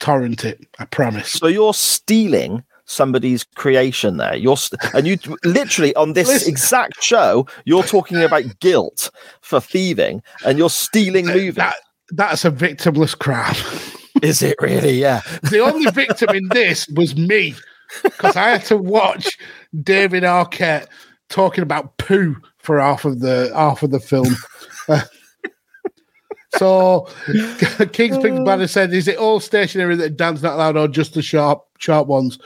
torrent it. I promise. so you're stealing somebody's creation there. You're st- and you literally on this Listen. exact show, you're talking about guilt for thieving, and you're stealing movies. That, that's a victimless crime. Is it really? Yeah. the only victim in this was me because I had to watch David Arquette talking about poo for half of the half of the film. Uh, So King's Pigs Banner said, "Is it all stationary that Dan's not allowed, or just the sharp, sharp ones?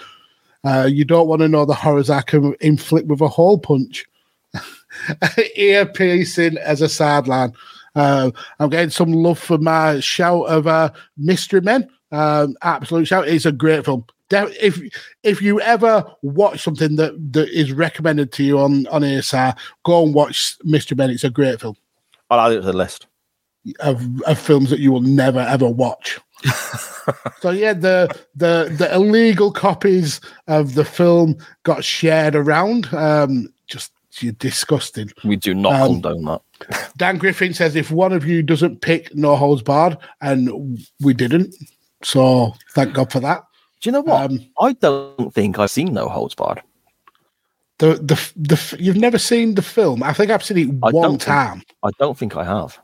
Uh, you don't want to know the horrors I can inflict with a hole punch." Ear piercing as a sideline. Uh, I'm getting some love for my shout of uh, Mystery Men. Um, absolute shout! It's a great film. If if you ever watch something that, that is recommended to you on on ASR, go and watch Mystery Men. It's a great film I'll add it to the list. of, of films that you will never ever watch. So yeah, the the the illegal copies of the film got shared around. Um, just you're disgusting. We do not Um, condone that. Dan Griffin says if one of you doesn't pick No Holds Barred, and we didn't, so thank God for that. Do you know what? Um, I don't think I've seen No Holds Barred. The the the you've never seen the film. I think I've seen it I one don't think- time. I don't think I have.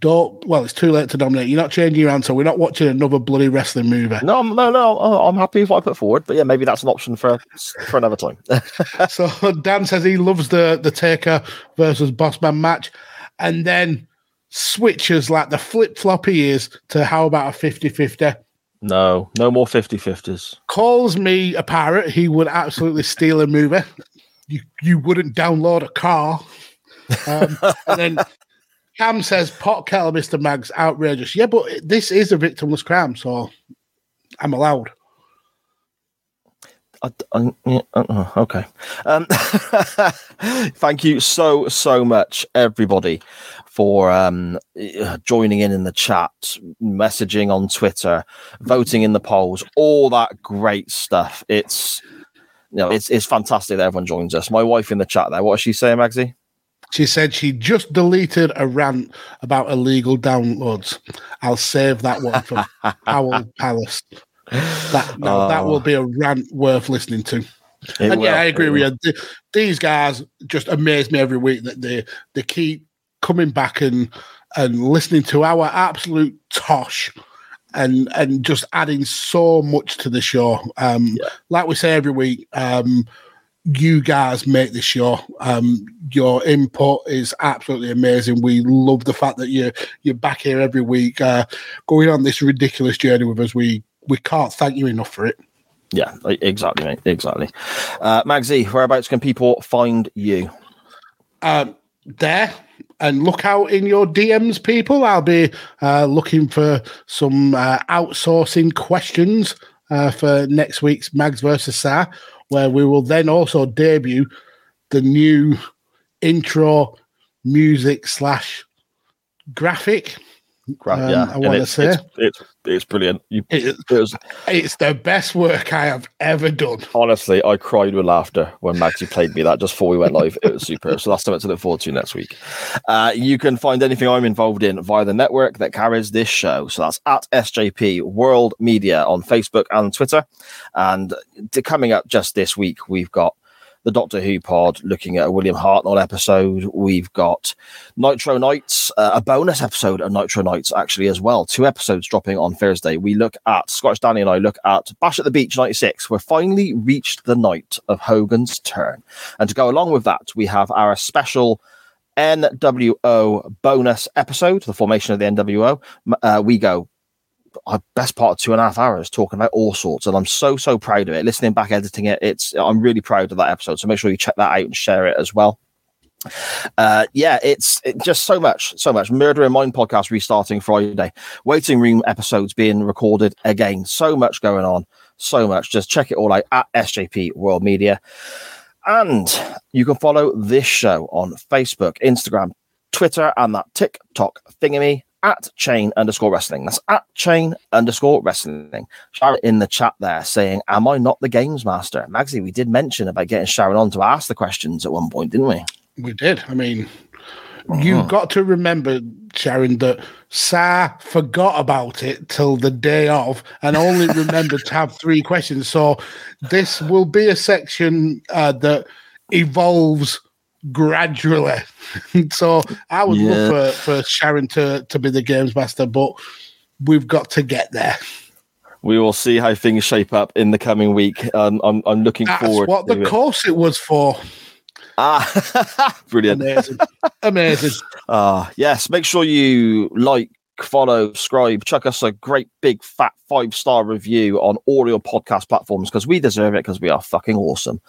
Don't well, it's too late to nominate. You're not changing your answer. We're not watching another bloody wrestling movie. No, no, no. I'm happy with what I put forward, but yeah, maybe that's an option for for another time. So Dan says he loves the the Taker versus Bossman match, and then switches like the flip flop he is to how about a 50 50. no, no more 50-50s. Calls me a pirate. He would absolutely steal a movie. You you wouldn't download a car. Um, and then Cam says pot kettle, Mr. Mags, outrageous. Yeah, but this is a victimless crime, so I'm allowed. I, I- yeah, uh, uh, okay. Um, thank you so so much, everybody, for um, joining in in the chat, messaging on Twitter, voting in the polls, all that great stuff. It's you know, it's it's fantastic that everyone joins us. My wife in the chat there. What is she saying, Magsy? She said she just deleted a rant about illegal downloads. I'll save that one for Owl Palace. That no, that will be a rant worth listening to. It and will, yeah, I agree with you. These guys just amaze me every week that they they keep coming back and and listening to our absolute tosh and and just adding so much to the show. Um, Like we say every week, um, you guys make the show. Um, your input is absolutely amazing. We love the fact that you you're back here every week, uh, going on this ridiculous journey with us. We we can't thank you enough for it. Yeah, exactly, mate. Exactly. Uh, Magsy, whereabouts can people find you? um, there and look out in your DMs, people. I'll be uh, looking for some uh, outsourcing questions uh, for next week's Mags versus Si, where we will then also debut the new intro music slash graphic. Gra- Um, yeah, I wanna it's, say- it's, it's it's brilliant. You, It- it was It's the best work I have ever done. honestly, I cried with laughter when Magsy played me that just before we went live. It was superb. So that's something to look forward to next week. Uh, you can find anything I'm involved in via the network that carries this show. So that's at SJP World Media on Facebook and Twitter. And to coming up just this week, we've got the Doctor Who pod looking at a William Hartnell episode. We've got Nitro Nights, uh, a bonus episode of Nitro Nights actually as well. Two episodes dropping on Thursday. We look at Scottish Danny and I look at Bash at the Beach 96. We've finally reached the night of Hogan's turn. And to go along with that, we have our special NWO bonus episode, the formation of the NWO. Uh, we go best part of two and a half hours talking about all sorts, and I'm so so proud of it. Listening back, editing it, it's I'm really proud of that episode. So make sure you check that out and share it as well. Uh, yeah, it's it, just so much, so much. Murder in Mind podcast restarting Friday. Waiting room episodes being recorded again. So much going on, so much. Just check it all out at SJP World Media, and you can follow this show on Facebook, Instagram, Twitter, and that TikTok thingamy at chain underscore wrestling. That's at chain underscore wrestling. Sharon in the chat there saying, Am I not the games master? Magsy, we did mention about getting Sharon on to ask the questions at one point, didn't we? We did. I mean, you've got to remember, Sharon, that Si forgot about it till the day of and only remembered to have three questions. So this will be a section uh, that evolves gradually. so I would love for, for Sharon to, to be the games master, but we've got to get there. We will see how things shape up in the coming week. Um, I'm, I'm looking That's forward what the it. course it was for. Ah, brilliant. Amazing. Amazing. Ah, yes. Make sure you like, follow, subscribe, chuck us a great big fat five star review on all your podcast platforms because we deserve it because we are fucking awesome.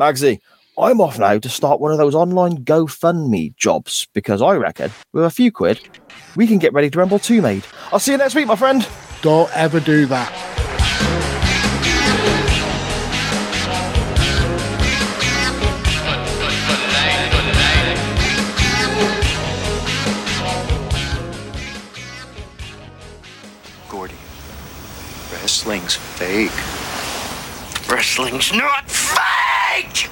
Magsy, I'm off now to start one of those online GoFundMe jobs because I reckon with a few quid, we can get ready to Rumble 2 made. I'll see you next week, my friend. Don't ever do that. Gordy, wrestling's fake. Wrestling's not fake!